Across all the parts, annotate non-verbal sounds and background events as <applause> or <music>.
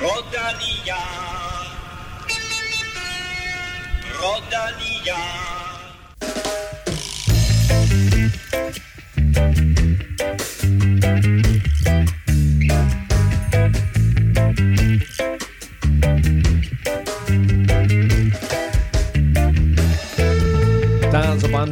Rodanilla, Rodanilla.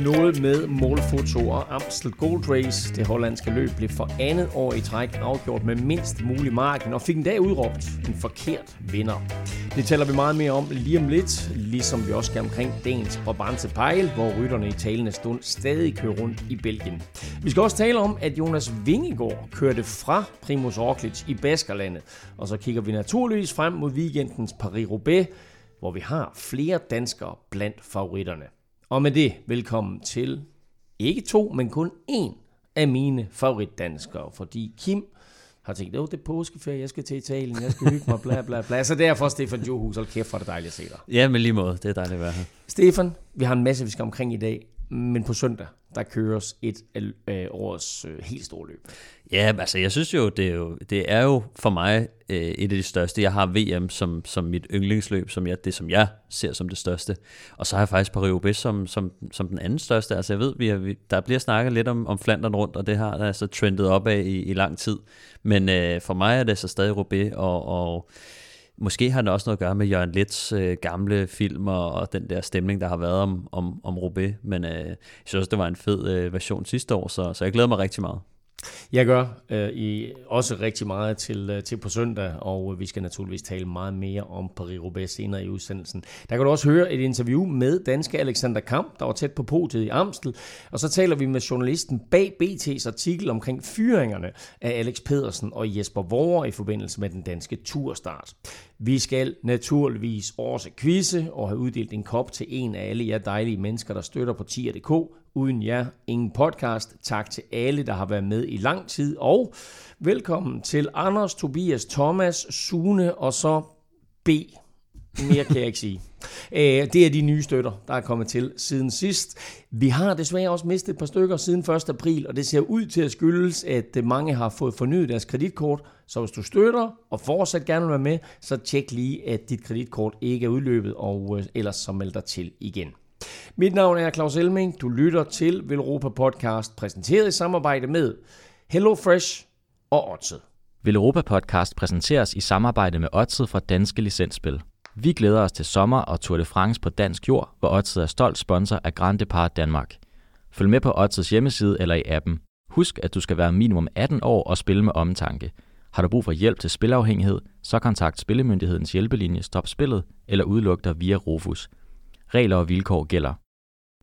Noget med målfoto og Amstel Gold Race. Det hollandske løb blev for andet år i træk afgjort med mindst mulig marken og fik en dag udråbt en forkert vinder. Det taler vi meget mere om lige om lidt, ligesom vi også skal omkring dagens Brabantse Pejl, hvor rytterne i talende stund stadig kører rundt i Belgien. Vi skal også tale om, at Jonas Vingegaard kørte fra Primus Roglic i Baskerlandet, og så kigger vi naturligvis frem mod weekendens Paris-Roubaix, hvor vi har flere danskere blandt favoritterne. Og med det, velkommen til ikke to, men kun én af mine favoritdanskere, fordi Kim har tænkt, at det er påskeferie, jeg skal til Italien, jeg skal hygge mig, bla bla bla. Så derfor, Stefan Johus, hold kæft, hvor er det dejligt at se dig. Ja, men lige måde. Det er dejligt at være her. Stefan, vi har en masse, vi skal omkring i dag, men på søndag, der køres et af øh, årets øh, helt store løb. Ja, altså jeg synes jo, det er jo, det er jo for mig øh, et af de største. Jeg har VM som, som mit yndlingsløb, som jeg, det som jeg ser som det største. Og så har jeg faktisk Paris-Roubaix som, som, som den anden største. Altså jeg ved, vi, har, vi der bliver snakket lidt om, om Flandern rundt, og det har altså trendet op af i, i lang tid. Men øh, for mig er det så stadig Roubaix, og, og Måske har det også noget at gøre med Jørgen Lets øh, gamle film og, og den der stemning, der har været om, om, om Roubaix. Men øh, jeg synes også, det var en fed øh, version sidste år, så, så jeg glæder mig rigtig meget. Jeg gør øh, i også rigtig meget til, øh, til på søndag, og øh, vi skal naturligvis tale meget mere om Paris-Roubaix senere i udsendelsen. Der kan du også høre et interview med danske Alexander Kamp, der var tæt på podiet i Amstel, og så taler vi med journalisten bag BT's artikel omkring fyringerne af Alex Pedersen og Jesper Vore i forbindelse med den danske turstart. Vi skal naturligvis også quizze og have uddelt en kop til en af alle jer dejlige mennesker, der støtter på tier.dk. Uden jer, ingen podcast. Tak til alle, der har været med i lang tid. Og velkommen til Anders, Tobias, Thomas, Sune og så B. Mere kan jeg ikke sige. <laughs> Øh, det er de nye støtter, der er kommet til siden sidst. Vi har desværre også mistet et par stykker siden 1. april, og det ser ud til at skyldes, at mange har fået fornyet deres kreditkort. Så hvis du støtter og fortsat gerne vil være med, så tjek lige, at dit kreditkort ikke er udløbet, og øh, ellers så meld dig til igen. Mit navn er Claus Elming. Du lytter til Velropa Podcast, præsenteret i samarbejde med HelloFresh og Odset. Velropa Podcast præsenteres i samarbejde med Odset fra Danske Licensspil. Vi glæder os til sommer og Tour de France på dansk jord, hvor Odset er stolt sponsor af Grand Depart Danmark. Følg med på Odsets hjemmeside eller i appen. Husk, at du skal være minimum 18 år og spille med omtanke. Har du brug for hjælp til spilafhængighed, så kontakt Spillemyndighedens hjælpelinje Stop Spillet eller udluk dig via Rufus. Regler og vilkår gælder.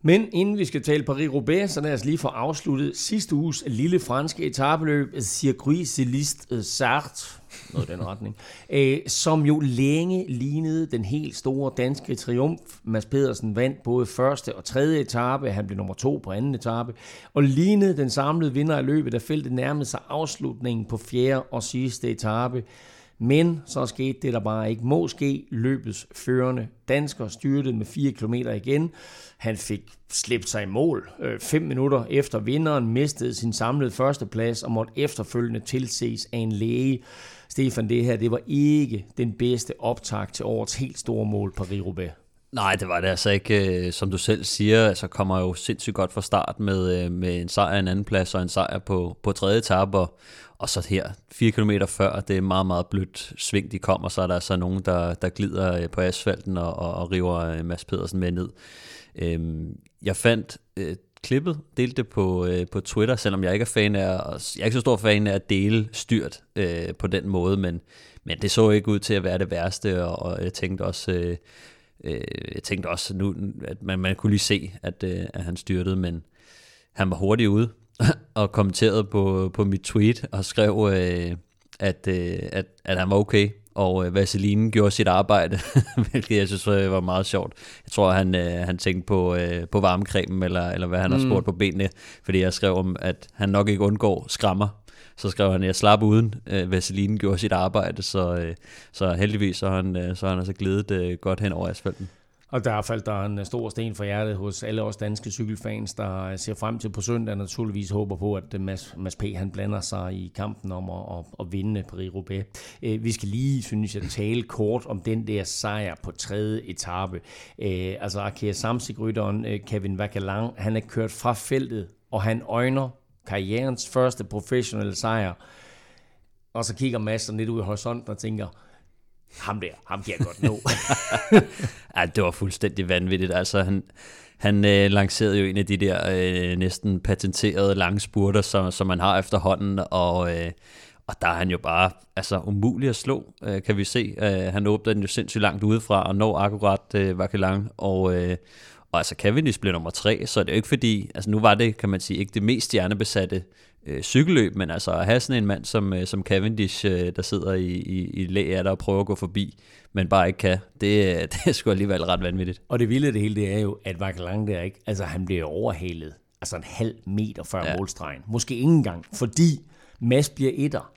Men inden vi skal tale Paris-Roubaix, så lad os lige få afsluttet sidste uges lille franske etabeløb, Circuit Celeste Sartre, noget i den retning, <laughs> øh, som jo længe lignede den helt store danske triumf. Mads Pedersen vandt både første og tredje etape, han blev nummer to på anden etape, og lignede den samlede vinder af løbet, der feltet nærmede sig afslutningen på fjerde og sidste etape. Men så skete det, der bare ikke må ske. Løbets førende dansker styrtede med 4 km igen. Han fik slæbt sig i mål. Øh, 5 minutter efter vinderen mistede sin samlede førsteplads og måtte efterfølgende tilses af en læge. Stefan, det her det var ikke den bedste optag til årets helt store mål Paris-Roubaix. Nej, det var det altså ikke. Øh, som du selv siger, altså kommer jo sindssygt godt fra start med, øh, med en sejr en anden plads og en sejr på, på tredje etape. Og, og så her, 4 km før, det er meget, meget blødt sving, de kommer, så er der så nogen, der, der glider øh, på asfalten og, og, og river øh, Mads Pedersen med ned. Øhm, jeg fandt øh, klippet, delte det på, øh, på Twitter, selvom jeg ikke er fan af, jeg er ikke så stor fan af at dele styrt øh, på den måde, men, men det så ikke ud til at være det værste, og, og jeg tænkte også, øh, øh, jeg tænkte også nu, at man, man kunne lige se, at, øh, at han styrtede, men han var hurtigt ude, <laughs> og kommenterede på, på mit tweet og skrev, øh, at, øh, at, at han var okay, og øh, Vaseline gjorde sit arbejde, <laughs> hvilket jeg synes var meget sjovt. Jeg tror, han, øh, han tænkte på, øh, på varmecremen, eller, eller hvad han har spurgt mm. på benene, fordi jeg skrev om, at han nok ikke undgår skrammer. Så skrev han, at jeg slap uden, øh, Vaseline gjorde sit arbejde, så, øh, så heldigvis så han, øh, så han altså glædet øh, godt hen over asfalten. Og der faldt der en øh, stor sten for hjertet hos alle os danske cykelfans, der øh, ser frem til på søndag naturligvis håber på, at øh, Mads, Mads P. han blander sig i kampen om at, at, at vinde Paris-Roubaix. Vi skal lige, synes jeg, tale kort om den der sejr på tredje etape. Altså Arkea Samsig-rytteren Kevin Vakalang, han er kørt fra feltet, og han øjner karrierens første professionelle sejr. Og så kigger Mads lidt ud i horisonten og tænker, ham der, ham kan jeg godt nå. <laughs> ja, det var fuldstændig vanvittigt. Altså, han, han øh, lancerede jo en af de der øh, næsten patenterede lange spurter, som, som man har efterhånden, og, øh, og der er han jo bare altså, umulig at slå, øh, kan vi se. Øh, han åbner den jo sindssygt langt udefra, og når akkurat øh, Vakelang, og, øh, og altså Cavendish blev nummer tre, så det er jo ikke fordi, altså nu var det, kan man sige, ikke det mest stjernebesatte øh, cykelløb, men altså at have sådan en mand som, øh, som Cavendish, øh, der sidder i, i, i læ af der og prøver at gå forbi, men bare ikke kan, det, <laughs> det er sgu alligevel ret vanvittigt. Og det vilde det hele, det er jo, at Lang der ikke, altså han bliver overhalet, altså en halv meter før ja. målstregen. Måske ikke engang, fordi Mads bliver etter,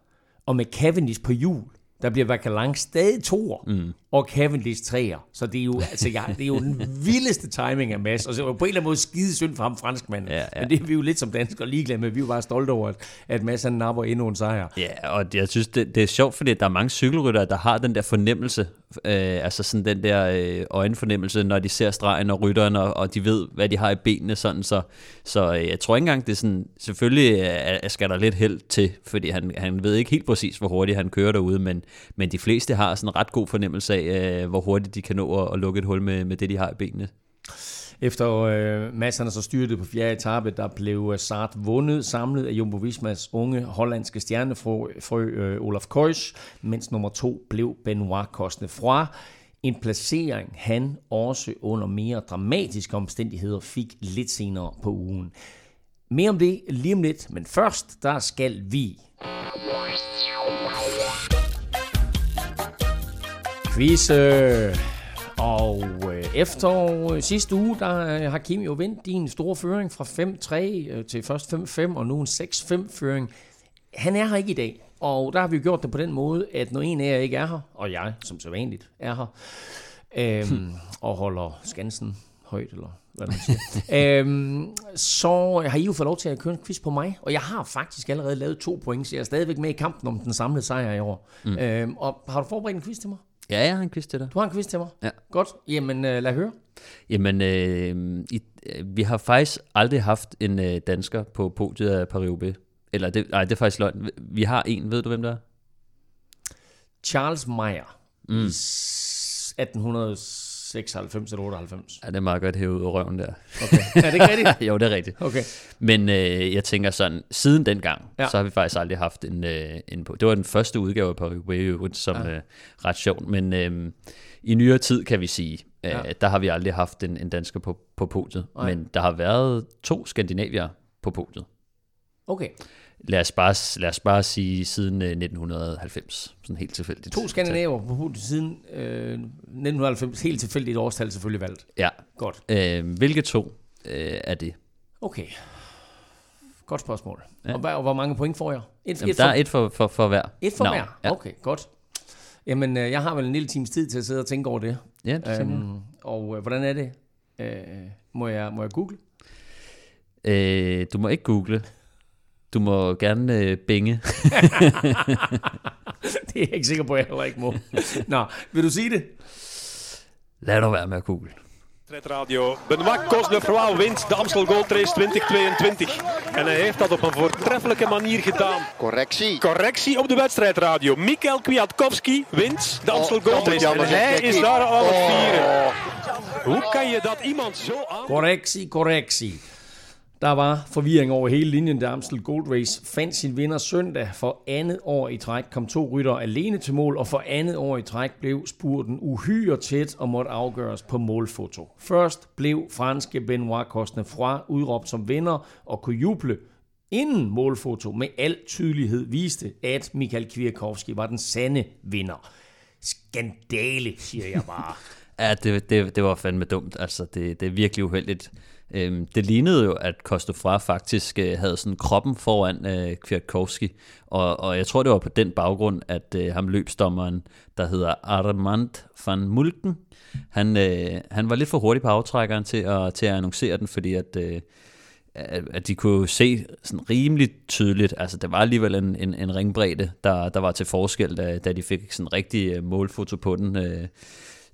og med Cavendish på hjul, der bliver Vakalang stadig toer, mm. og Cavendish treer. Så det er jo, altså, ja, det er jo den <laughs> vildeste timing af Mads. Og så på en eller anden måde skide synd for ham, franskmanden. Ja, ja. Men det er vi jo lidt som danskere ligeglade med. Vi er jo bare stolte over, at, at Mads han napper endnu en sejr. Ja, og jeg synes, det, det er sjovt, fordi der er mange cykelryttere, der har den der fornemmelse. Øh, altså sådan den der øh, øjenfornemmelse, når de ser stregen og rytteren, og, og de ved, hvad de har i benene. Sådan, så så øh, jeg tror ikke engang, det er sådan... Selvfølgelig øh, skal der lidt held til, fordi han, han ved ikke helt præcis, hvor hurtigt han kører derude, men, men de fleste har sådan en ret god fornemmelse af, øh, hvor hurtigt de kan nå at, at lukke et hul med, med det, de har i benene. Efter øh, masserne så styrte på fjerde etape, der blev øh, Sart vundet, samlet af Jumbo Vismas unge hollandske stjernefrø øh, Olaf Kois, mens nummer to blev Benoit Cosnefroy. En placering, han også under mere dramatiske omstændigheder fik lidt senere på ugen. Mere om det lige om lidt, men først der skal vi Quizze! Øh. Og øh, efter øh, sidste uge, der øh, har Kim jo vendt din store føring fra 5-3 til først 5-5 og nu en 6-5 føring. Han er her ikke i dag, og der har vi gjort det på den måde, at når en af jer ikke er her, og jeg som så vanligt er her, øhm, og holder skansen højt, eller hvad man siger, øhm, så har I jo fået lov til at køre en quiz på mig, og jeg har faktisk allerede lavet to point, så jeg er stadigvæk med i kampen om den samlede sejr i år. Mm. Øhm, og har du forberedt en quiz til mig? Ja, jeg har en quiz til dig. Du har en quiz til mig? Ja. Godt. Jamen, øh, lad høre. Jamen, øh, i, øh, vi har faktisk aldrig haft en øh, dansker på podiet af Paris Eller, det, nej, det er faktisk løgn. Vi har en, ved du hvem der er? Charles Meyer. Mm. 1800 96 eller 98. Ja, det er meget godt hævet ud af røven der. Okay. <laughs> Er det ikke rigtigt? jo, det er rigtigt. Okay. Men øh, jeg tænker sådan, siden dengang, ja. så har vi faktisk aldrig haft en, øh, en på. Det var den første udgave på Way som ja. øh, ret sjovt. Men øh, i nyere tid, kan vi sige, øh, ja. der har vi aldrig haft en, en dansker på, på podiet. Nej. Men der har været to skandinavier på podiet. Okay lad os bare, lad os bare sige siden 1990, øh, sådan helt tilfældigt. To skandinaver på siden øh, 1990, helt tilfældigt årstal selvfølgelig valgt. Ja. Godt. Øh, hvilke to øh, er det? Okay. Godt spørgsmål. Ja. Og, og hvor mange point får jeg? Et, Jamen, et for, der er et for, for, for hver. Et for Nå, hver? Ja. Okay, godt. Jamen, øh, jeg har vel en lille times tid til at sidde og tænke over det. Ja, det øhm, Og øh, hvordan er det? Øh, må, jeg, må jeg google? Øh, du må ikke google. Du må gerne øh, bænge. <laughs> det er jeg ikke sikker på, at jeg heller ikke må. <laughs> Nå, vil du sige det? Lad dog være med at google. Radio. Benoit Cosnefroy wint de Amstel Gold Race 2022. En hij heeft dat op een voortreffelijke manier gedaan. Correctie. Correctie op de wedstrijdradio. Mikkel Kwiatkowski wint de Amstel Gold Race. En hij is daar al het vieren. Hoe kan je dat iemand zo aan... Correctie, correctie. Der var forvirring over hele linjen, da Amstel Gold Race fandt sin vinder søndag. For andet år i træk kom to rytter alene til mål, og for andet år i træk blev spurten uhyre tæt og måtte afgøres på målfoto. Først blev franske Benoit Cosnefroy udråbt som vinder og kunne juble, inden målfoto med al tydelighed viste, at Michael Kwiatkowski var den sande vinder. Skandale, siger jeg bare. <laughs> ja, det, det, det var fandme dumt. Altså, det, det er virkelig uheldigt Øhm, det lignede jo, at Kostofra faktisk øh, havde sådan kroppen foran øh, Kwiatkowski, og, og jeg tror, det var på den baggrund, at øh, ham løbsdommeren, der hedder Armand van Mulken, han, øh, han var lidt for hurtig på aftrækkeren til at, til at annoncere den, fordi at, øh, at de kunne se sådan rimelig tydeligt, altså der var alligevel en, en, en ringbredde, der, der var til forskel, da, da de fik sådan en rigtig øh, målfoto på den. Øh,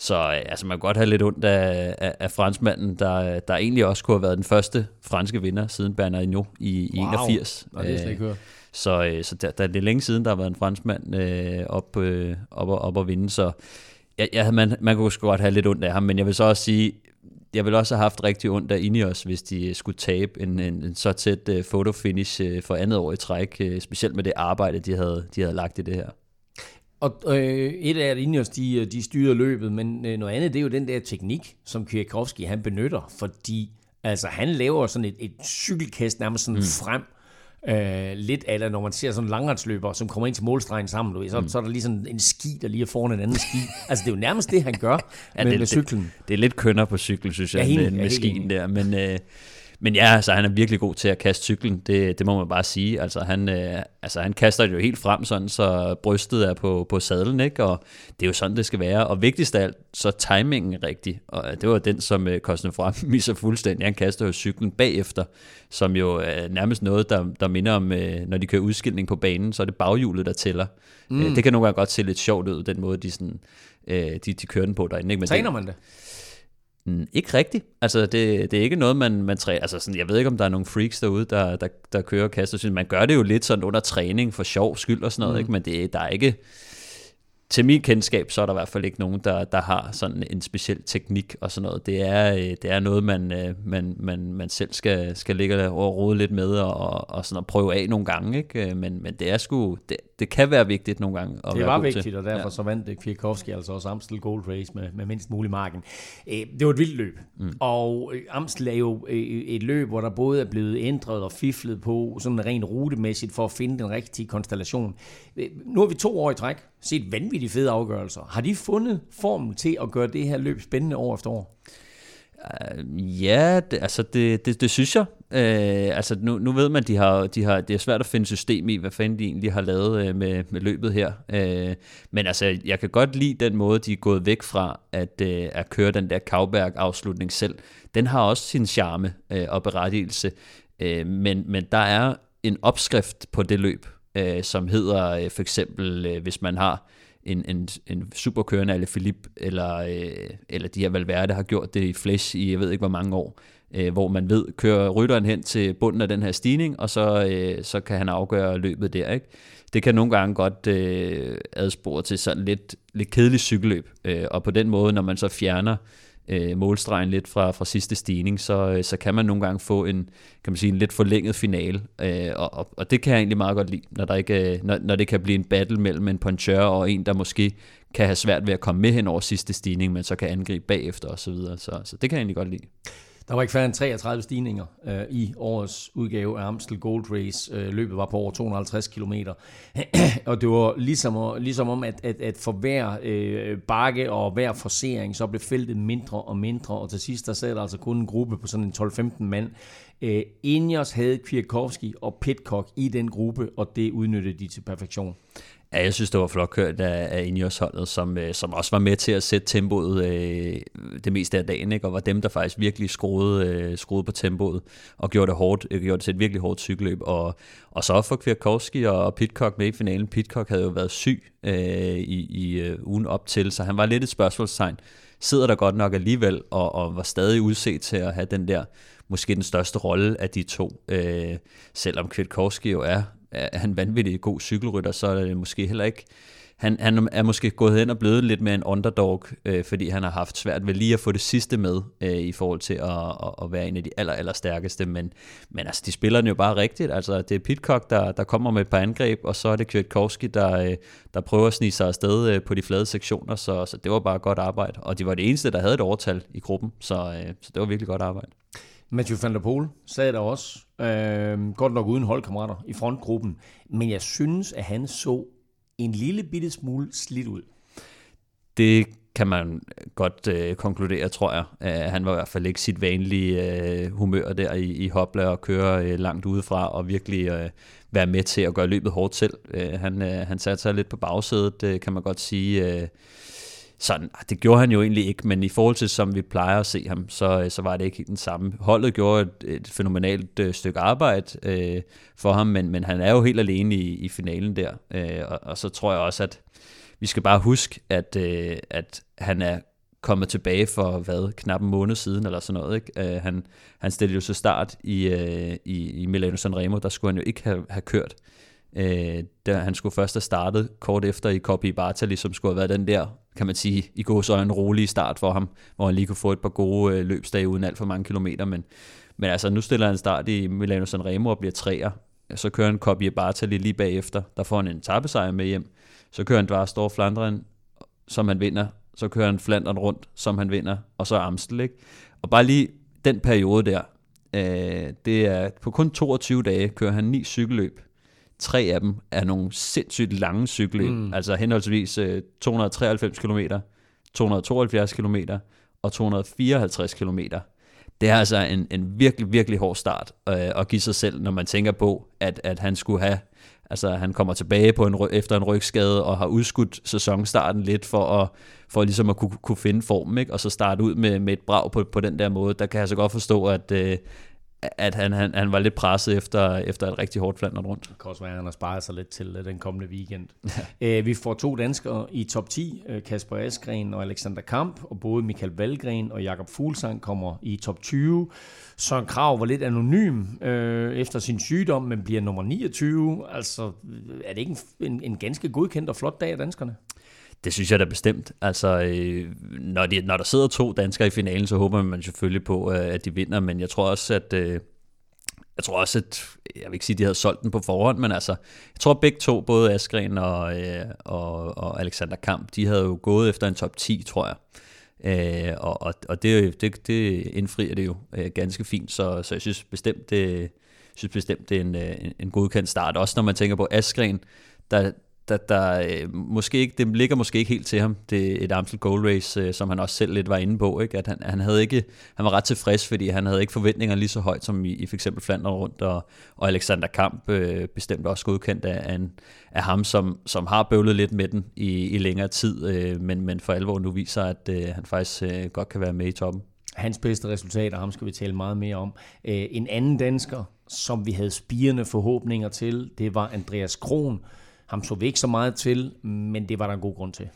så øh, altså, man kan godt have lidt ondt af, af, af franskmanden, der, der egentlig også kunne have været den første franske vinder siden Bernard Hinault i, i wow. 81. Nå, det er ikke hørt. Så, så der, der er det længe siden, der har været en franskmand øh, op, øh, op, og, op og vinde, så ja, ja, man, man kunne sgu godt have lidt ondt af ham, men jeg vil så også sige, jeg vil også have haft rigtig ondt af Ineos, hvis de skulle tabe en, en, en så tæt uh, fotofinish uh, for andet år i træk, uh, specielt med det arbejde, de havde, de havde lagt i det her. Og øh, et af Ineos, de, de styrer løbet, men øh, noget andet, det er jo den der teknik, som Kwiatkowski han benytter, fordi altså, han laver sådan et, et cykelkast nærmest sådan mm. frem, Øh, lidt af det, når man ser sådan en langrendsløber, som kommer ind til målstregen sammen, du ved, så, mm. så er der lige sådan en ski, der lige er foran en anden ski. altså, det er jo nærmest det, han gør <laughs> ja, med, det, med cyklen. Det, det er lidt kønner på cykel, synes jeg, ja, helt, med, med skien der. Men, øh, men ja, altså, han er virkelig god til at kaste cyklen, det, det må man bare sige. Altså han, øh, altså, han kaster det jo helt frem, sådan, så brystet er på, på sadlen, ikke? og det er jo sådan, det skal være. Og vigtigst af alt, så timingen rigtig. Og det var den, som øh, Kosten frem <laughs> misser fuldstændig. Han kaster jo cyklen bagefter, som jo er nærmest noget, der, der minder om, øh, når de kører udskilning på banen, så er det baghjulet, der tæller. Mm. Øh, det kan nogle gange godt se lidt sjovt ud, den måde, de, sådan, øh, de, de kører den på derinde. Ikke? Men Træner man det? Mm, ikke rigtigt. Altså, det, det er ikke noget, man, man træner. Altså, sådan, jeg ved ikke, om der er nogle freaks derude, der, der, der kører kaster. Man gør det jo lidt sådan under træning for sjov skyld og sådan noget, mm. ikke? men det, der er ikke til min kendskab, så er der i hvert fald ikke nogen, der, der har sådan en speciel teknik og sådan noget. Det er, øh, det er noget, man, øh, man, man, man selv skal, skal ligge og rode lidt med og, og sådan at prøve af nogle gange. Ikke? Men, men det er sgu, det, det kan være vigtigt nogle gange. At det var vigtigt, til. og derfor ja. så vandt Kwiatkowski altså også Amstel Gold Race med, med mindst mulig marken. Det var et vildt løb, mm. og Amstel er jo et løb, hvor der både er blevet ændret og fiflet på, sådan rent rutemæssigt, for at finde den rigtige konstellation. Nu har vi to år i træk set vanvittigt fede afgørelser. Har de fundet formen til at gøre det her løb spændende år efter år? Øh, ja, det, altså det, det, det synes jeg. Øh, altså nu, nu ved man, at de har, de har, det er svært at finde system i, hvad fanden de egentlig har lavet øh, med, med løbet her. Øh, men altså, jeg kan godt lide den måde, de er gået væk fra at, øh, at køre den der Kauberg-afslutning selv. Den har også sin charme øh, og berettigelse. øh, men, men der er en opskrift på det løb, øh, som hedder øh, for eksempel, øh, hvis man har en, en, en superkørende eller Philip, eller, øh, eller de her Valverde har gjort det i flash i jeg ved ikke hvor mange år, øh, hvor man ved, kører rytteren hen til bunden af den her stigning, og så, øh, så kan han afgøre løbet der. Ikke? Det kan nogle gange godt øh, adspore til sådan lidt, lidt kedeligt cykelløb, øh, og på den måde, når man så fjerner øh, målstregen lidt fra, fra sidste stigning, så, øh, så kan man nogle gange få en, kan man sige, en lidt forlænget finale. Øh, og, og, og det kan jeg egentlig meget godt lide, når, der ikke, øh, når, når det kan blive en battle mellem en puncher og en, der måske kan have svært ved at komme med hen over sidste stigning, men så kan angribe bagefter osv. Så, videre. så, så det kan jeg egentlig godt lide. Der var ikke færre end 33 stigninger øh, i årets udgave af Amstel Gold Race. Øh, løbet var på over 250 km. <clears throat> og det var ligesom, ligesom om, at, at, at for hver øh, bakke og hver forsering, så blev feltet mindre og mindre. Og til sidst, der sad der altså kun en gruppe på sådan en 12-15 mand. Øh, Ingers havde Kwiatkowski og Pitcock i den gruppe, og det udnyttede de til perfektion. Ja, jeg synes, det var flot kørt af, af Ineos-holdet, som, øh, som også var med til at sætte tempoet øh, det meste af dagen, ikke? og var dem, der faktisk virkelig skruede, øh, skruede på tempoet, og gjorde det, hårdt, øh, gjorde det til et virkelig hårdt cykelløb. Og, og så for Kwiatkowski og Pitcock med i finalen. Pitcock havde jo været syg øh, i, i øh, ugen op til, så han var lidt et spørgsmålstegn. Sidder der godt nok alligevel, og, og var stadig udset til at have den der måske den største rolle af de to, øh, selvom Kwiatkowski jo er er han vanvittig god cykelrytter, så er det måske heller ikke... Han, han er måske gået hen og blevet lidt mere en underdog, øh, fordi han har haft svært ved lige at få det sidste med øh, i forhold til at, at, at være en af de aller, aller stærkeste. Men, men altså, de spiller den jo bare rigtigt. Altså, det er Pitcock, der, der kommer med et par angreb, og så er det Kvirtkovski, der, øh, der prøver at snige sig afsted øh, på de flade sektioner. Så, så det var bare godt arbejde. Og de var det eneste, der havde et overtal i gruppen, så, øh, så det var virkelig godt arbejde. Mathieu van der Poel sagde der også, øh, godt nok uden holdkammerater i frontgruppen, men jeg synes, at han så en lille bitte smule slidt ud. det kan man godt øh, konkludere, tror jeg. Uh, han var i hvert fald ikke sit vanlige øh, humør der i, i hopla og køre øh, langt udefra og virkelig øh, være med til at gøre løbet hårdt selv. Uh, han, øh, han satte sig lidt på bagsædet, øh, kan man godt sige. Uh, sådan, ah, det gjorde han jo egentlig ikke, men i forhold til, som vi plejer at se ham, så, øh, så var det ikke den samme. Holdet gjorde et, et fænomenalt øh, stykke arbejde øh, for ham, men, men han er jo helt alene i, i finalen der. Øh, og, og så tror jeg også, at vi skal bare huske, at, øh, at han er kommet tilbage for, hvad, knap en måned siden, eller sådan noget. Ikke? Øh, han, han stillede jo så start i, øh, i, i Milano Sanremo, der skulle han jo ikke have, have kørt. Øh, der, han skulle først have startet kort efter i Coppi Bartali, som skulle have været den der, kan man sige, i går så en rolig start for ham, hvor han lige kunne få et par gode øh, løbsdage uden alt for mange kilometer, men, men altså nu stiller han start i Milano Sanremo og bliver træer, så kører han Coppi Bartali lige bagefter, der får han en tappesejr med hjem, så kører han Dvar Stor Flandren, som han vinder, så kører han Flandern rundt, som han vinder, og så Amstel, ikke? Og bare lige den periode der, øh, det er på kun 22 dage, kører han ni cykelløb, tre af dem er nogle sindssygt lange cykler, mm. altså henholdsvis øh, 293 km, 272 km og 254 km. Det er altså en, en virkelig, virkelig hård start øh, at give sig selv, når man tænker på, at, at han skulle have, altså han kommer tilbage på en, efter en rygskade og har udskudt sæsonstarten lidt for at, for ligesom at kunne, kunne finde formen, ikke? og så starte ud med, med et brag på, på den der måde. Der kan jeg så godt forstå, at, øh, at han, han, han var lidt presset efter, efter et rigtig hårdt flandret rundt. Det kan også være, at han har sparet sig lidt til uh, den kommende weekend. Ja. Uh, <laughs> vi får to danskere i top 10, uh, Kasper Askren og Alexander Kamp, og både Michael Valgren og Jakob Fuglsang kommer i top 20. Søren Krav var lidt anonym uh, efter sin sygdom, men bliver nummer 29. Altså, er det ikke en, en, en ganske godkendt og flot dag af danskerne? Det synes jeg da bestemt. Altså, øh, når, de, når der sidder to danskere i finalen, så håber man selvfølgelig på, øh, at de vinder, men jeg tror også, at... Øh, jeg tror også, at, jeg vil ikke sige, at de havde solgt den på forhånd, men altså, jeg tror begge to, både Askren og, øh, og, og Alexander Kamp, de havde jo gået efter en top 10, tror jeg. Øh, og og, og det, det, det indfrier det jo øh, ganske fint, så, så jeg synes bestemt, det, synes bestemt, det er en, øh, en, en godkendt start. Også når man tænker på Askren, der, der, der øh, måske ikke, det ligger måske ikke helt til ham, det er et Amstel Gold Race, øh, som han også selv lidt var inde på, ikke? at han, han, havde ikke, han var ret tilfreds, fordi han havde ikke forventninger lige så højt som i, i for eksempel Flandern rundt, og, og Alexander Kamp øh, bestemt også godkendt af, af, af ham, som, som har bøvlet lidt med den i, i længere tid, øh, men, men for alvor nu viser, at øh, han faktisk øh, godt kan være med i toppen. Hans bedste resultater, ham skal vi tale meget mere om. Øh, en anden dansker, som vi havde spirende forhåbninger til, det var Andreas Kron, ham så vi ikke så meget til, men det var der en god grund til.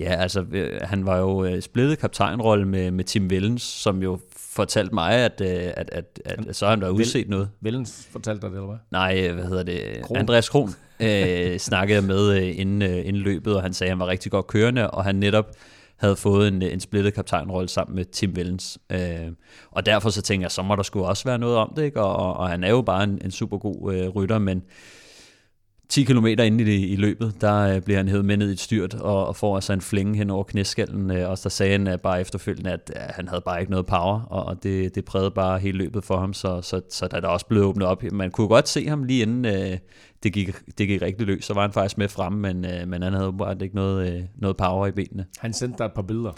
Ja, altså øh, han var jo øh, splittet kaptajnrolle med, med Tim Vellens, som jo fortalte mig, at, øh, at, at, at, så han der udset noget. Vellens fortalte dig det, eller hvad? Nej, hvad hedder det? Kron. Andreas Kron <laughs> øh, snakkede med inden, inden løbet, og han sagde, at han var rigtig godt kørende, og han netop havde fået en, en splittet kaptajnrolle sammen med Tim Vellens. Øh, og derfor så tænkte jeg, så må der skulle også være noget om det, ikke? Og, og, og han er jo bare en, en super god øh, rytter, men 10 km inde i, det, i løbet, der øh, bliver han hævet med ned i et styrt og, og får altså en flænge hen over knæskallen. Øh, og så sagde han øh, bare efterfølgende, at øh, han havde bare ikke noget power, og, og det, det prægede bare hele løbet for ham, så, så, så der er der også blevet åbnet op. Man kunne godt se ham lige inden øh, det, gik, det gik rigtig løs, så var han faktisk med frem, men, øh, men han havde bare ikke noget, øh, noget power i benene. Han sendte dig et par billeder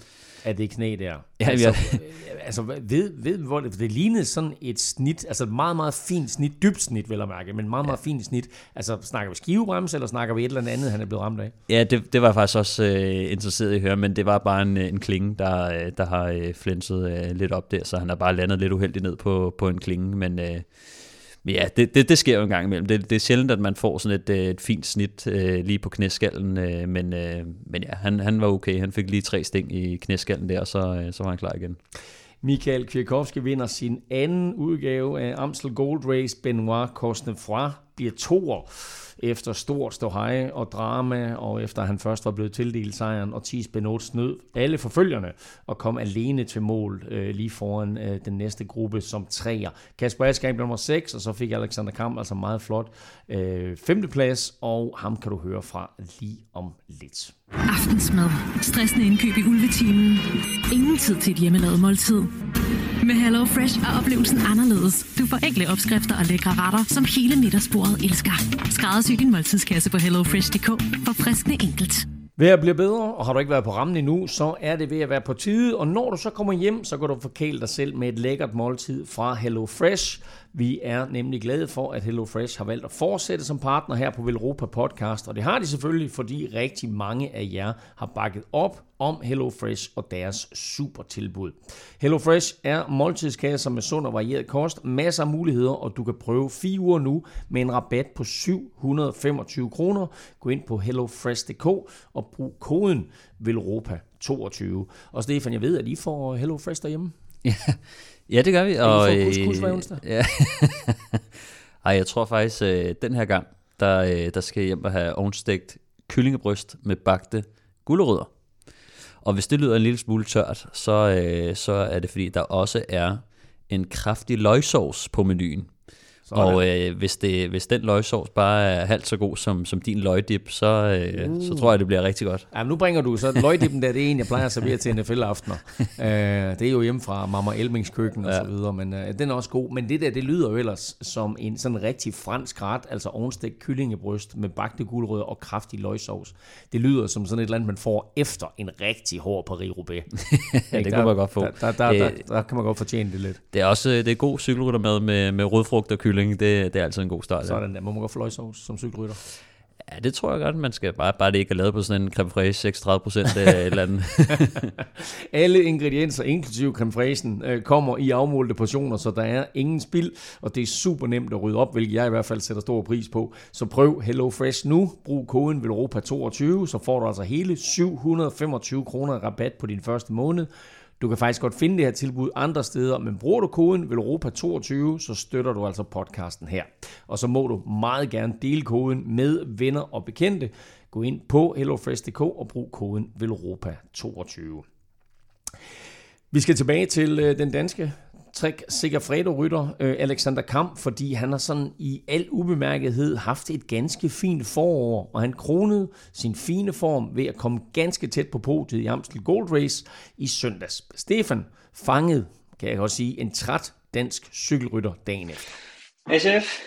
af det knæ der. Ja, altså, ja. altså ved, ved hvor det, det lignede sådan et snit, altså et meget, meget fint snit, dybt snit, vil jeg mærke, men meget, meget ja. fint snit. Altså snakker vi skivebremse, eller snakker vi et eller andet, han er blevet ramt af? Ja, det, det var jeg faktisk også øh, interesseret i at høre, men det var bare en, en klinge, der, øh, der har øh, flænset øh, lidt op der, så han har bare landet lidt uheldigt ned på, på en klinge, men... Øh, men ja, det, det, det sker jo en gang imellem. Det, det er sjældent, at man får sådan et, øh, et fint snit øh, lige på knæskallen, øh, men, øh, men ja, han, han var okay. Han fik lige tre sting i knæskallen der, og så, øh, så var han klar igen. Michael Kwiatkowski vinder sin anden udgave af Amstel Gold Race. Benoit Cosnefroy bliver toer efter stor ståhej og drama, og efter han først var blevet tildelt sejren, og Thies Benot snød alle forfølgerne og kom alene til mål øh, lige foran øh, den næste gruppe som træer. Kasper Askren blev nummer 6, og så fik Alexander Kamp altså meget flot øh, femteplads, og ham kan du høre fra lige om lidt. Aftensmad. Stressende indkøb i ulvetimen. Ingen tid til et hjemmelavet måltid. Med Hello Fresh er oplevelsen anderledes. Du får enkle opskrifter og lækre retter, som hele middagsbordet elsker. Besøg din måltidskasse på hellofresh.dk for friskende enkelt. Vejret bliver bedre, og har du ikke været på rammen endnu, så er det ved at være på tide. Og når du så kommer hjem, så kan du forkæle dig selv med et lækkert måltid fra Hello Fresh. Vi er nemlig glade for, at Hello Fresh har valgt at fortsætte som partner her på Velropa Podcast. Og det har de selvfølgelig, fordi rigtig mange af jer har bakket op om Hello Fresh og deres super tilbud. Hello Fresh er måltidskasser med sund og varieret kost, masser af muligheder, og du kan prøve fire uger nu med en rabat på 725 kroner. Gå ind på hellofresh.dk og brug koden VELROPA22. Og Stefan, jeg ved, at I får Hello Fresh derhjemme. Ja, <laughs> ja det gør vi. Og, får couscous hver onsdag? Ja. <laughs> Ej, jeg tror faktisk, øh, den her gang, der, øh, der skal jeg hjem og have ovnstegt kyllingebryst med bagte gulerødder. Og hvis det lyder en lille smule tørt, så, øh, så er det fordi, der også er en kraftig løgsovs på menuen. Sådan. Og øh, hvis, det, hvis den løgsovs bare er halvt så god som, som din løgdip, så, øh, uh. så tror jeg, det bliver rigtig godt. Ja, nu bringer du så løgdippen der, det er en, jeg plejer at servere til NFL-aftener. uh, <laughs> det er jo hjemme fra Mama Elmings køkken og ja. så videre, men uh, den er også god. Men det der, det lyder jo ellers som en sådan rigtig fransk ret, altså ovenstegt kyllingebryst med bagte guldrødder og kraftig løgsovs. Det lyder som sådan et eller andet, man får efter en rigtig hård Paris-Roubaix. <laughs> ja, det kan man godt få. Der, der, der, der, der, kan man godt fortjene det lidt. Det er også det er god cykelryttermad med, med rødfrugt og kylling kylling, det, det er altid en god start. Sådan der. Må man godt få løgsovs som cykelrytter? Ja, det tror jeg godt, man skal. Bare, bare det ikke er lavet på sådan en creme fraiche 36 procent eller et eller andet. <laughs> Alle ingredienser, inklusive creme fraichen, øh, kommer i afmålte portioner, så der er ingen spild, og det er super nemt at rydde op, hvilket jeg i hvert fald sætter stor pris på. Så prøv Hello Fresh nu. Brug koden VELROPA22, så får du altså hele 725 kroner rabat på din første måned. Du kan faktisk godt finde det her tilbud andre steder, men bruger du koden VELROPA22, så støtter du altså podcasten her. Og så må du meget gerne dele koden med venner og bekendte. Gå ind på hellofresh.dk og brug koden VELROPA22. Vi skal tilbage til øh, den danske trick Segafredo-rytter øh, Alexander Kamp, fordi han har sådan i al ubemærkethed haft et ganske fint forår, og han kronede sin fine form ved at komme ganske tæt på podiet i Amstel Gold Race i søndags. Stefan fangede, kan jeg også sige, en træt dansk cykelrytter dagen efter. SF?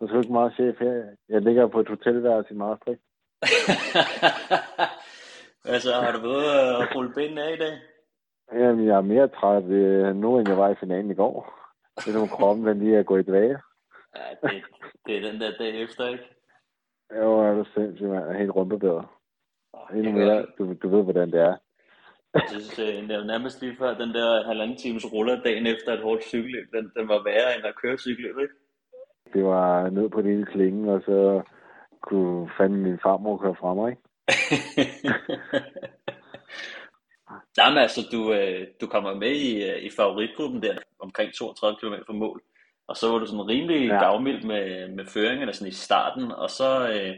Du er ikke meget chef her. Jeg ligger på et hotelværelse i Maastricht. <laughs> altså, har du været at rulle benene af i dag? Jamen, jeg er mere træt øh, nu, end jeg var i finalen i går. Det er nogle kroppen, der lige er gået i dvage. Ja, det, det er den der dag efter, ikke? Jo, er du sindssygt, man. er helt rumpebedre. Endnu mere, du, du ved, hvordan det er. Jeg synes, øh, det er nærmest lige før, den der halvanden times ruller dagen efter et hårdt cykelløb, den, den var værre end at køre cykelløb, ikke? Det var ned på det lille klinge, og så kunne fandme min farmor køre fra mig, ikke? <laughs> Jamen altså, du, øh, du kommer med i, øh, i favoritgruppen der, omkring 32 km fra mål. Og så var du sådan rimelig ja. gavmild med, med føringerne sådan i starten, og så, øh,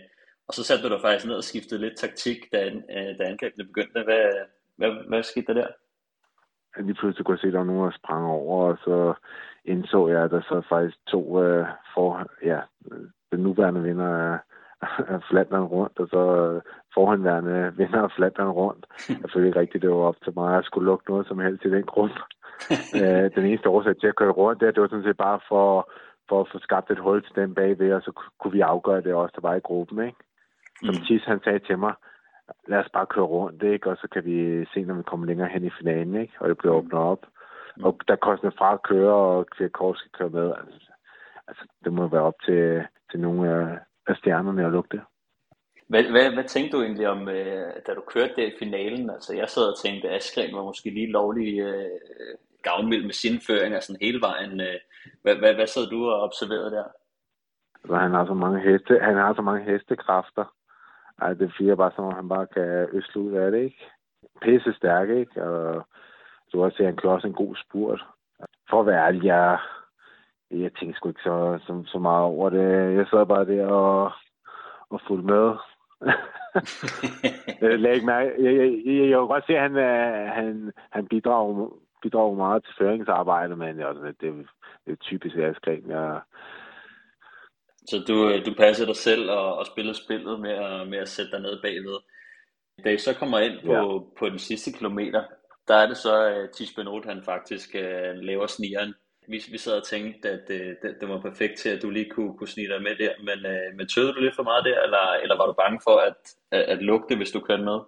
og så satte du dig faktisk ned og skiftede lidt taktik, da, øh, da angrebene begyndte. Hvad, hvad, hvad skete der der? Lige pludselig kunne jeg se, at der var nogen, der sprang over, og så indså jeg, at der så faktisk to øh, for, ja, den nuværende vinder af <laughs> Flandern rundt, og så forhåndværende vinder af Flandern rundt. Jeg følte ikke rigtigt, det var op til mig at skulle lukke noget som helst i den grund. <laughs> Øh, den eneste årsag til at køre rundt, det, det var sådan set bare for, for at få skabt et hul til den bagved, og så kunne vi afgøre det også, der var i gruppen. Ikke? Som mm. Tis han sagde til mig, lad os bare køre rundt, ikke? og så kan vi se, når vi kommer længere hen i finalen, ikke? og det bliver åbnet op. Mm. Og der kostede fra at køre, og Kvirkov skal køre med. Altså, altså, det må være op til, til nogle af, af stjernerne lukke det. Hvad, hvad, hvad tænkte du egentlig om, øh, da du kørte det i finalen? Altså, jeg sad og tænkte, at Askren var måske lige lovlig øh, gavnmild med sin føring, altså hele vejen. Øh. Hvad, hvad, hvad sad du og observerede der? Altså, han har så mange heste, han har så mange hestekræfter. Ej, det siger bare som, at han bare kan øsle ud af det, ikke? Pisse stærk, ikke? Og du også se, at han kører også en god spurt. For at være ærlig, jeg, jeg tænkte sgu ikke så, så, så meget over det. Jeg sad bare der og, og fulgte med. <laughs> jeg, ikke mærke. Jeg, jeg, jeg, jeg, kan godt se, at han, han, han bidrager, bidrager meget til føringsarbejdet, men jeg, det, det, det er typisk Askren. Jeg, så du, du passer dig selv og, og spiller spillet med at, med at sætte dig ned bagved. Da I så kommer ind på, ja. på den sidste kilometer, der er det så, at Tis Benot, han faktisk uh, laver snigeren Vi, vi sad og tænkte, at øh, det, det var perfekt til, at du lige kunne, kunne snige dig med der, men, øh, men tøvede du lidt for meget der, eller, eller var du bange for at, at, at lukke det, hvis du kørte med?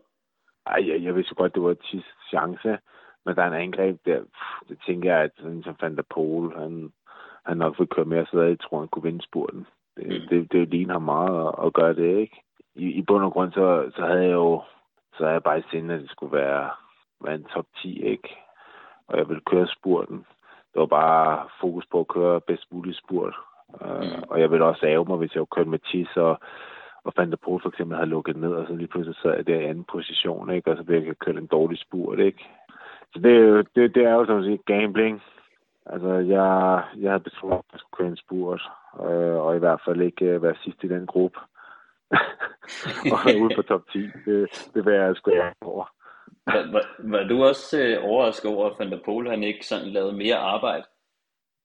Ej, jeg, jeg vidste godt, det var et chance, men der er en angreb der, det tænker jeg, at sådan som Van der Pol, han, han nok vil køre mere, så jeg tror, han kunne vinde spurten. Det, mm. det, det ligner ham meget at, at gøre det, ikke? I, I bund og grund, så, så havde jeg jo, så havde jeg bare i sinde, at det skulle være, være en top 10, ikke? Og jeg ville køre spurten. Det var bare fokus på at køre bedst muligt spurt. Uh. Og jeg ville også ære mig, hvis jeg kørte med Tis og, og fandt der på, for eksempel havde lukket ned, og så lige pludselig sad jeg der i anden position, ikke? Og så ville jeg køre en dårlig spurt, ikke? Så det, er jo, det, det er jo som at sige gambling. Altså, jeg, jeg havde besluttet, at jeg skulle køre en spurt, øh, og i hvert fald ikke øh, være sidst i den gruppe. <laughs> og ude på top 10, det, det vil jeg sgu over. Var, var, var du også øh, overrasket over, at Van der Pol, han ikke sådan lavede mere arbejde?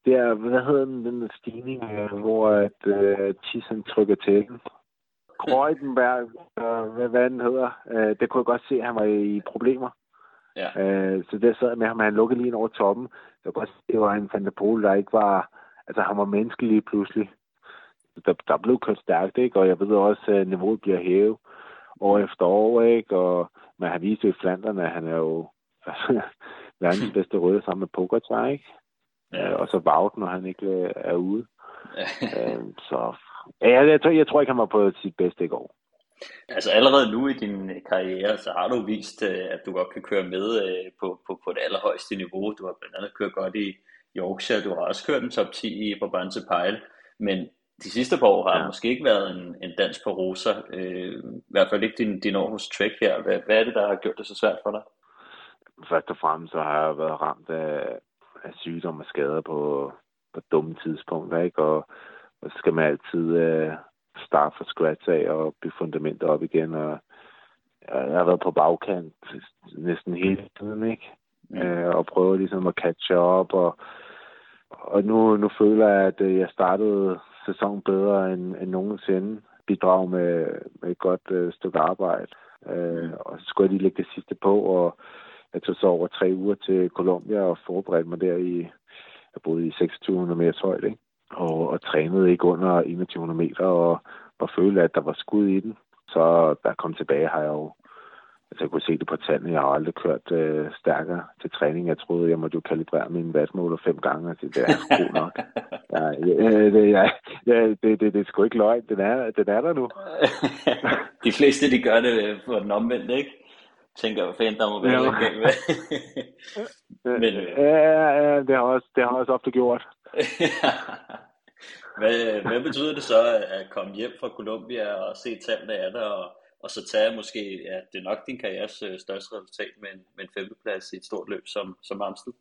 Det er, hvad hedder den, den stigning, øh, hvor at øh, Thyssen trykker til den. Kreutenberg, øh, hvad, hvad den hedder, øh, det kunne jeg godt se, at han var i problemer. Ja. Øh, så der sad med ham, han lukkede lige over toppen. Jeg kunne godt se, at det var en Van der Pol, der ikke var... Altså, han var menneskelig lige pludselig. Der, der blev kørt stærkt, ikke? Og jeg ved også, at niveauet bliver hævet år efter år, ikke? Og men han viste jo i Flanderne, at han er jo <laughs> verdens bedste røde sammen med Pogacar, ikke? Ja. Øh, og så Vaut, når han ikke øh, er ude. øh, så ja, jeg, tror, jeg tror ikke, han var på sit bedste i går. Altså allerede nu i din karriere, så har du vist, øh, at du godt kan køre med på, på, på det allerhøjeste niveau. Du har blandt andet kørt godt i Yorkshire, du har også kørt en top 10 i Brabantse Pejle, men de sidste par år har ja. måske ikke været en, en dans på roser. Øh, I hvert fald ikke din, din Aarhus Trek her. Hvad, hvad er det, der har gjort det så svært for dig? Først og fremmest så har jeg været ramt af, af sygdom og skader på, på dumme tidspunkter, ikke? Og, og så skal man altid øh, starte fra scratch af og bygge fundamentet op igen. Og jeg har været på bagkant næsten hele tiden, ikke? Mm. Øh, og prøver ligesom at catch up og og nu, nu føler jeg, at øh, jeg startede sæson bedre end, end nogensinde. Bidrag med, med et godt øh, stykke arbejde. Øh, og så skulle jeg lige lægge det sidste på, og jeg tog så over tre uger til Colombia og forberedte mig der i, jeg boede i 2600 meters højde, ikke? Og, og trænede ikke under 2100 meter, og, og følte, at der var skud i den. Så der kom tilbage, har jeg jo Altså, jeg kunne se det på tallene. Jeg har aldrig kørt øh, stærkere til træning. Jeg troede, jeg måtte jo kalibrere min wattmåler fem gange, og det er god <laughs> nok. Ja, ja, det, ja, ja, det, det, det er sgu ikke løgn. Den er, den er der nu. <laughs> de fleste, de gør det på den omvendte, ikke? Tænker, hvad fanden der må være ja. galt med. <laughs> Men, øh... ja, ja, det har også, det har også ofte gjort. hvad, hvad betyder det så at komme hjem fra Colombia og se tallene af det, og og så tage måske, ja, det er nok din karrieres øh, største resultat med en, med en femteplads i et stort løb som, som Amstel.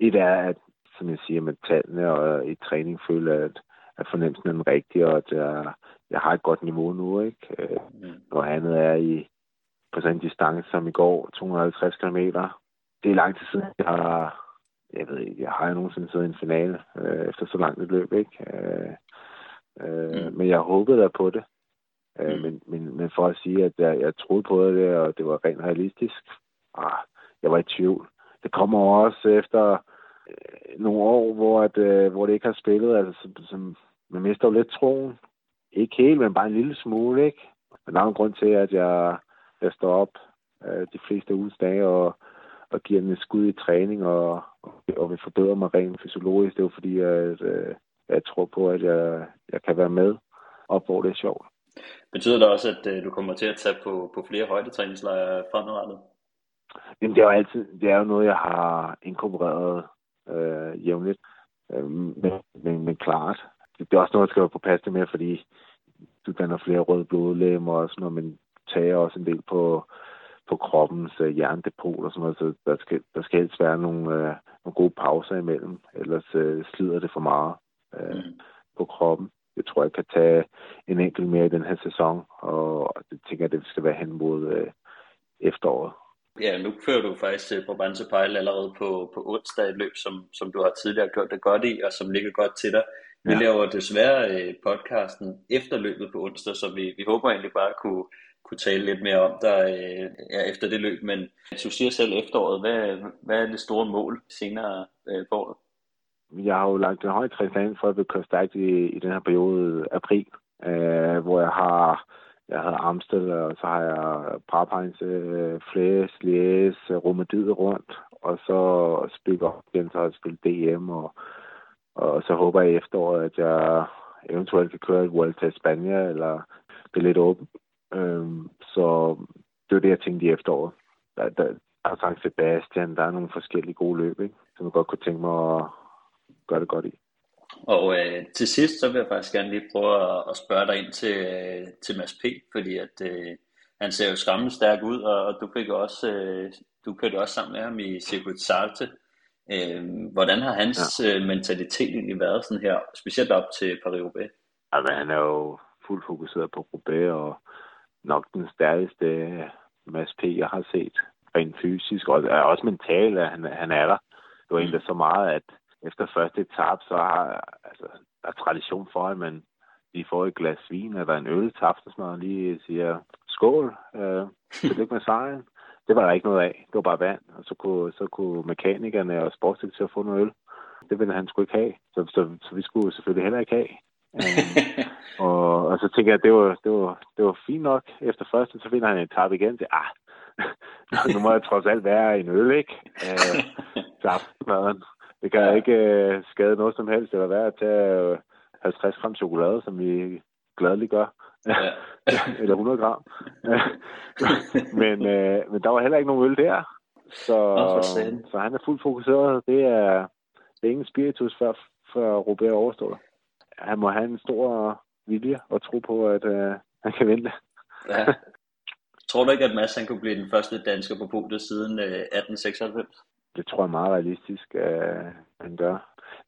Et er, at, som jeg siger, med tallene og i træning føler, at, at fornemmelsen er den rigtige, og at jeg, jeg har et godt niveau nu, ikke? Øh, mm. Noget andet er i, på sådan en distance som i går, 250 km. Det er lang tid siden, jeg har, jeg ved ikke, jeg har jeg nogensinde siddet i en finale øh, efter så langt et løb, ikke? Øh, øh, mm. Men jeg håbede da på det. Øh, mm. men, men, men for at sige, at jeg, jeg troede på det, og det var rent realistisk, ah, jeg var i tvivl. Det kommer også efter øh, nogle år, hvor, at, øh, hvor det ikke har spillet. Altså, som, som, man mister jo lidt troen. Ikke helt, men bare en lille smule, ikke? Men der er en grund til, at jeg, jeg står op øh, de fleste ugens dage og, og giver den et skud i træning og, og, og vil forbedre mig rent fysiologisk. Det er jo fordi, at, øh, jeg tror på, at jeg, jeg kan være med op, hvor det er sjovt. Betyder det også, at øh, du kommer til at tage på, på flere højdetræningslejre fremadrettet? Jamen, det er jo altid, det er jo noget, jeg har inkorporeret øh, jævnligt. Øh, men, men, men klart, det, det er også noget, jeg skal være på passe med, fordi du danner flere røde blodlemmer og sådan noget, men tager også en del på, på kroppens øh, jerndepot og sådan noget, så der skal, der skal helst være nogle, øh, nogle gode pauser imellem, ellers øh, slider det for meget øh, mm. på kroppen jeg tror, jeg kan tage en enkelt mere i den her sæson, og det tænker jeg, det skal være hen mod øh, efteråret. Ja, nu fører du faktisk på Pejl allerede på, på onsdag et løb, som, som du har tidligere gjort det godt i, og som ligger godt til dig. Vi ja. laver desværre øh, podcasten efter løbet på onsdag, så vi, vi håber egentlig bare at kunne, kunne tale lidt mere om dig øh, ja, efter det løb. Men du siger selv efteråret, hvad, hvad er det store mål senere øh, på året? Jeg har jo lagt en høj træning for at blive kørt stærkt i, i den her periode april, øh, hvor jeg har jeg havde Amstel, og så har jeg Brabheinz, øh, Flæs, Lies, Romedid rundt, og så spille op igen, så har jeg spillet DM, og, og så håber jeg i efteråret, at jeg eventuelt kan køre et World til Spanien, eller det er lidt åbent. Øhm, så det er det, jeg tænkte i efteråret. Der, der, der er Sankt Sebastian, der er nogle forskellige gode løb, ikke? som jeg godt kunne tænke mig at gøre det godt i. Og øh, til sidst, så vil jeg faktisk gerne lige prøve at, at spørge dig ind til, øh, til Mads P., fordi at, øh, han ser jo skræmmende stærk ud, og, og du fik også, øh, du kørte også sammen med ham i Circuit Salte. Øh, hvordan har hans ja. øh, mentalitet egentlig været sådan her, specielt op til Paris-Roubaix? Altså, han er jo fuldt fokuseret på Roubaix, og nok den stærkeste Mads P., jeg har set, rent fysisk, og også mentalt, at han, han er der. Det var egentlig så meget, at efter første etap, så har altså, der er tradition for, at man lige får et glas vin eller en øl til aftensmad og lige siger skål, øh, <laughs> tillykke med sejren. Det var der ikke noget af. Det var bare vand. Og så kunne, så kunne mekanikerne og sportsdirektør få noget øl. Det ville han skulle ikke have. Så, så, så vi skulle selvfølgelig heller ikke have. um, <laughs> og, og, så tænker jeg, at det var, det var, det var fint nok. Efter første, så finder han en tab igen til, ah, <laughs> nu må jeg trods alt være en øl, ikke? Uh, til aftensmaden. Det kan ikke uh, skade noget som helst, eller være at tage uh, 50 gram chokolade, som vi gladeligt gør. Ja. <laughs> eller 100 gram. <laughs> men, uh, men der var heller ikke nogen øl der. Så, så han er fuldt fokuseret. Det er, det er ingen spiritus, før, før Robert overstår. Han må have en stor vilje og tro på, at uh, han kan vinde Ja. Tror du ikke, at Mads han kunne blive den første dansker på podiet siden uh, 1896? Det tror jeg er meget realistisk, øh, at han gør.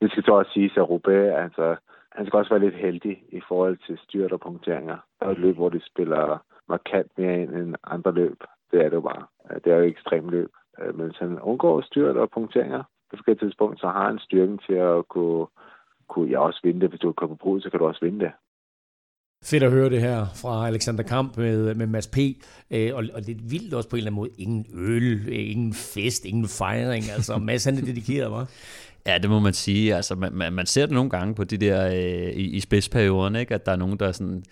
Det skal så også sige, at Roubaix, altså, han skal også være lidt heldig i forhold til styrt og punkteringer. Der er et løb, hvor de spiller markant mere ind end andre løb. Det er det jo bare. Øh, det er jo et ekstremt løb. Øh, men hvis han undgår styrt og punkteringer på forskellige tidspunkt, så har han styrken til at kunne, kunne jeg også vinde det. Hvis du kommer på brud, så kan du også vinde det. Fedt at høre det her fra Alexander Kamp med, med Mads P. Øh, og, og lidt vildt også på en eller anden måde. Ingen øl, ingen fest, ingen fejring. Altså, <laughs> Mads han er dedikeret, var. Ja, det må man sige. Altså, man, man, man ser det nogle gange på de der øh, i, i spidsperioderne, ikke? at der er nogen, der sådan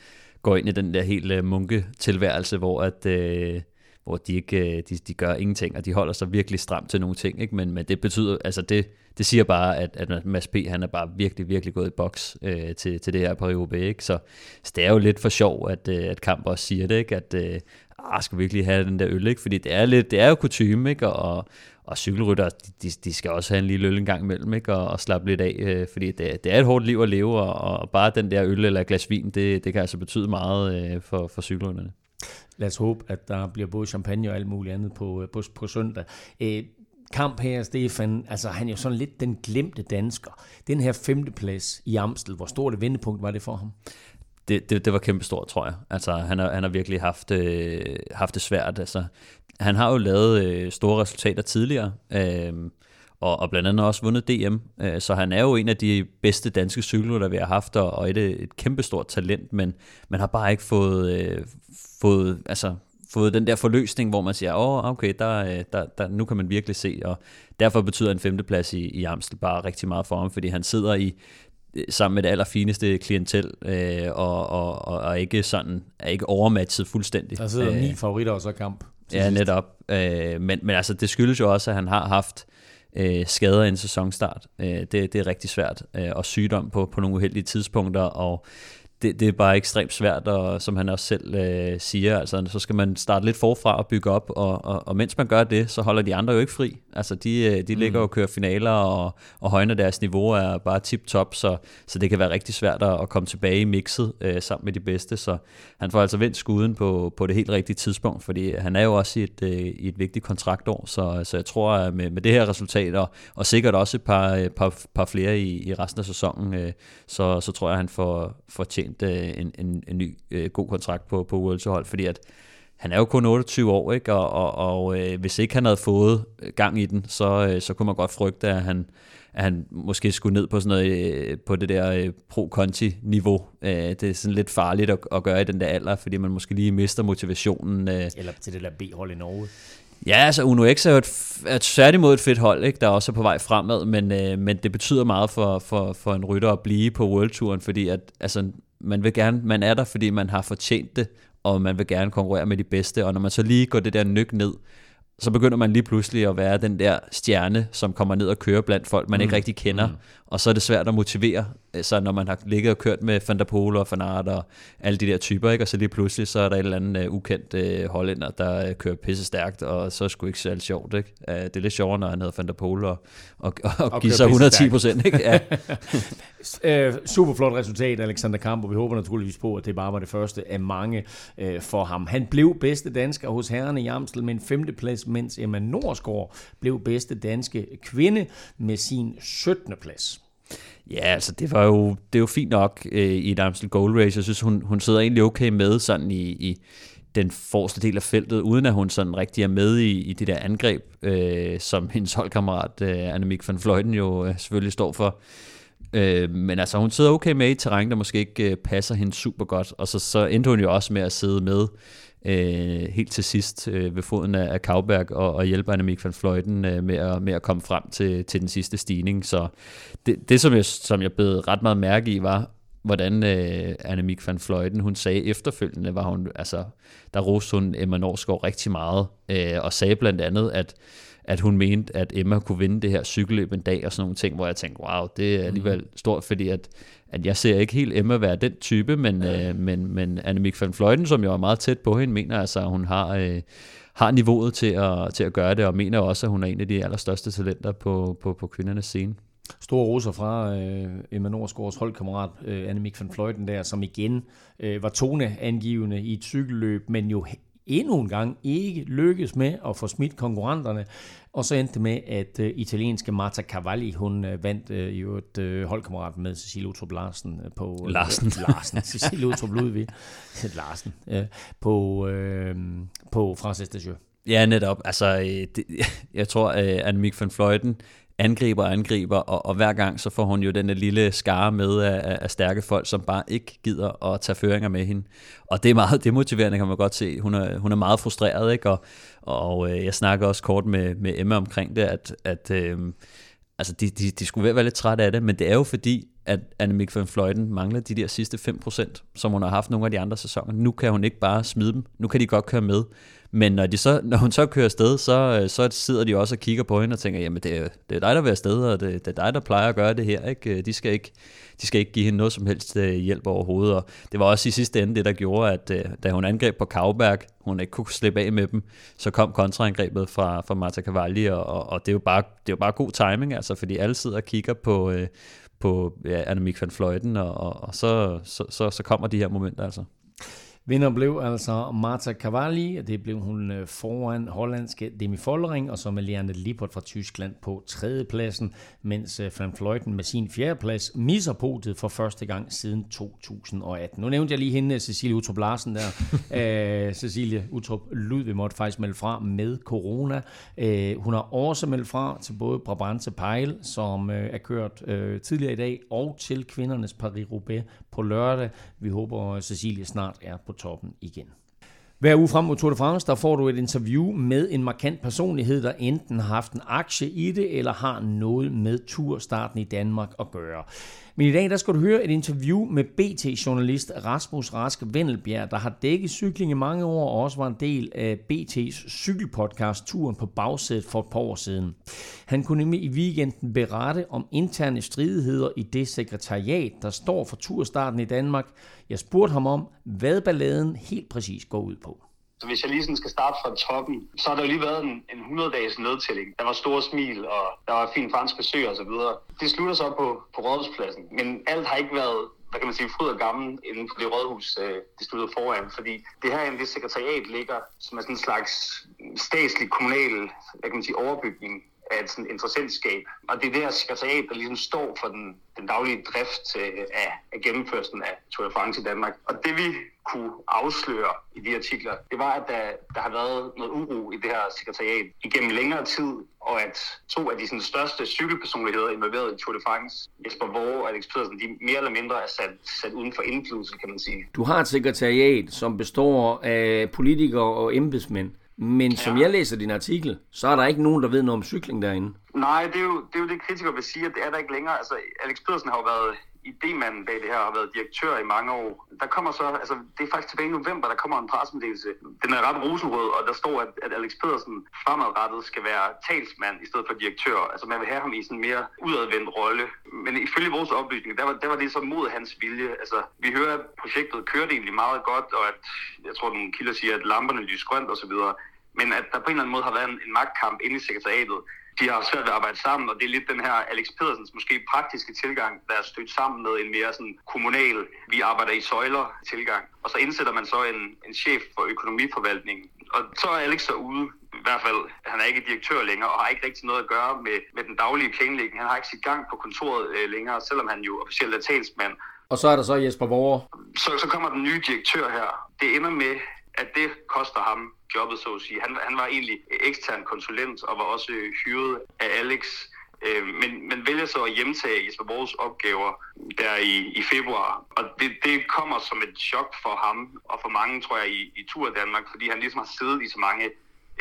går ind i den der helt øh, munketilværelse, hvor at, øh, hvor de ikke øh, de, de gør ingenting, og de holder sig virkelig stramt til nogle ting. Ikke? Men, men det betyder, altså det, det siger bare, at, at Mads P. han er bare virkelig, virkelig gået i boks øh, til, til det her på roubaix ikke? Så, så det er jo lidt for sjov, at, øh, at Kamp også siger det, ikke? at øh, ah, skal vi virkelig have den der øl, ikke? fordi det er, lidt, det er jo kutume, ikke? Og, og cykelrytter, de, de skal også have en lille øl en gang imellem, ikke? Og, og slappe lidt af, øh, fordi det, det er et hårdt liv at leve, og, og bare den der øl eller et glas vin, det, det kan altså betyde meget øh, for, for cykelrytterne. Lad os håbe, at der bliver både champagne og alt muligt andet på, øh, på, på søndag. Øh, kamp her, Stefan, altså han er jo sådan lidt den glemte dansker. Den her femteplads i Amstel, hvor stort et vendepunkt var det for ham? Det, det, det var kæmpestort, tror jeg. Altså, han har, han har virkelig haft, øh, haft det svært. Altså, han har jo lavet øh, store resultater tidligere, øh, og, og blandt andet også vundet DM, øh, så han er jo en af de bedste danske cykler, vi har haft, og, og et, et kæmpestort talent, men man har bare ikke fået, øh, fået, altså, fået den der forløsning, hvor man siger, åh, oh, okay, der, øh, der, der, nu kan man virkelig se, og derfor betyder en femteplads i, i Amstel bare rigtig meget for ham, fordi han sidder i øh, sammen med det allerfineste klientel, øh, og, og, og, og ikke sådan, er ikke overmatchet fuldstændig. Der sidder ni favoritter og så kamp. Ja, sidst. netop. Øh, men, men altså, det skyldes jo også, at han har haft øh, skader i en sæsonstart. Øh, det, det er rigtig svært, øh, og sygdom på, på nogle uheldige tidspunkter, og det, det er bare ekstremt svært, og som han også selv øh, siger, altså, så skal man starte lidt forfra og bygge op, og, og, og mens man gør det, så holder de andre jo ikke fri. Altså, de, øh, de ligger mm. og kører finaler, og, og højner deres niveau er bare tip-top, så, så det kan være rigtig svært at, at komme tilbage i mixet øh, sammen med de bedste, så han får altså vendt skuden på, på det helt rigtige tidspunkt, fordi han er jo også i et, øh, i et vigtigt kontraktår, så, så jeg tror, at med, med det her resultat, og, og sikkert også et par, øh, par, par flere i, i resten af sæsonen, øh, så, så tror jeg, at han får, får tjent øh, en, en, en ny øh, god kontrakt på, på World fordi at han er jo kun 28 år, ikke? og, og, og øh, hvis ikke han havde fået gang i den, så, øh, så kunne man godt frygte, at han, at han måske skulle ned på sådan noget, øh, på det der øh, pro-conti-niveau. Øh, det er sådan lidt farligt at, at gøre i den der alder, fordi man måske lige mister motivationen. Øh. Eller til det der B-hold i Norge. Ja, altså Uno X er jo et, et særligt et fedt hold, ikke? der også er på vej fremad, men, øh, men det betyder meget for, for, for en rytter at blive på World Touren, fordi at, altså, man, vil gerne, man er der, fordi man har fortjent det, og man vil gerne konkurrere med de bedste, og når man så lige går det der nyk ned, så begynder man lige pludselig at være den der stjerne, som kommer ned og kører blandt folk, man mm. ikke rigtig kender. Mm. Og så er det svært at motivere, så når man har ligget og kørt med Van der Pol og Van Aert og alle de der typer, ikke? og så lige pludselig så er der et eller andet uh, ukendt uh, hollænder, der uh, kører pisse stærkt, og så er sgu ikke særlig sjovt. Ikke? Uh, det er lidt sjovere, når han hedder Van der Pol og, og, og, og giver sig 110 procent. Ja. <laughs> uh, super flot resultat, Alexander Kamp, og vi håber naturligvis på, at det bare var det første af mange uh, for ham. Han blev bedste dansker hos herrerne i Amstel med en femteplads, mens Emma Norsgaard blev bedste danske kvinde med sin 17. plads. Ja, altså det var jo, det er jo fint nok øh, i et Amstel Gold Race. Jeg synes, hun, hun sidder egentlig okay med sådan i, i den forreste del af feltet, uden at hun sådan rigtig er med i, i det der angreb, øh, som <laughs> hendes holdkammerat øh, Annemiek van Fløjten jo øh, selvfølgelig står for. Øh, men altså, hun sidder okay med i terræn, der måske ikke øh, passer hende super godt, og så, så endte hun jo også med at sidde med øh, helt til sidst øh, ved foden af, af Kauberg og, og hjælpe Annemiek van Fløjten øh, med, at, med at komme frem til, til den sidste stigning. Så det, det som, jeg, som jeg blev ret meget mærke i, var, hvordan øh, Annemiek van Fløjten, hun sagde efterfølgende, var hun, altså, der roste hun Emma Norsgaard rigtig meget, øh, og sagde blandt andet, at at hun mente, at Emma kunne vinde det her cykelløb en dag og sådan nogle ting, hvor jeg tænkte, wow, det er alligevel mm. stort, fordi at, at jeg ser ikke helt Emma være den type, men, ja. øh, men, men Annemiek van Fløjten, som jo er meget tæt på hende, mener altså, at hun har, øh, har niveauet til at, til at gøre det, og mener også, at hun er en af de allerstørste talenter på, på, på kvindernes scene. Store roser fra øh, Emma Norsgaards holdkammerat øh, Annemiek van Fløjten der, som igen øh, var toneangivende i et cykelløb, men jo endnu en gang ikke lykkes med at få smidt konkurrenterne. Og så endte det med, at uh, italienske Marta Cavalli, hun uh, vandt uh, jo et uh, holdkammerat med Cecilie Utrup Larsen på... Uh, Larsen. <laughs> Larsen. Cecilie Utrup Ludvig. <laughs> Larsen. Uh, på, uh, på Francis Desjeux. Ja, netop. Altså, det, <laughs> jeg tror, at Annemiek van Fløjten angriber og angriber, og, og hver gang så får hun jo den lille skare med af, af stærke folk, som bare ikke gider at tage føringer med hende. Og det er meget demotiverende, kan man godt se. Hun er, hun er meget frustreret, ikke? Og, og øh, jeg snakker også kort med, med Emma omkring det, at, at øh, altså de, de, de skulle være lidt trætte af det, men det er jo fordi, at Annemiek van Fløjten mangler de der sidste 5%, som hun har haft nogle af de andre sæsoner. Nu kan hun ikke bare smide dem. Nu kan de godt køre med. Men når, de så, når hun så kører afsted, så, øh, så sidder de også og kigger på hende og tænker, jamen det er, det er dig, der vil afsted, og det, det er dig, der plejer at gøre det her. Ikke? Øh, de, skal ikke, de skal ikke give hende noget som helst øh, hjælp overhovedet. Og det var også i sidste ende det, der gjorde, at da hun angreb på Kauberg, hun ikke kunne slippe af med dem, så kom kontraangrebet fra, fra Marta Cavalli, og, og, det, er jo bare, det er jo bare god timing, altså, fordi alle sidder og kigger på, på ja, Annemiek van Fløjten, og, og, og så, så, så, så kommer de her momenter altså. Vinder blev altså Marta Cavalli, og det blev hun øh, foran hollandske Demi Follering, og så med Leanne Lippert fra Tyskland på tredjepladsen, mens øh, Van Fleuten med sin fjerdeplads misser podiet for første gang siden 2018. Nu nævnte jeg lige hende, Cecilie Utrup Larsen der. uh, <laughs> Cecilie Utrup Ludvig måtte faktisk melde fra med corona. Uh, hun har også meldt fra til både Brabantse Pejl, som uh, er kørt uh, tidligere i dag, og til kvindernes Paris-Roubaix på lørdag. Vi håber, Cecilie snart er på toppen igen. Hver uge frem mod Tour de France, der får du et interview med en markant personlighed, der enten har haft en aktie i det, eller har noget med turstarten i Danmark at gøre. Men i dag der skal du høre et interview med BT-journalist Rasmus Rask Vendelbjerg, der har dækket cykling i mange år og også var en del af BT's cykelpodcast Turen på bagsædet for et par år siden. Han kunne nemlig i weekenden berette om interne stridigheder i det sekretariat, der står for turstarten i Danmark. Jeg spurgte ham om, hvad balladen helt præcis går ud på. Så hvis jeg lige sådan skal starte fra toppen, så har der jo lige været en, en 100-dages nedtælling. Der var store smil, og der var fin fransk besøg og så videre. Det slutter så på, på rådhuspladsen. Men alt har ikke været hvad kan man sige, fryd og gammel inden for det rådhus, øh, det stod foran. Fordi det her det sekretariat ligger som er sådan en slags statslig, kommunal hvad kan man sige, overbygning af et sådan interessentskab. Og det er det her sekretariat, der ligesom står for den, den daglige drift øh, af, af gennemførelsen af Tour de France i Danmark. Og det vi kunne afsløre i de artikler, det var, at der, der har været noget uro i det her sekretariat igennem længere tid, og at to af de sådan, største cykelpersonligheder involveret i Tour de France, Jesper Vore og Alex Pedersen, de mere eller mindre er sat, sat uden for indflydelse, kan man sige. Du har et sekretariat, som består af politikere og embedsmænd, Men som ja. jeg læser din artikel, så er der ikke nogen, der ved noget om cykling derinde. Nej, det er jo det, er jo det kritikere vil sige, at det er der ikke længere. Altså, Alex Pedersen har jo været idémanden bag det her har været direktør i mange år. Der kommer så, altså det er faktisk tilbage i november, der kommer en pressemeddelelse. Den er ret rosenrød, og der står, at, at Alex Pedersen fremadrettet skal være talsmand i stedet for direktør. Altså man vil have ham i sådan en mere udadvendt rolle. Men ifølge vores oplysning, der var, der var det så mod hans vilje. Altså vi hører, at projektet kørte egentlig meget godt, og at jeg tror, nogle kilder siger, at lamperne lyser grønt osv. Men at der på en eller anden måde har været en, en magtkamp inde i sekretariatet, de har svært ved at arbejde sammen, og det er lidt den her Alex Pedersens måske praktiske tilgang, der er stødt sammen med en mere sådan kommunal, vi arbejder i søjler tilgang. Og så indsætter man så en, en chef for økonomiforvaltningen. Og så er Alex så ude, i hvert fald, han er ikke direktør længere, og har ikke rigtig noget at gøre med, med den daglige planlægning. Han har ikke sit gang på kontoret øh, længere, selvom han jo officielt er talsmand. Og så er der så Jesper Vore. Så, så kommer den nye direktør her. Det ender med, at det koster ham jobbet, så at sige. Han, han var egentlig ekstern konsulent og var også hyret af Alex, øh, men, men vælger så at hjemtage Jesper Borgs opgaver der i, i februar. Og det, det kommer som et chok for ham og for mange, tror jeg, i, i Tur Danmark, fordi han ligesom har siddet i så mange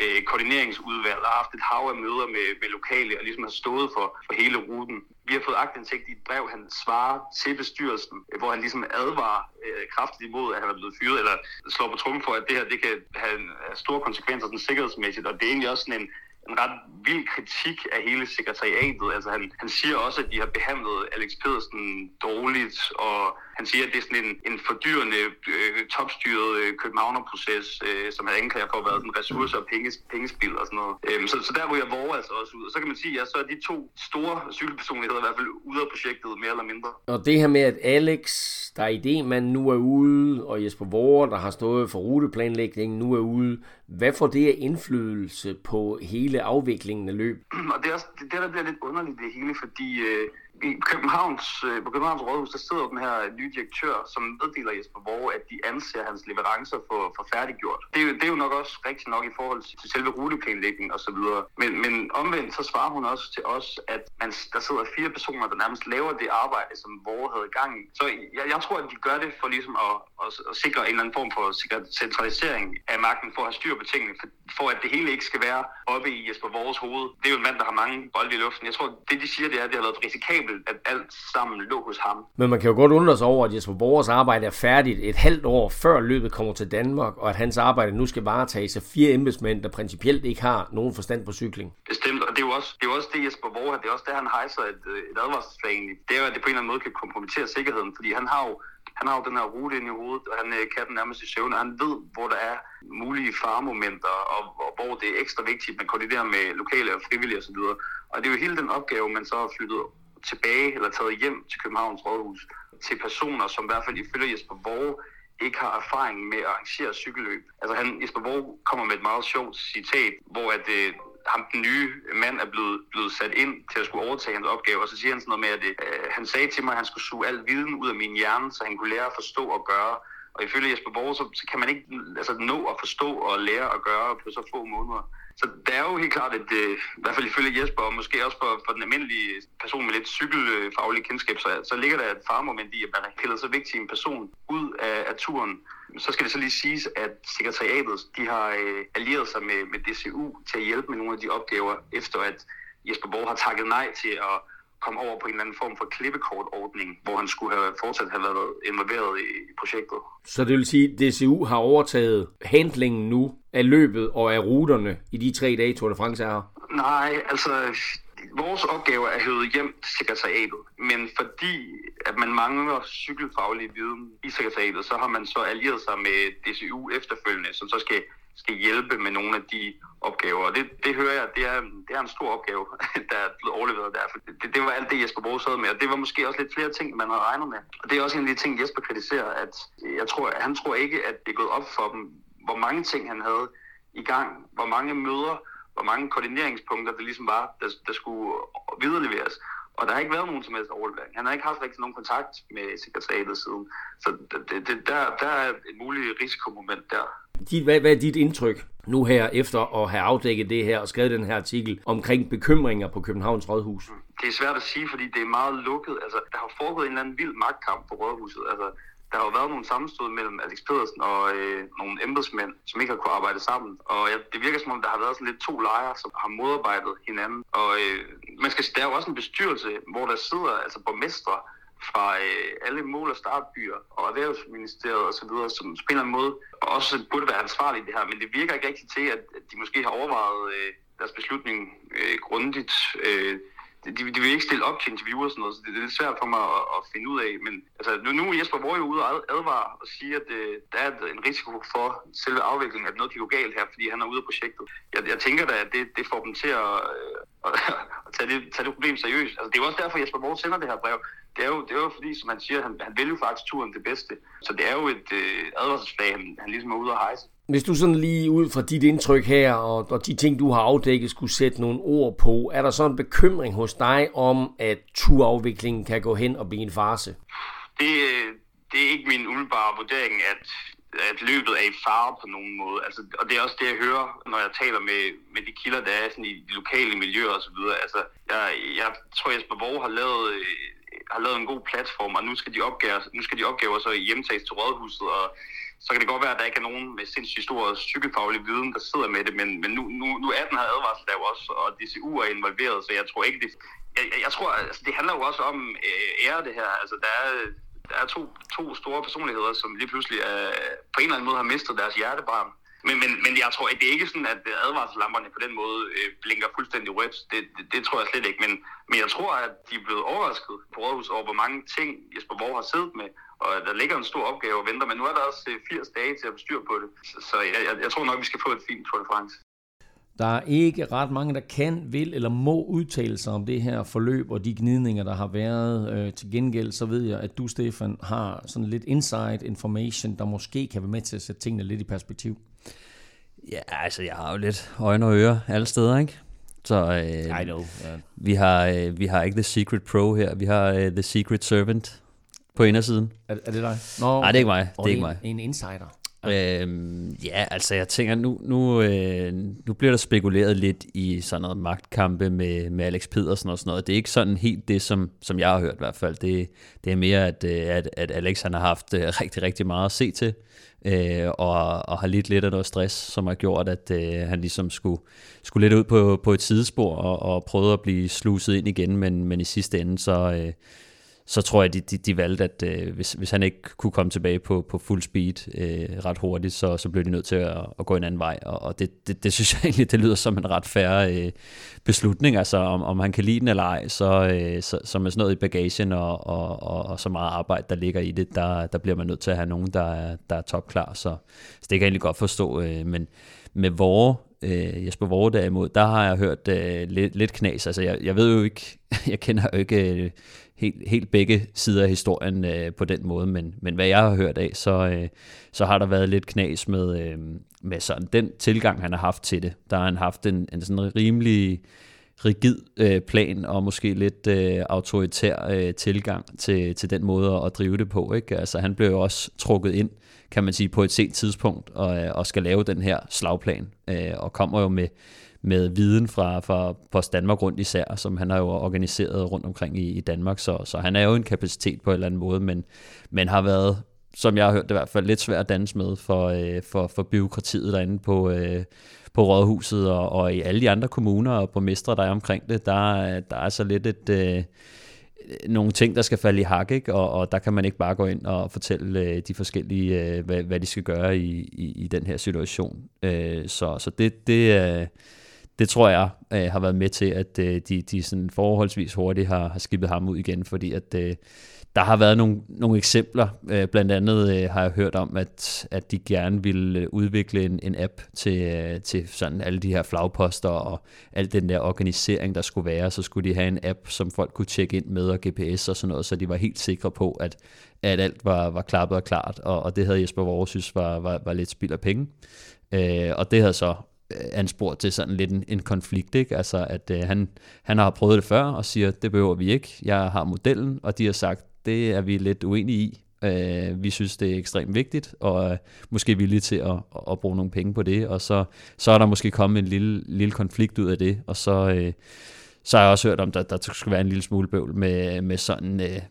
øh, koordineringsudvalg og haft et hav af møder med, med lokale og ligesom har stået for, for hele ruten. Vi har fået agtindsigt i et brev, han svarer til bestyrelsen, hvor han ligesom advarer øh, kraftigt imod, at han er blevet fyret, eller slår på trummen for, at det her det kan have store konsekvenser sådan sikkerhedsmæssigt, og det er egentlig også sådan en, en ret vild kritik af hele sekretariatet. Altså han, han siger også, at de har behandlet Alex Pedersen dårligt, og han siger, at det er sådan en, en fordyrende, øh, topstyret øh, københavnerproces, øh, som han anklager for at være sådan ressourcer og penges, pengespil og sådan noget. Øhm, så, så der ryger Vore altså også ud. Og så kan man sige, at så er de to store cykelpersonligheder i hvert fald ude af projektet, mere eller mindre. Og det her med, at Alex, der er idémand, nu er ude, og Jesper Vore, der har stået for ruteplanlægningen, nu er ude. Hvad får det af indflydelse på hele afviklingen af løb? Og det er også det, der bliver lidt underligt det hele, fordi øh, i Københavns, øh, på Københavns Rådhus, der sidder den her nye direktør, som meddeler Jesper Borg, at de anser hans leverancer for, for færdiggjort. Det er, jo, det er jo nok også rigtigt nok i forhold til selve ruteplanlægning og så videre. Men, men omvendt så svarer hun også til os, at man, der sidder fire personer, der nærmest laver det arbejde, som Borg havde i gang. Så jeg, jeg tror, at de gør det for ligesom at, at, at sikre en eller anden form for centralisering af magten, for at have styr på tingene, for, for at det hele ikke skal være oppe i Jesper Borgs hoved. Det er jo en mand, der har mange bolde i luften. Jeg tror, det de siger, det er, at det har været risikabelt risikabelt, at alt sammen lå hos ham. Men man kan jo godt undre sig over, at Jesper Borgers arbejde er færdigt et halvt år før løbet kommer til Danmark, og at hans arbejde nu skal varetages af fire embedsmænd, der principielt ikke har nogen forstand på cykling. Bestemt, og det er jo også det, er også det Jesper Borger, det er også det, han hejser et, et advarselsflag Det er jo, at det på en eller anden måde kan kompromittere sikkerheden, fordi han har jo han har jo den her rute ind i hovedet, og han øh, kan den nærmest i søvn, og han ved, hvor der er mulige faremomenter, og, og hvor det er ekstra vigtigt, at man koordinerer med lokale og frivillige osv. Og det er jo hele den opgave, man så har flyttet tilbage eller taget hjem til Københavns Rådhus til personer, som i hvert fald ifølge Jesper Vore ikke har erfaring med at arrangere cykelløb. Altså han, Jesper Vore kommer med et meget sjovt citat, hvor at, øh, ham, den nye mand er blevet, blevet sat ind til at skulle overtage hans opgave, og så siger han sådan noget med, at øh, han sagde til mig, at han skulle suge al viden ud af min hjerne, så han kunne lære at forstå og gøre. Og ifølge Jesper Borg, så, så kan man ikke altså, nå at forstå og lære at gøre på så få måneder. Så der er jo helt klart, at øh, i hvert fald ifølge Jesper, og måske også for, for den almindelige person med lidt cykelfaglig kendskab, så, så ligger der et farmoment i, at man har pillet så vigtig en person ud af, af turen. Så skal det så lige siges, at sekretariatet de har øh, allieret sig med, med DCU til at hjælpe med nogle af de opgaver, efter at Jesper Borg har takket nej til at komme over på en eller anden form for klippekortordning, hvor han skulle have fortsat have været involveret i, i projektet. Så det vil sige, at DCU har overtaget handlingen nu af løbet og af ruterne i de tre dage, Tour de France er her? Nej, altså vores opgave er hævet hjem til sekretariatet, men fordi at man mangler cykelfaglig viden i sekretariatet, så har man så allieret sig med DCU efterfølgende, som så skal skal hjælpe med nogle af de opgaver. Og det, det hører jeg, det er, det er en stor opgave, <laughs> der er blevet overleveret der. For det, det var alt det, Jesper Borg sad med, og det var måske også lidt flere ting, man havde regnet med. Og det er også en af de ting, Jesper kritiserer, at jeg tror, han tror ikke, at det er gået op for dem, hvor mange ting han havde i gang, hvor mange møder, hvor mange koordineringspunkter det ligesom var, der, der skulle videreleveres. Og der har ikke været nogen som helst overlevering. Han har ikke haft rigtig nogen kontakt med sekretariatet siden. Så det, det, der, der er et muligt risikomoment der. Dit, hvad, hvad er dit indtryk nu her, efter at have afdækket det her og skrevet den her artikel omkring bekymringer på Københavns Rådhus? Det er svært at sige, fordi det er meget lukket. Altså, der har foregået en eller anden vild magtkamp på Rådhuset. Altså, der har jo været nogle sammenstød mellem Alex Pedersen og øh, nogle embedsmænd, som ikke har kunne arbejde sammen. Og ja, det virker som om, der har været sådan lidt to lejre, som har modarbejdet hinanden. Og øh, man skal, der er jo også en bestyrelse, hvor der sidder altså borgmestre fra øh, alle mål- og startbyer og Erhvervsministeriet osv., som på en eller anden måde også burde være ansvarlige i det her. Men det virker ikke rigtig til, at de måske har overvejet øh, deres beslutning øh, grundigt. Øh, de, de vil ikke stille op til interviewer og sådan noget, så det, det er lidt svært for mig at, at finde ud af. Men altså, nu, nu er Jesper Borg jo ude og advare og sige, at øh, der er en risiko for selve afviklingen, at noget kan gå galt her, fordi han er ude af projektet. Jeg, jeg tænker da, at det, det får dem til at, øh, at, <laughs> at tage, det, tage det problem seriøst. Altså, det er jo også derfor, at Jesper Borg sender det her brev. Det er jo, det er jo fordi, som han siger, han, han vil jo faktisk turen det bedste. Så det er jo et øh, advarselsflag, han, han ligesom er ude at hejse. Hvis du sådan lige ud fra dit indtryk her, og, og de ting, du har afdækket, skulle sætte nogle ord på, er der så en bekymring hos dig om, at turafviklingen kan gå hen og blive en farse? Det, øh, det er ikke min umiddelbare vurdering, at, at løbet er i fare på nogen måde. Altså, og det er også det, jeg hører, når jeg taler med, med de kilder, der er sådan i de lokale miljøer osv. Altså, jeg, jeg tror, Jesper Borg har lavet, øh, har lavet en god platform, og nu skal de opgaver, nu skal de opgaver så hjemtages til rådhuset, og så kan det godt være, at der ikke er nogen med sindssygt stor psykefaglig viden, der sidder med det, men, men nu, nu, nu er den her advarsel der jo også, og DCU er involveret, så jeg tror ikke, det... Jeg, jeg tror, altså, det handler jo også om øh, ære, det her. Altså, der er, der er to, to store personligheder, som lige pludselig er, på en eller anden måde har mistet deres hjertebarn. Men, men, men jeg tror at det er ikke sådan, at advarselslamperne på den måde øh, blinker fuldstændig rødt. Det, det, det tror jeg slet ikke. Men, men jeg tror, at de er blevet overrasket på Rådhus over, hvor mange ting Jesper Borg har siddet med, og der ligger en stor opgave og venter, men nu er der også øh, 80 dage til at bestyre på det. Så, så jeg, jeg, jeg tror nok, vi skal få et fint Tour de France. Der er ikke ret mange, der kan, vil eller må udtale sig om det her forløb og de gnidninger, der har været. Øh, til gengæld så ved jeg, at du, Stefan, har sådan lidt inside information, der måske kan være med til at sætte tingene lidt i perspektiv. Ja, altså jeg har jo lidt øjne og ører alle steder, ikke? Så øh, I know. Yeah. vi, har, øh, vi har ikke The Secret Pro her, vi har øh, The Secret Servant på indersiden. Er, er det dig? Nå, Nej, det er ikke mig. Det er ikke mig. En insider. Øhm, ja, altså jeg tænker, nu, nu, øh, nu bliver der spekuleret lidt i sådan noget magtkampe med, med Alex Pedersen og sådan noget. Det er ikke sådan helt det, som, som jeg har hørt i hvert fald. Det, det er mere, at, øh, at, at Alex han har haft øh, rigtig, rigtig meget at se til, øh, og, og har lidt lidt af noget stress, som har gjort, at øh, han ligesom skulle, skulle lidt ud på, på et sidespor og, og prøve at blive sluset ind igen, men, men i sidste ende så... Øh, så tror jeg, de, de, de valgte, at øh, hvis, hvis han ikke kunne komme tilbage på, på fuld speed øh, ret hurtigt, så, så blev de nødt til at, at gå en anden vej. Og, og det, det, det synes <laughs> jeg egentlig, det lyder som en ret færre øh, beslutning. Altså om, om han kan lide den eller ej, så, øh, så, så med sådan noget i bagagen og, og, og, og så meget arbejde, der ligger i det, der, der bliver man nødt til at have nogen, der er, der er topklar. Så, så det kan jeg egentlig godt forstå. Øh, men med vores øh, Jesper Vore derimod, der har jeg hørt øh, lidt, lidt knas. Altså jeg, jeg ved jo ikke, <laughs> jeg kender jo ikke øh, helt, helt begge sider af historien øh, på den måde, men, men hvad jeg har hørt af, så, øh, så har der været lidt knas med, øh, med sådan den tilgang, han har haft til det. Der har han haft en, en sådan rimelig rigid øh, plan og måske lidt øh, autoritær øh, tilgang til, til den måde at drive det på. Ikke? Altså, han blev jo også trukket ind, kan man sige, på et sent tidspunkt og, øh, og skal lave den her slagplan øh, og kommer jo med med viden fra, fra Post Danmark rundt især, som han har jo organiseret rundt omkring i, i Danmark, så, så han er jo en kapacitet på en eller anden måde, men, men har været, som jeg har hørt det i hvert fald, lidt svært at danse med for, øh, for, for byråkratiet derinde på, øh, på Rådhuset og, og i alle de andre kommuner og borgmestre, der er omkring det, der, der er så lidt et... Øh, nogle ting, der skal falde i hak, ikke? Og, og der kan man ikke bare gå ind og fortælle øh, de forskellige, øh, hvad, hvad de skal gøre i, i, i den her situation. Øh, så så det, det, øh, det tror jeg øh, har været med til, at øh, de, de sådan forholdsvis hurtigt har, har skibet ham ud igen, fordi at øh, der har været nogle, nogle eksempler, øh, blandt andet øh, har jeg hørt om, at, at de gerne ville øh, udvikle en, en app til, øh, til sådan alle de her flagposter og al den der organisering, der skulle være. Så skulle de have en app, som folk kunne tjekke ind med og GPS og sådan noget, så de var helt sikre på, at, at alt var, var klappet og klart. Og, og det havde Jesper Vore synes var, var, var lidt spild af penge. Øh, og det havde så anspor til sådan lidt en, en konflikt, ikke? Altså, at øh, han, han har prøvet det før og siger, det behøver vi ikke, jeg har modellen, og de har sagt, det er vi lidt uenige i. Øh, vi synes, det er ekstremt vigtigt, og øh, måske villige til at, at bruge nogle penge på det, og så, så er der måske kommet en lille, lille konflikt ud af det, og så, øh, så har jeg også hørt om, at der, der skulle være en lille smule bøvl med, med sådan... Øh,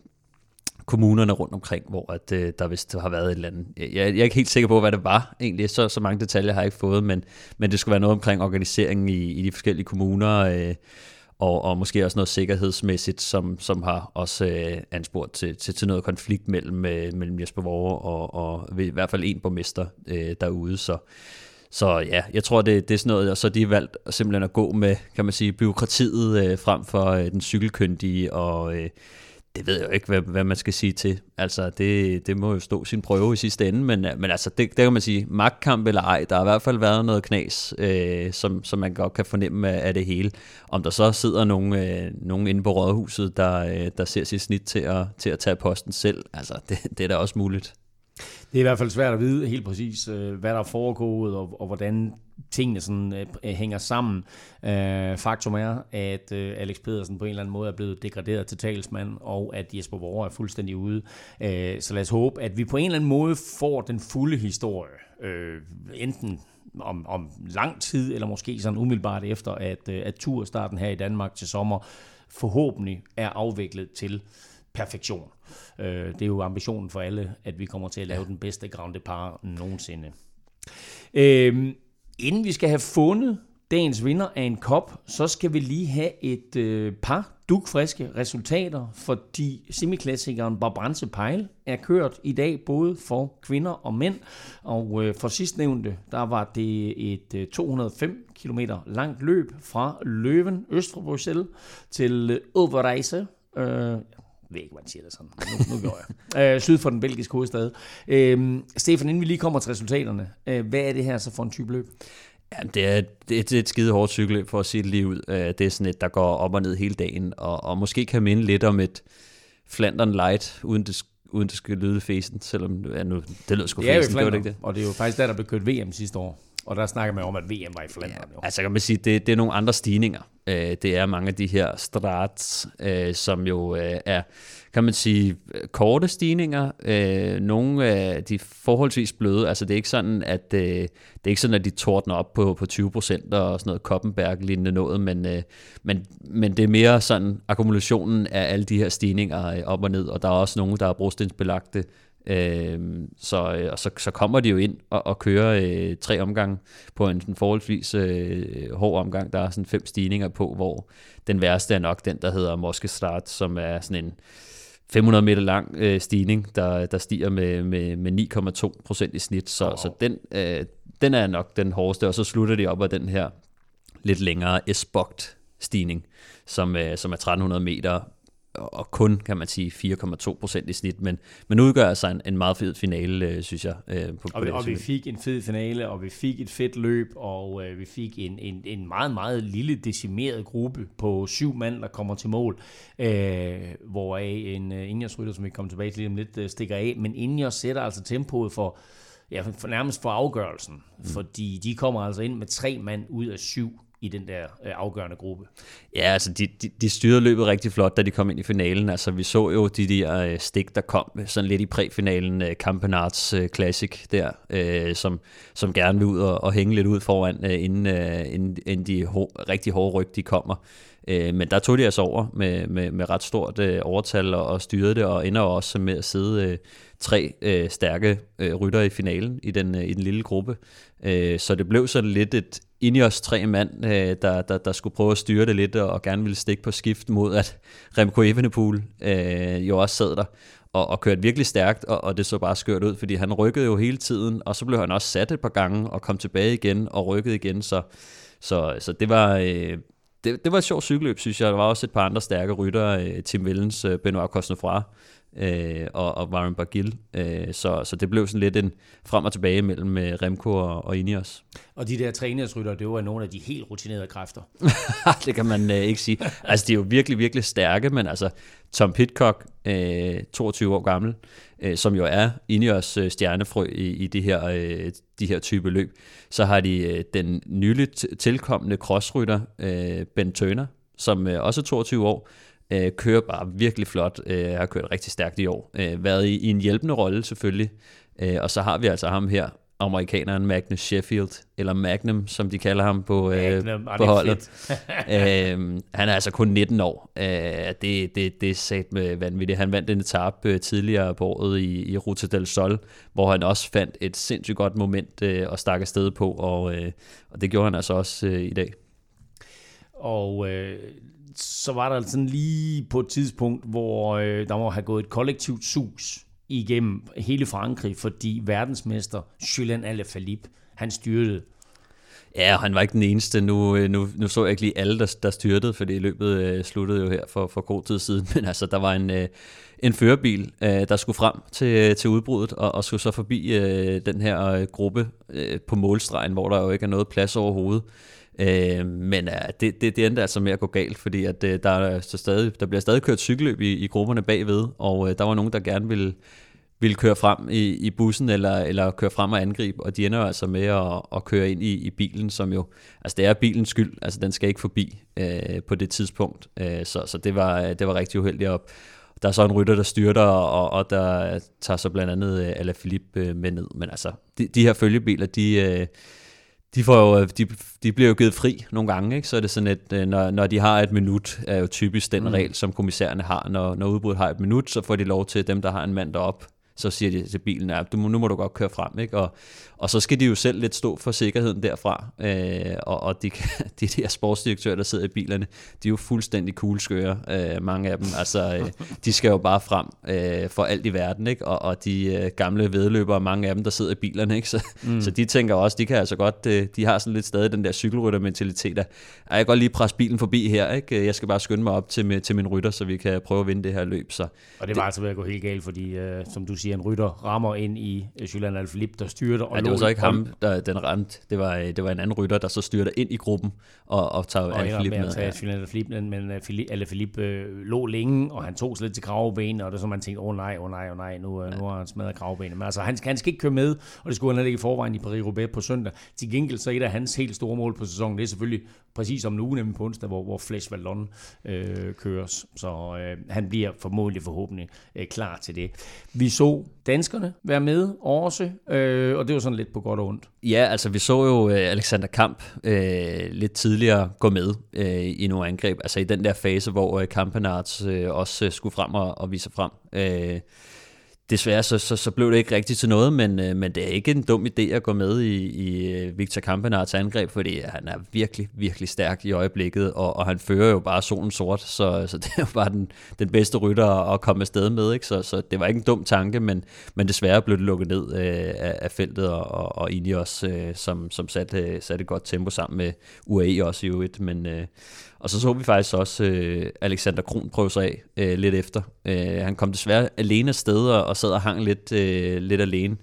kommunerne rundt omkring, hvor at, øh, der vist har været et eller andet. Jeg, jeg er ikke helt sikker på, hvad det var egentlig, så, så mange detaljer har jeg ikke fået, men, men det skulle være noget omkring organiseringen i, i de forskellige kommuner, øh, og, og måske også noget sikkerhedsmæssigt, som, som har også øh, anspurgt til, til, til noget konflikt mellem, øh, mellem Jesper Vore og, og i hvert fald en borgmester øh, derude. Så, så ja, jeg tror, det, det er sådan noget, og så de valgt simpelthen at gå med, kan man sige, byråkratiet øh, frem for øh, den cykelkyndige og... Øh, det ved jeg jo ikke, hvad, hvad man skal sige til. Altså, det, det må jo stå sin prøve i sidste ende, men, men altså, det, det kan man sige, magtkamp eller ej, der har i hvert fald været noget knas, øh, som, som man godt kan fornemme af, af det hele. Om der så sidder nogen, øh, nogen inde på rådhuset, der, øh, der ser sit snit til at, til at tage posten selv, altså, det, det er da også muligt. Det er i hvert fald svært at vide helt præcis, øh, hvad der er foregået, og, og hvordan tingene sådan, øh, hænger sammen. Øh, faktum er, at øh, Alex Pedersen på en eller anden måde er blevet degraderet til talsmand, og at Jesper Vore er fuldstændig ude. Øh, så lad os håbe, at vi på en eller anden måde får den fulde historie. Øh, enten om, om lang tid, eller måske sådan umiddelbart efter, at, øh, at turstarten her i Danmark til sommer forhåbentlig er afviklet til perfektion. Øh, det er jo ambitionen for alle, at vi kommer til at lave den bedste Grand Depart nogensinde. Øh, inden vi skal have fundet dagens vinder af en kop, så skal vi lige have et øh, par dugfriske resultater, fordi semiklassikeren Barbranche Pejl er kørt i dag både for kvinder og mænd, og øh, for sidstnævnte, der var det et øh, 205 km langt løb fra Løven, øst for Bruxelles, til øh, Overreise, øh, jeg ved ikke, hvordan siger det sådan. Nu, nu går jeg. <laughs> Øh, syd for den belgiske hovedstad. Øh, Stefan, inden vi lige kommer til resultaterne, øh, hvad er det her så for en type løb? Ja, det er, er, er et skide hårdt cykelløb for at sige det lige ud. Øh, det er sådan et, der går op og ned hele dagen, og, og måske kan minde lidt om et Flandern Light, uden det, uden det skal lyde fæsen, selvom ja, nu, det lød sgu fæsen, det var det ikke det. Og det er jo faktisk der, der blev kørt VM sidste år. Og der snakker man om, at VM var i Flandern. Ja, altså kan man sige, det, det er nogle andre stigninger. Øh, det er mange af de her strats, øh, som jo øh, er, kan man sige, korte stigninger. Nogle af de forholdsvis bløde. Altså det er ikke sådan, at det er ikke sådan, at de tordner op på, på 20 procent og sådan noget Koppenberg-lignende noget, men, men, men det er mere sådan akkumulationen af alle de her stigninger op og ned, og der er også nogle, der er brostensbelagte Øh, så, øh, og så, så kommer de jo ind og, og kører øh, tre omgange på en sådan forholdsvis øh, hård omgang. Der er sådan fem stigninger på, hvor den værste er nok den, der hedder Moske Start, som er sådan en 500 meter lang øh, stigning, der, der stiger med, med, med 9,2 procent i snit. Så, oh. så den, øh, den er nok den hårdeste, og så slutter de op af den her lidt længere s stigning, som, øh, som er 1300 meter og kun, kan man sige, 4,2 procent i snit, men, men udgør altså en, en meget fed finale, øh, synes jeg. Øh, på, og, vi, og vi fik en fed finale, og vi fik et fedt løb, og øh, vi fik en, en, en meget, meget lille decimeret gruppe på syv mand, der kommer til mål, øh, hvoraf en øh, Ingers rytter, som vi kommer tilbage til lige om lidt, øh, stikker af, men Ingers sætter altså tempoet for, ja, for nærmest for afgørelsen, mm. fordi de kommer altså ind med tre mand ud af syv, i den der øh, afgørende gruppe. Ja, altså de, de, de styrede løbet rigtig flot, da de kom ind i finalen. Altså vi så jo de der øh, stik, der kom øh, sådan lidt i præfinalen, øh, Campenarts øh, Classic der, øh, som, som gerne vil ud og, og hænge lidt ud foran, øh, inden, øh, inden, inden de hår, rigtig hårde ryg, de kommer. Øh, men der tog de altså over med, med, med ret stort øh, overtal og, og styrede det, og ender også med at sidde øh, tre øh, stærke øh, rytter i finalen i den, øh, i den lille gruppe. Øh, så det blev sådan lidt et inde os tre mand, øh, der, der, der skulle prøve at styre det lidt, og gerne ville stikke på skift mod, at Remco Evenepoel øh, jo også sad der og, og kørte virkelig stærkt, og, og det så bare skørt ud, fordi han rykkede jo hele tiden, og så blev han også sat et par gange, og kom tilbage igen, og rykkede igen, så, så, så det var... Øh, det, det var et sjovt cykelløb, synes jeg. Der var også et par andre stærke rytter, øh, Tim Vellens, øh, Benoit Cosnefra, øh, og, og Warren Bargill. Øh, så, så det blev sådan lidt en frem og tilbage mellem øh, Remco og, og Ineos. Og de der trænersrytter, det var nogle af de helt rutinerede kræfter. <laughs> det kan man øh, ikke sige. Altså, de er jo virkelig, virkelig stærke, men altså, Tom Pitcock, øh, 22 år gammel, øh, som jo er Ineos øh, stjernefrø i, i de, her, øh, de her type løb, så har de øh, den nyligt tilkommende crossrytter, øh, Ben Turner, som øh, også er 22 år, øh, kører bare virkelig flot, øh, har kørt rigtig stærkt i år, øh, været i, i en hjælpende rolle selvfølgelig, øh, og så har vi altså ham her, amerikaneren Magnus Sheffield, eller Magnum, som de kalder ham på, øh, Magnum, på holdet. <laughs> øh, han er altså kun 19 år. Øh, det, det, det er sat med vanvittigt. Han vandt en etape øh, tidligere på året i, i Ruta del Sol, hvor han også fandt et sindssygt godt moment øh, at stakke afsted på, og, øh, og det gjorde han altså også øh, i dag. Og øh, så var der sådan lige på et tidspunkt, hvor øh, der må have gået et kollektivt sus igennem hele Frankrig, fordi verdensmester Julian Alaphilippe, han styrtede. Ja, han var ikke den eneste. Nu, øh, nu, nu så jeg ikke lige alle, der, der styrtede, fordi løbet øh, sluttede jo her for, for kort tid siden. <laughs> Men altså, der var en, øh, en førerbil, øh, der skulle frem til, øh, til udbruddet, og, og skulle så forbi øh, den her øh, gruppe øh, på målstregen, hvor der jo ikke er noget plads overhovedet. Øh, men ja, det, det, det endte altså med at gå galt, fordi at, øh, der, er så stadig, der bliver stadig kørt cykelløb i, i grupperne bagved, og øh, der var nogen, der gerne ville, ville køre frem i, i bussen eller, eller køre frem og angribe, og de ender altså med at, at køre ind i, i bilen, som jo, altså det er bilens skyld, altså den skal ikke forbi øh, på det tidspunkt, øh, så, så det, var, det var rigtig uheldigt op. Der er så en rytter, der styrter, og, og der tager så blandt andet øh, Alaphilippe øh, med ned, men altså, de, de her følgebiler, de de, får jo, de, de bliver jo givet fri nogle gange, ikke? så er det sådan, at øh, når, når de har et minut, er jo typisk den mm. regel, som kommissærerne har. Når, når udbruddet har et minut, så får de lov til dem, der har en mand derop, så siger de til bilen, at nu må du godt køre frem. Ikke? Og, og så skal de jo selv lidt stå for sikkerheden derfra. Øh, og og de, <laughs> de der sportsdirektører, der sidder i bilerne, de er jo fuldstændig kugleskøre, øh, mange af dem. Altså, øh, de skal jo bare frem øh, for alt i verden. Ikke? Og, og de øh, gamle vedløbere, mange af dem, der sidder i bilerne. Ikke? Så, mm. så de tænker også, de kan altså godt, øh, de har sådan lidt stadig den der cykelryttermentalitet af, jeg kan godt lige presse bilen forbi her. Ikke? Jeg skal bare skynde mig op til, til min rytter, så vi kan prøve at vinde det her løb. Så, og det var det, altså ved at gå helt galt, fordi øh, som du siger, en rytter rammer ind i Julian Alaphilippe, der styrter og ja, det var så ikke ham, der den ramte. Det var, det var en anden rytter, der så styrter ind i gruppen og, og tager og Alaphilippe med. Og Julian Alaphilippe, men Alaphilippe øh, lå længe, og han tog sig lidt til kravben, og det er så, man tænkte, åh oh, nej, åh oh, nej, åh oh, nej, nu, ja. nu har han smadret kravbenet. Men altså, han, han skal ikke køre med, og det skulle han ikke i forvejen i Paris-Roubaix på søndag. Til gengæld så et af hans helt store mål på sæsonen, det er selvfølgelig præcis om en uge, nemlig på onsdag, hvor, hvor Flash Vallon øh, køres. Så øh, han bliver formodentlig forhåbentlig øh, klar til det. Vi så danskerne være med også, øh, og det var sådan lidt på godt og ondt. Ja, altså vi så jo øh, Alexander Kamp øh, lidt tidligere gå med øh, i nogle angreb, altså i den der fase, hvor øh, Kampenarts øh, også øh, skulle frem og, og vise frem. Øh, desværre så, så, så blev det ikke rigtigt til noget, men, øh, men det er ikke en dum idé at gå med i, i øh, Victor Kampenarts angreb, fordi han er virkelig, virkelig stærk i øjeblikket, og, og han fører jo bare solen sort, så, så <laughs> det er jo bare den, den bedste rytter at komme afsted med, ikke? Så, så det var ikke en dum tanke, men, men desværre blev det lukket ned øh, af, af feltet, og, og, og Ineos, øh, som, som satte, øh, satte et godt tempo sammen med UAE også i øvrigt, men... Øh, og så så vi faktisk også øh, Alexander Kron prøve sig af øh, lidt efter. Øh, han kom desværre alene afsted og, og sad og hang lidt, øh, lidt alene.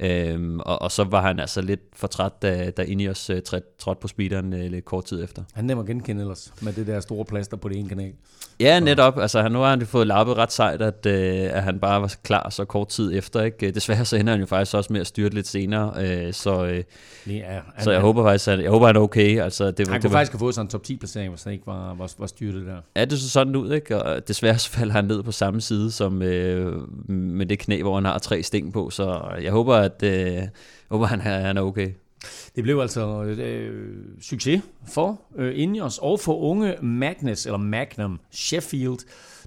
Øhm, og, og så var han altså lidt for træt, da, da Ineos øh, trådte på speederen øh, lidt kort tid efter. Han nemmer genkende ellers, med det der store plaster på det ene kanal. Ja, netop. Altså, han, nu har han fået lappet ret sejt, at, øh, at han bare var klar så kort tid efter. Ikke? Desværre så ender han jo faktisk også med at styrte lidt senere. Øh, så øh, ja, han, så jeg han, håber faktisk, at, jeg håber, han er okay. Altså, det, han det, kunne det, faktisk have fået sådan en top 10 placering, hvis han ikke var, var, var styrtet der. Ja, det så sådan ud, ikke? Og desværre så falder han ned på samme side som øh, med det knæ, hvor han har tre sting på. Så jeg håber, at øh, jeg håber, han, han er okay. Det blev altså øh, succes for øh, Ineos og for unge Magnus, eller Magnum Sheffield,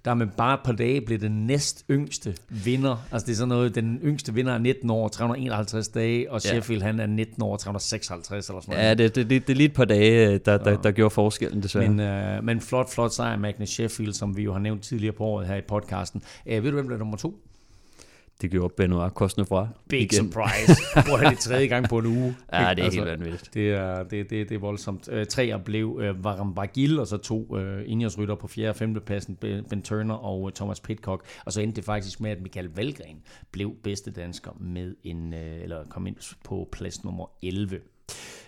der med bare et par dage blev den næst yngste vinder. Altså det er sådan noget, den yngste vinder er 19 år, 351 dage, og Sheffield ja. han er 19 år, 356 eller sådan noget. Ja, det, det, det, det er lige et par dage, der, der, der gjorde forskellen desværre. Men, øh, men flot, flot sejr Magnus Sheffield, som vi jo har nævnt tidligere på året her i podcasten. Øh, ved du, hvem blev nummer to? Det gjorde Benoit fra. Big igen. surprise. <laughs> Hvor er det tredje gang på en uge. ja, det er altså, helt vanvittigt. Det er, det, det, det er voldsomt. Uh, treer blev uh, Varam Bagil, og så to Ingers rytter på 4. og 5. pladsen, Ben Turner og uh, Thomas Pitcock. Og så endte det faktisk med, at Michael Valgren blev bedste dansker med en, uh, eller kom ind på plads nummer 11.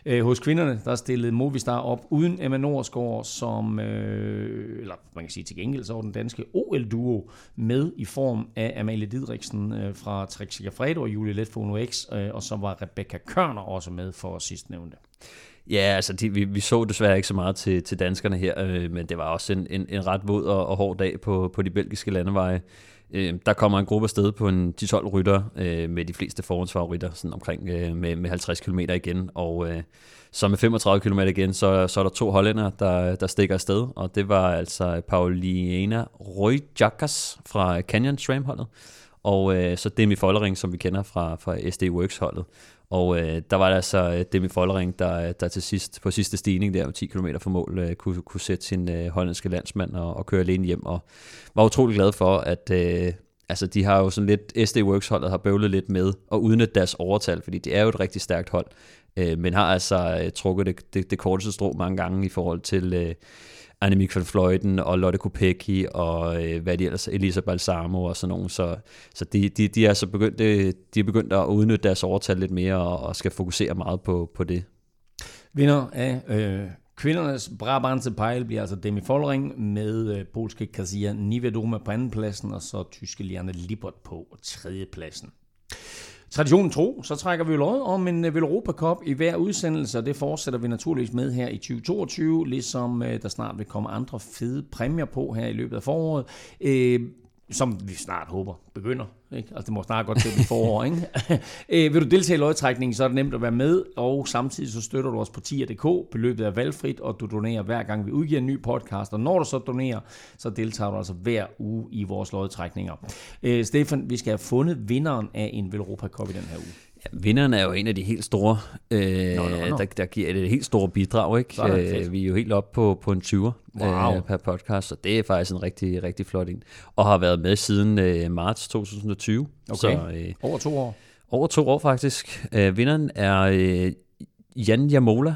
Øh, hos kvinderne, der stillede Movistar op uden Emma Norsgaard, som, øh, eller man kan sige til gengæld, så var den danske OL-duo med i form af Amalie Didriksen øh, fra Trek Sigafredo og Julie Let for X, øh, og så var Rebecca Kørner også med for sidstnævnte. Ja, altså de, vi, vi så desværre ikke så meget til, til danskerne her, øh, men det var også en, en, en ret våd og, og hård dag på, på de belgiske landeveje. Øh, der kommer en gruppe afsted på en 10-12 rytter øh, med de fleste forhåndsfavoritter, sådan omkring øh, med, med 50 km igen, og øh, så med 35 km igen, så, så er der to hollænder, der, der stikker afsted, og det var altså Pauliana Røyjakas fra Canyon Tram-holdet, og øh, så Demi Follering, som vi kender fra, fra SD Works-holdet. Og øh, der var der altså Demi Follering, der, øh, der til sidst, på sidste stigning der, 10 km fra mål, øh, kunne, kunne sætte sin øh, hollandske landsmand og, og køre alene hjem, og var utrolig glad for, at øh, altså, de har jo sådan lidt, SD Works-holdet har bøvlet lidt med at udnytte deres overtal, fordi det er jo et rigtig stærkt hold, øh, men har altså øh, trukket det, det, det korteste strå mange gange i forhold til... Øh, Annemiek van Fløjten og Lotte Kopecky og øh, hvad de ellers, Elisa Balsamo og sådan nogen. Så, så de, de, de, er så begyndt, øh, de er begyndt at udnytte deres overtal lidt mere og, og skal fokusere meget på, på det. Vinder af øh, kvindernes Brabantse Pejl bliver altså Demi Follering med øh, polske Kasia Nivedoma på andenpladsen og så tyske Liane Libert på tredjepladsen. Traditionen tro, så trækker vi lod om en øh, Europa Cup i hver udsendelse, og det fortsætter vi naturligvis med her i 2022, ligesom øh, der snart vil komme andre fede præmier på her i løbet af foråret. Øh, som vi snart håber begynder. Ikke? Altså det må snart godt til at blive forår. Ikke? <laughs> øh, vil du deltage i lodtrækningen, så er det nemt at være med, og samtidig så støtter du os på tier.dk. Beløbet er valgfrit, og du donerer hver gang vi udgiver en ny podcast. Og når du så donerer, så deltager du altså hver uge i vores lodtrækninger. Øh, Stefan, vi skal have fundet vinderen af en Velropa Cup i den her uge. Ja, vinderen er jo en af de helt store, øh, nå, nå, nå. Der, der giver et helt store bidrag. Ikke? Øh, vi er jo helt oppe på, på en 20'er wow. øh, per podcast, så det er faktisk en rigtig, rigtig flot en. Og har været med siden øh, marts 2020. Okay, så, øh, over to år. Over to år faktisk. Øh, vinderen er øh, Jan Jamola. Jeg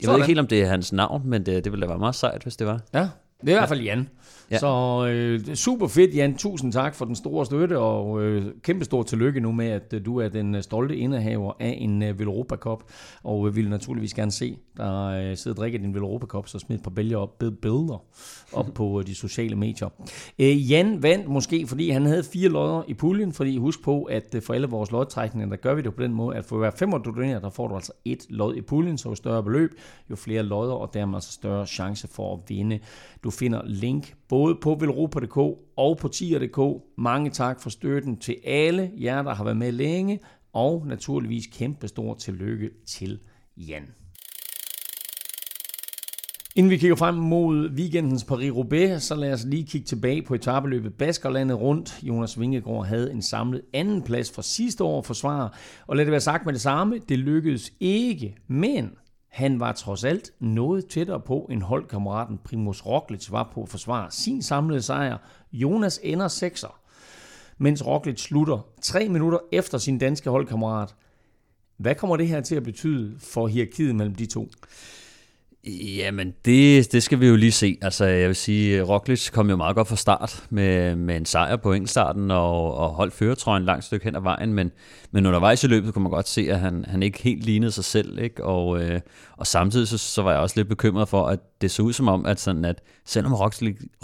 Sådan. ved ikke helt, om det er hans navn, men det, det ville da være meget sejt, hvis det var. Ja, det er i hvert fald Jan. Ja. Så øh, super fedt, Jan. Tusind tak for den store støtte, og øh, kæmpe stor tillykke nu med, at øh, du er den øh, stolte indehaver af en øh, Velropa Cup. Og øh, vil naturligvis gerne se der øh, sidder og drikker din Velropa Cup, så smid et par billeder op, billeder <laughs> op på øh, de sociale medier. Øh, Jan vandt måske, fordi han havde fire lodder i puljen, fordi husk på, at øh, for alle vores lodtrækninger, der gør vi det på den måde, at for hver fem du donerer, der får du altså et lod i puljen, så jo større beløb, jo flere lodder, og dermed altså større chance for at vinde. Du finder link både på velropa.dk og på tier.dk. Mange tak for støtten til alle jer, der har været med længe, og naturligvis kæmpe stor tillykke til Jan. Inden vi kigger frem mod weekendens Paris-Roubaix, så lad os lige kigge tilbage på etabeløbet Baskerlandet rundt. Jonas Vingegaard havde en samlet anden plads fra sidste år forsvar, og lad det være sagt med det samme, det lykkedes ikke, men han var trods alt noget tættere på, end holdkammeraten Primus Roglic var på at forsvare sin samlede sejr. Jonas ender sekser, mens Roglic slutter tre minutter efter sin danske holdkammerat. Hvad kommer det her til at betyde for hierarkiet mellem de to? Jamen, det, det skal vi jo lige se. Altså, jeg vil sige, Roglic kom jo meget godt fra start med, med en sejr på enkeltstarten og, og holdt føretrøjen langt stykke hen ad vejen, men, men undervejs i løbet kunne man godt se, at han, han ikke helt lignede sig selv, ikke? Og, øh, og samtidig så, så var jeg også lidt bekymret for, at det så ud som om, at, sådan, at selvom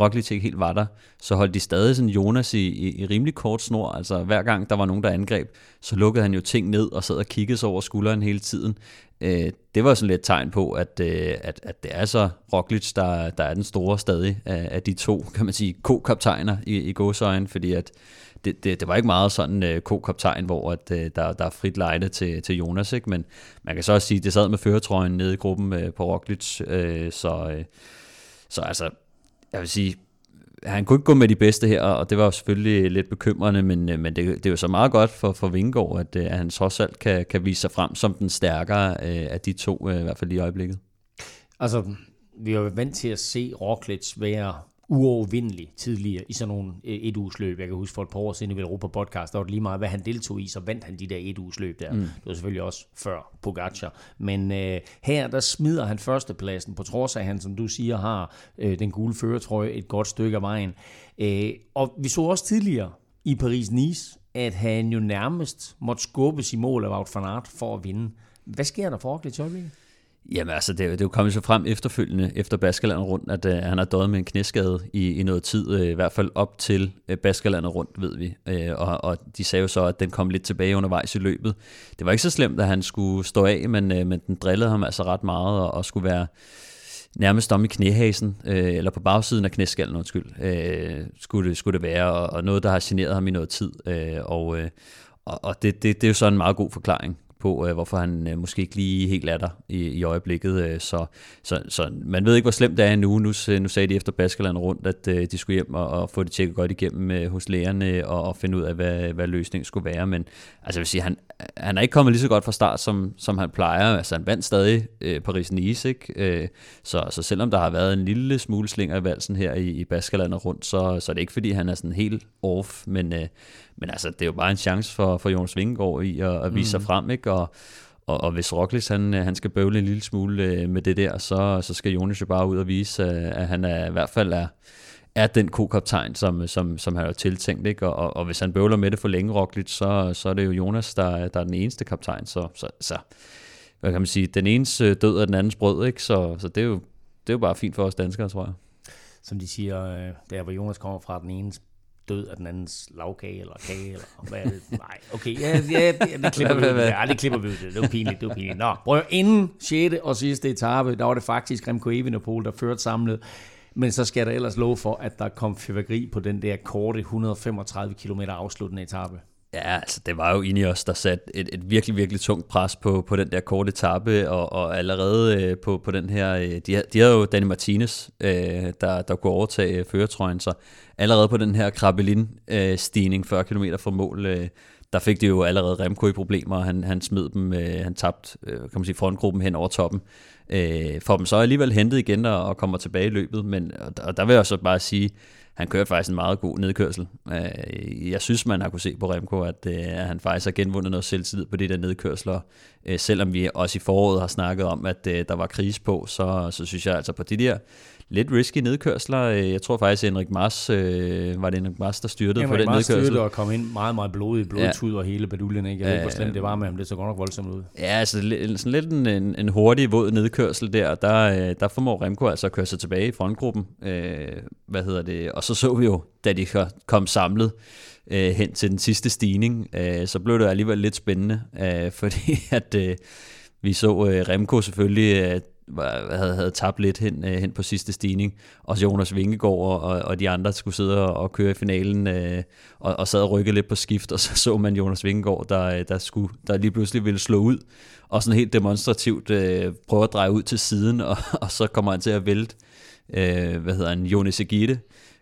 Roglic, ikke helt var der, så holdt de stadig sådan Jonas i, i, i rimelig kort snor. Altså hver gang der var nogen, der angreb, så lukkede han jo ting ned og sad og kiggede sig over skulderen hele tiden øh, det var sådan lidt tegn på, at, øh, at, at det er så Roglic, der, der er den store stadig af, af de to, kan man sige, ko-kaptajner i, i godsøjen, fordi at det, det, det var ikke meget sådan uh, ko-kaptajn, hvor at, uh, der, der er frit lejde til, til Jonas, ikke? men man kan så også sige, at det sad med føretrøjen nede i gruppen uh, på Roglic, uh, så, uh, så altså, jeg vil sige, han kunne ikke gå med de bedste her, og det var jo selvfølgelig lidt bekymrende, men, men det, det er jo så meget godt for, for Vingård, at, øh, at han trods alt kan, kan vise sig frem som den stærkere øh, af de to, i hvert fald i øjeblikket. Altså, vi er jo vant til at se Roglic være uovervindelig tidligere i sådan nogle øh, et uges løb. Jeg kan huske for et par år siden i Europa podcast, der var det lige meget, hvad han deltog i, så vandt han de der et uges løb der. Mm. Det var selvfølgelig også før Pogacar. Men øh, her, der smider han førstepladsen, på trods af, han, som du siger, har øh, den gule føretrøje et godt stykke af vejen. Øh, og vi så også tidligere i Paris-Nice, at han jo nærmest måtte skubbes i mål af Wout van Aert for at vinde. Hvad sker der for Roglic i øjeblikket? Jamen altså, det, det er jo kommet så frem efterfølgende, efter Baskerlandet rundt, at uh, han har døjet med en knæskade i, i noget tid, uh, i hvert fald op til uh, Baskerlandet rundt, ved vi. Uh, og, og de sagde jo så, at den kom lidt tilbage undervejs i løbet. Det var ikke så slemt, at han skulle stå af, men, uh, men den drillede ham altså ret meget og, og skulle være nærmest om i knæhasen, øh, eller på bagsiden af knæskallen, undskyld, øh, skulle, det, skulle det være, og, og noget, der har generet ham i noget tid. Øh, og øh, og, og det, det, det er jo så en meget god forklaring på, øh, hvorfor han øh, måske ikke lige helt er der i, i øjeblikket. Øh, så, så, så man ved ikke, hvor slemt det er nu. Nu, nu sagde de efter Baskerland rundt, at øh, de skulle hjem og, og få det tjekket godt igennem øh, hos lægerne og, og finde ud af, hvad, hvad løsningen skulle være. Men altså, jeg vil sige, han, han er ikke kommet lige så godt fra start, som, som han plejer. Altså, han vandt stadig øh, Paris-Nice, ikke? Øh, så, så selvom der har været en lille smule slinger i valsen her i, i Baskerland rundt, så, så er det ikke, fordi han er sådan helt off, men, øh, men altså, det er jo bare en chance for, for Jonas Vingegaard i at, at vise mm. sig frem, ikke? Og, og, og hvis Roglic han, han skal bøvle en lille smule øh, med det der, så, så skal Jonas jo bare ud og vise, at han er, i hvert fald er, er den ko-kaptajn, som, som, som han har tiltænkt. Ikke? Og, og, og hvis han bøvler med det for længe, Roglic, så, så er det jo Jonas, der, der er den eneste kaptajn. Så, så, så hvad kan man sige, den enes død er den andens brød, ikke? Så, så det, er jo, det er jo bare fint for os danskere, tror jeg. Som de siger, øh, der hvor Jonas kommer fra, den enes død af den andens lavkage eller kage, eller <laughs> hvad er det? Nej, okay, ja, ja, det, det klipper vi ud. Ja, det klipper vi ud. Det var pinligt, det var pinligt. Nå, prøv inden 6. og sidste etape, der var det faktisk Remco Evenepoel, der førte samlet. Men så skal der ellers love for, at der kom fyrværkeri på den der korte 135 km afsluttende etape. Ja, altså det var jo Ineos, der satte et, et virkelig, virkelig tungt pres på, på den der korte etape, og, og allerede øh, på, på den her, øh, de, de havde jo Danny Martinez, øh, der, der kunne overtage øh, føretrøjen, så allerede på den her Krabelin-stigning, øh, 40 km fra mål, øh, der fik de jo allerede Remco i problemer, han, han smed dem, øh, han tabte, øh, kan man sige, frontgruppen hen over toppen. Øh, får dem så alligevel hentet igen og, og kommer tilbage i løbet, men og, og der vil jeg så bare sige, han kørte faktisk en meget god nedkørsel. Øh, jeg synes, man har kunne se på Remco, at, øh, han faktisk har genvundet noget selvtid på de der nedkørsler. Øh, selvom vi også i foråret har snakket om, at der var krise på, så, så synes jeg altså på de der lidt risky nedkørsler. Øh, jeg tror faktisk, at Henrik Mars, øh, var det Henrik Mars, der styrtede Henrik på den Mars nedkørsel. styrtede og kom ind meget, meget blodig, blodtud ja. og hele baduljen. Ikke? Jeg ved ikke, hvor slemt det var med ham. Det så godt nok voldsomt ud. Ja, altså sådan lidt en, en, en hurtig, våd nedkørsel der. Der, øh, der formår Remco altså at køre sig tilbage i frontgruppen. Øh, hvad hedder det? Og så så vi jo, da de kom samlet, øh, hen til den sidste stigning, øh, så blev det alligevel lidt spændende, øh, <laughs> fordi at øh, vi så øh, Remco selvfølgelig øh, havde, havde tabt lidt hen, øh, hen på sidste stigning. Og Jonas Vingegaard og, og de andre skulle sidde og, og køre i finalen, øh, og, og sad og rykke lidt på skift, og så <laughs> så man Jonas Vingegaard, der, øh, der, skulle, der lige pludselig ville slå ud, og sådan helt demonstrativt øh, prøve at dreje ud til siden, og, <laughs> og så kommer han til at vælte, øh, hvad hedder han, Jonas Egide,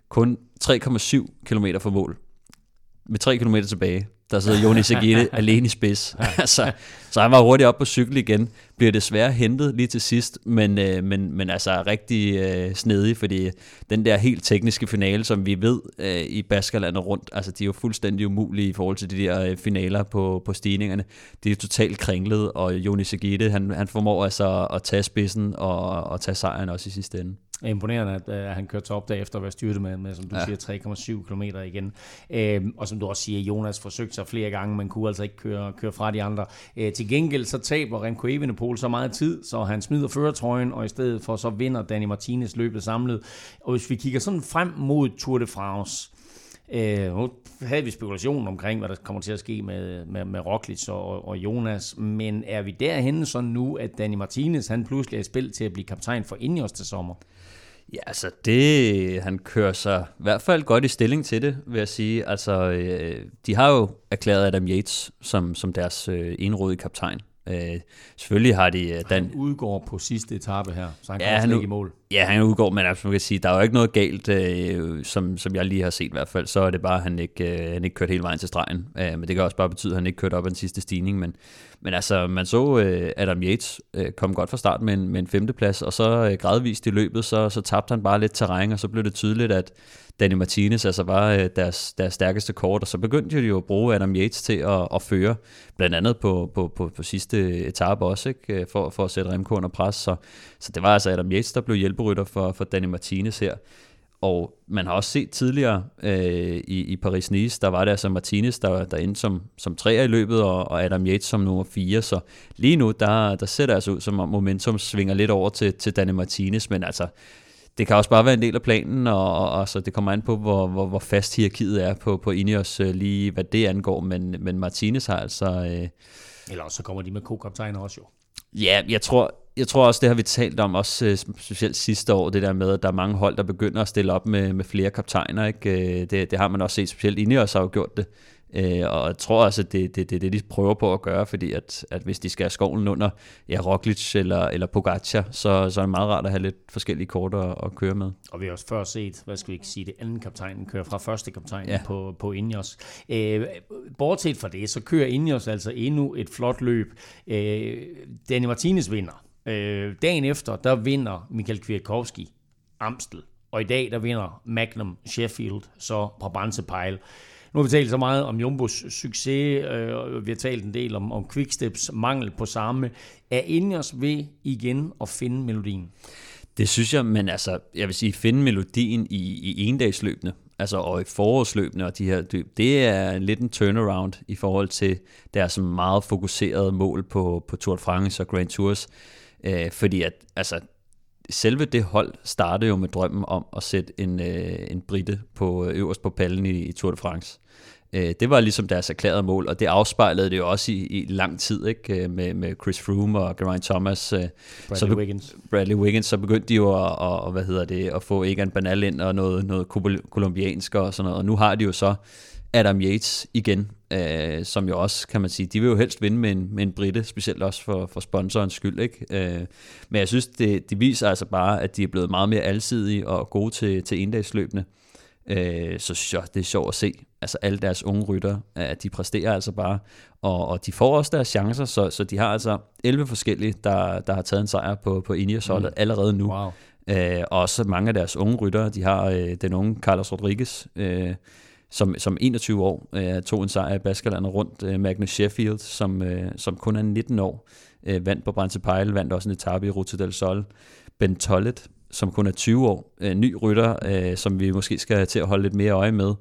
kun 3,7 km fra mål, med 3 km tilbage der sidder Jonas <laughs> Agile alene i spids. <laughs> altså, så han var hurtigt op på cykel igen. Bliver desværre hentet lige til sidst, men, øh, men, men altså rigtig øh, snedig, fordi den der helt tekniske finale, som vi ved øh, i Baskerlandet rundt, altså de er jo fuldstændig umulige i forhold til de der øh, finaler på, på stigningerne. De er totalt kringlet, og Jonas Agile, han, han formår altså at tage spidsen og, og tage sejren også i sidste ende imponerende, at, at han kørte op efter at være styrtet med, med som du ja. siger, 3,7 km igen. Øhm, og som du også siger, Jonas forsøgte sig flere gange, men kunne altså ikke køre, køre fra de andre. Øh, til gengæld så taber Remco Evenepoel så meget tid, så han smider førertrøjen, og i stedet for så vinder Danny Martinez løbet samlet. Og hvis vi kigger sådan frem mod Tour de France, Øh, nu havde vi spekulation omkring, hvad der kommer til at ske med, med, med Roglic og, og Jonas, men er vi derhenne så nu, at Danny Martinez han pludselig er i spil til at blive kaptajn for Ineos til sommer? Ja, altså det, han kører sig i hvert fald godt i stilling til det, vil jeg sige. Altså, øh, de har jo erklæret Adam Yates som, som deres øh, enrådige kaptajn. Øh, selvfølgelig har de... Øh, den, han udgår på sidste etape her, så han ja, kommer ikke i mål. Ja, han udgår, men altså, man kan sige, der er jo ikke noget galt, øh, som, som jeg lige har set i hvert fald. Så er det bare, at han ikke, øh, han ikke kørte hele vejen til stregen. Øh, men det kan også bare betyde, at han ikke kørte op ad den sidste stigning. Men, men altså, man så øh, Adam Yates øh, komme godt fra start med en, med en femteplads, og så øh, gradvist i løbet, så, så tabte han bare lidt terræn, og så blev det tydeligt, at Danny Martinez altså var øh, deres, deres stærkeste kort, og så begyndte de jo at bruge Adam Yates til at, at føre, blandt andet på, på, på, på sidste etape også, ikke? Øh, for, for at sætte Remco under pres, så, så det var altså Adam Yates, der blev hjælperytter for, for Danny Martinez her. Og man har også set tidligere øh, i, i Paris-Nice, der var det altså Martinez, der, der endte som, som træer i løbet, og, og Adam Yates som nummer fire. Så lige nu, der, der ser det altså ud som om momentum svinger lidt over til, til Danny Martinez, men altså, det kan også bare være en del af planen, og, og, og så det kommer an på, hvor, hvor, hvor fast hierarkiet er på, på Ineos øh, lige, hvad det angår, men, men Martinez har altså... Øh, Eller også så kommer de med co-kaptajner også jo. Ja, jeg tror, jeg tror også, det har vi talt om, også øh, specielt sidste år, det der med, at der er mange hold, der begynder at stille op med, med flere kaptajner. Ikke? Øh, det, det har man også set, specielt Ineos har jo gjort det. Øh, og jeg tror også, at det, det, det, det de prøver på at gøre, fordi at, at hvis de skal have skovlen under ja, Roglic eller, eller Pogacar, så, så er det meget rart at have lidt forskellige kort at, at køre med. Og vi har også før set, hvad skal vi ikke sige, det anden kaptajn kører fra første kaptajn ja. på, på Ineos. Øh, bortset fra det, så kører Ineos altså endnu et flot løb. Øh, Danny Martinez vinder. Øh, dagen efter, der vinder Michael Kwiatkowski Amstel. Og i dag, der vinder Magnum Sheffield så Brabantse Pejl. Nu har vi talt så meget om Jumbos succes, øh, og vi har talt en del om, om Quicksteps mangel på samme. Er Ingers ved igen at finde melodien? Det synes jeg, men altså, jeg vil sige, finde melodien i, i endagsløbende, altså og i forårsløbende og de her dyb, det er lidt en turnaround i forhold til deres meget fokuserede mål på, på Tour de France og Grand Tours. Øh, fordi at, altså, selve det hold startede jo med drømmen om at sætte en, øh, en britte på øh, øverst på pallen i, i Tour de France. Øh, det var ligesom deres erklærede mål, og det afspejlede det jo også i, i lang tid ikke øh, med, med Chris Froome og Geraint Thomas. Øh, Bradley så, Wiggins. Bradley Wiggins, så begyndte de jo at, at, hvad hedder det, at få Egan Bernal ind og noget, noget kolumbiansk og sådan noget, og nu har de jo så Adam Yates igen, øh, som jo også, kan man sige, de vil jo helst vinde med en, med en britte, specielt også for, for sponsorens skyld. Ikke? Øh, men jeg synes, det, det viser altså bare, at de er blevet meget mere alsidige og gode til, til endagsløbende. Øh, så synes jeg, det er sjovt at se. Altså alle deres unge rytter, at de præsterer altså bare, og, og de får også deres chancer, så, så de har altså 11 forskellige, der, der har taget en sejr på, på Ineos-holdet mm. allerede nu. Wow. Øh, og også mange af deres unge ryttere, de har øh, den unge Carlos Rodriguez, øh, som, som 21 år øh, tog en sejr i Baskerlandet rundt. Øh, Magnus Sheffield, som, øh, som kun er 19 år, øh, vandt på Brænse Pejl, vandt også en etape i Ruta del Sol. Ben Tollet, som kun er 20 år, øh, ny rytter, øh, som vi måske skal til at holde lidt mere øje med,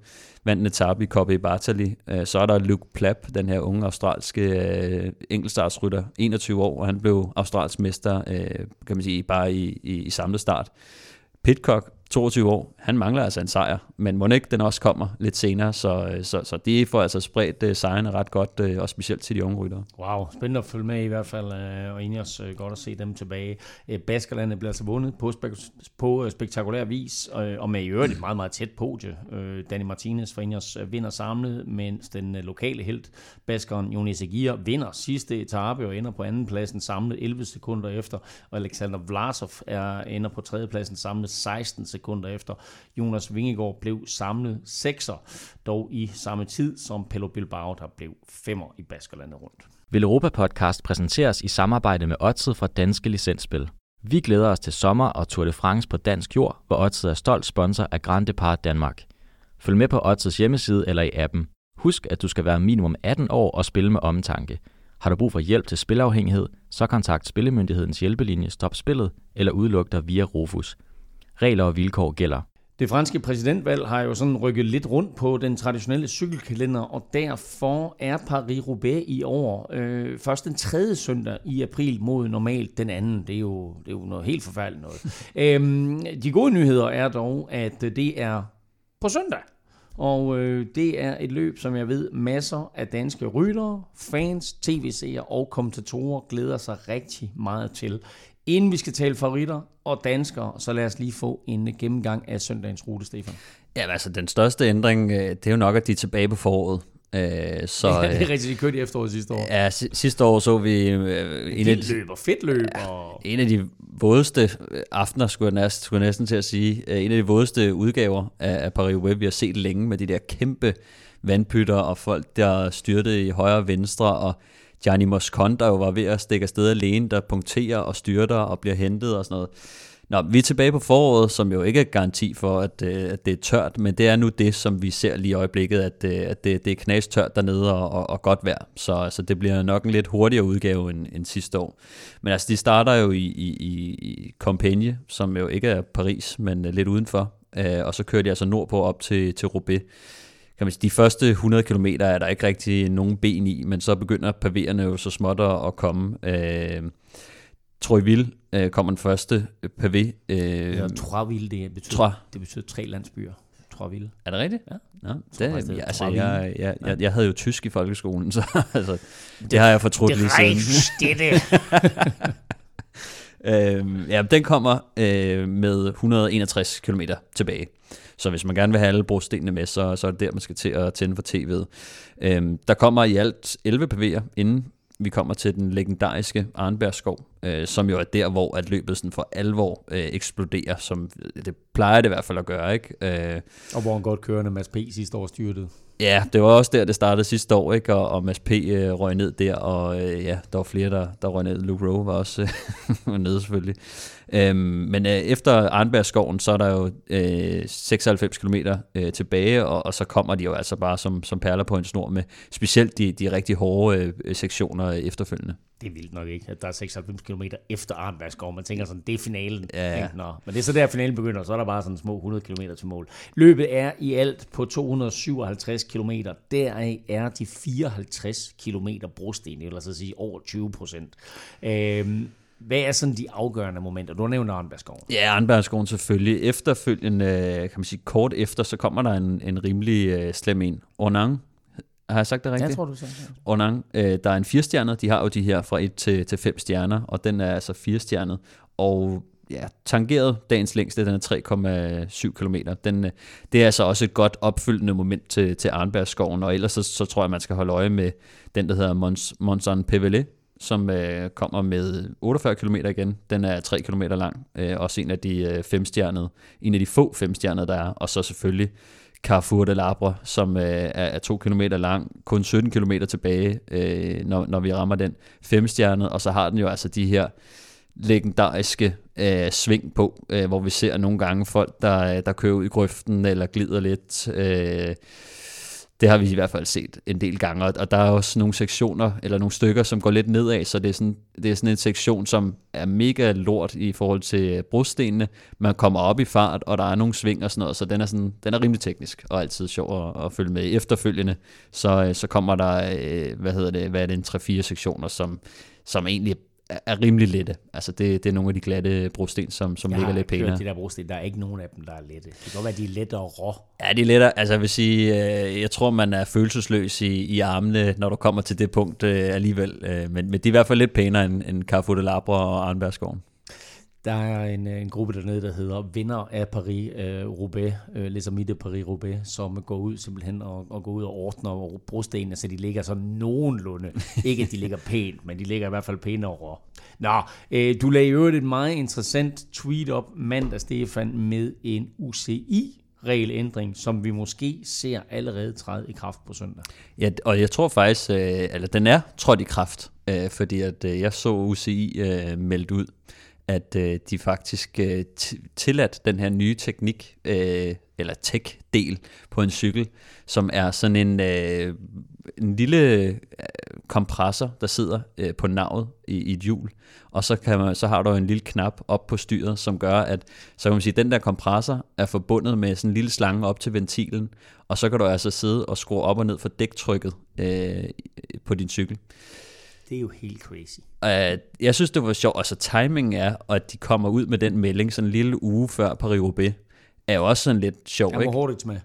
vandt en etape i Coppi Bartali. Øh, så er der Luke Plapp, den her unge australske øh, enkeltstartsrytter, 21 år, og han blev australsk mester, øh, kan man sige, bare i, i, i samlet start. Pitcock, 22 år, han mangler altså en sejr, men må ikke den også kommer lidt senere, så, øh, så, så det får altså spredt uh, sejrene ret godt, uh, og specielt til de unge ryttere. Wow, spændende at følge med i hvert fald, uh, og egentlig også uh, godt at se dem tilbage. Uh, Baskerlandet bliver altså vundet på, spek- på uh, spektakulær vis, uh, og med i øvrigt et meget, meget tæt podie. Uh, Danny Martinez fra Ingers uh, vinder samlet, mens den uh, lokale held, Baskeren Jonas Aguirre, vinder sidste etape og ender på anden pladsen samlet 11 sekunder efter, og Alexander Vlasov er, ender på tredje pladsen samlet 16 sekunder sekunder efter. Jonas Vingegaard blev samlet sekser, dog i samme tid som Pello Bilbao, der blev femmer i Baskerlandet rundt. Vil Europa Podcast præsenteres i samarbejde med Odset fra Danske Licensspil. Vi glæder os til sommer og Tour de France på dansk jord, hvor Odset er stolt sponsor af Grand Depart Danmark. Følg med på Odsets hjemmeside eller i appen. Husk, at du skal være minimum 18 år og spille med omtanke. Har du brug for hjælp til spilafhængighed, så kontakt Spillemyndighedens hjælpelinje Stop Spillet eller udluk dig via Rufus. Regler og vilkår gælder. Det franske præsidentvalg har jo sådan rykket lidt rundt på den traditionelle cykelkalender, og derfor er Paris-Roubaix i år øh, først den tredje søndag i april mod normalt den anden. Det er jo, det er jo noget helt forfærdeligt noget. <laughs> øhm, de gode nyheder er dog, at det er på søndag. Og øh, det er et løb, som jeg ved, masser af danske ryttere, fans, tv-seere og kommentatorer glæder sig rigtig meget til. Inden vi skal tale favoritter og danskere, så lad os lige få en gennemgang af søndagens rute, Stefan. Ja, altså den største ændring, øh, det er jo nok, at de er tilbage på foråret. Øh, så, <laughs> ja, det er øh, rigtigt, de kørte i efteråret sidste år. Ja, sidste år så vi... Øh, en af, løb og fedt løb. Og... En af de vådeste aftener, skulle jeg, næsten, skulle jeg næsten til at sige. En af de vådeste udgaver af, af Paris Web, vi har set længe med de der kæmpe vandpytter og folk, der styrte i højre og venstre, og Gianni Moscon, der jo var ved at stikke afsted alene, der punkterer og styrter og bliver hentet og sådan noget. Nå, vi er tilbage på foråret, som jo ikke er garanti for, at, øh, at det er tørt, men det er nu det, som vi ser lige i øjeblikket, at, øh, at det, det er knastørt dernede og, og, og godt vejr. Så, altså, det bliver nok en lidt hurtigere udgave end, end sidste år. Men altså, de starter jo i, i, i Compiègne, som jo ikke er Paris, men øh, lidt udenfor. Øh, og så kører de altså nordpå op til, til Roubaix kan man sige, de første 100 km er der ikke rigtig nogen ben i, men så begynder pavéerne jo så småt at komme. Øh, Troyville øh, kommer den første pavé. Øh, ja, Troyville, det betyder, Trois. det betyder tre landsbyer. Troyville. Er det rigtigt? Ja. Nå, det, faktisk, det, altså, jeg, jeg, jeg, jeg havde jo tysk i folkeskolen, <laughs> så altså, det, det har jeg fortrudt lige siden. Det er det. øh, ja, den kommer øh, med 161 km tilbage. Så hvis man gerne vil have alle brostenene med, så, så er det der, man skal til at tænde for tv'et. Øhm, der kommer i alt 11 PV'er, inden vi kommer til den legendariske Arnbergskov, øh, som jo er der, hvor at løbet sådan for alvor øh, eksploderer, som det plejer det i hvert fald at gøre. Ikke? Øh, og hvor en godt kørende Mads P. sidste år styrtede. Ja, det var også der, det startede sidste år, ikke? Og, og Mads P. Øh, røg ned der, og øh, ja, der var flere, der, der røg ned. Luke Rowe var også <laughs> øh, nede selvfølgelig. Øhm, men øh, efter Arnbergskoven, så er der jo øh, 96 km øh, tilbage, og, og så kommer de jo altså bare som, som perler på en snor med specielt de, de rigtig hårde øh, sektioner efterfølgende. Det er vildt nok ikke, at der er 96 km efter Arnbergskov. Man tænker sådan, det er finalen. Ja. Ikke? Nå. Men det er så der, finalen begynder, så er der bare sådan små 100 km til mål. Løbet er i alt på 257 km. Deraf er de 54 km brosten, eller så sige over 20 procent. Øhm, hvad er sådan de afgørende momenter? Du har nævnt Arnbergskoven. Ja, Arnbergskoven selvfølgelig. Efterfølgende, kan man sige kort efter, så kommer der en, en rimelig uh, slem en. Ornang, har jeg sagt det rigtigt? Jeg tror, du sagde det. Ornang, uh, der er en firestjernet. De har jo de her fra 1 til, til 5 stjerner, og den er altså firestjernet. Og ja, tangeret dagens længste, den er 3,7 km. Den, det er altså også et godt opfyldende moment til, til Arnbergskoven, og ellers så, så tror jeg, man skal holde øje med den, der hedder Mons, Monson Pevelet, som øh, kommer med 48 km igen. Den er 3 km lang, øh, også en af de øh, femstjernede, en af de få femstjernede, der er, og så selvfølgelig Carrefour de Labre, som øh, er, er 2 km lang, kun 17 km tilbage, øh, når, når vi rammer den femstjernede, og så har den jo altså de her legendariske øh, sving på, øh, hvor vi ser nogle gange folk, der, der kører ud i grøften eller glider lidt. Øh, det har vi i hvert fald set en del gange, og der er også nogle sektioner, eller nogle stykker, som går lidt nedad, så det er sådan, det er sådan en sektion, som er mega lort i forhold til brostenene. Man kommer op i fart, og der er nogle sving og sådan noget, så den er, sådan, den er rimelig teknisk, og altid sjov at, at følge med. Efterfølgende, så, øh, så kommer der, øh, hvad hedder det, hvad er det, en 3-4 sektioner, som, som egentlig er rimelig lette. Altså det, det er nogle af de glatte brosten, som, som ligger lidt pænere. de der brosten, der er ikke nogen af dem, der er lette. Det kan godt være, de er lettere rå. Ja, de er lettere. Altså jeg vil sige, øh, jeg tror, man er følelsesløs i, i armene, når du kommer til det punkt øh, alligevel. Øh, men, men de er i hvert fald lidt pænere end, end Carrefour de Labre og Arnbergskoven. Der er en, øh, en gruppe dernede, der hedder Vinder af Paris-Roubaix, øh, Les Amis de Paris-Roubaix, som går ud simpelthen og, og går ud og ordner brostenene, så de ligger sådan nogenlunde. <laughs> Ikke at de ligger pænt, men de ligger i hvert fald pænere. Nå, øh, du lagde jo et meget interessant tweet op mandag, Stefan, med en UCI regelændring, som vi måske ser allerede træde i kraft på søndag. Ja, og jeg tror faktisk, øh, eller den er trådt i kraft, øh, fordi at øh, jeg så UCI øh, meldt ud, at øh, de faktisk øh, tilladt den her nye teknik, øh, eller tech-del på en cykel, som er sådan en, øh, en lille øh, kompressor, der sidder øh, på navet i, i et hjul, og så, kan man, så har du en lille knap op på styret, som gør, at så kan man sige, at den der kompressor er forbundet med sådan en lille slange op til ventilen, og så kan du altså sidde og skrue op og ned for dæktrykket øh, på din cykel. Det er jo helt crazy. Uh, jeg synes, det var sjovt. Altså, timingen er, at de kommer ud med den melding sådan en lille uge før Paris-Roubaix, er jo også sådan lidt sjov, jeg ikke? Må hurtigt med.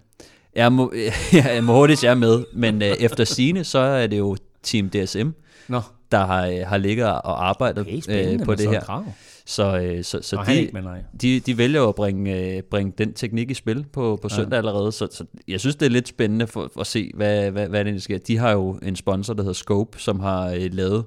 Jeg må, <laughs> jeg må hurtigt jeg er med, men uh, efter sine så er det jo Team DSM, Nå. der har, har ligget og arbejdet okay, uh, på det her. Krav. Så, øh, så, så de, ikke, de, de vælger at bringe, øh, bringe den teknik i spil på, på søndag ja. allerede, så, så jeg synes, det er lidt spændende for, for at se, hvad, hvad, hvad det sker. De har jo en sponsor, der hedder Scope, som har øh, lavet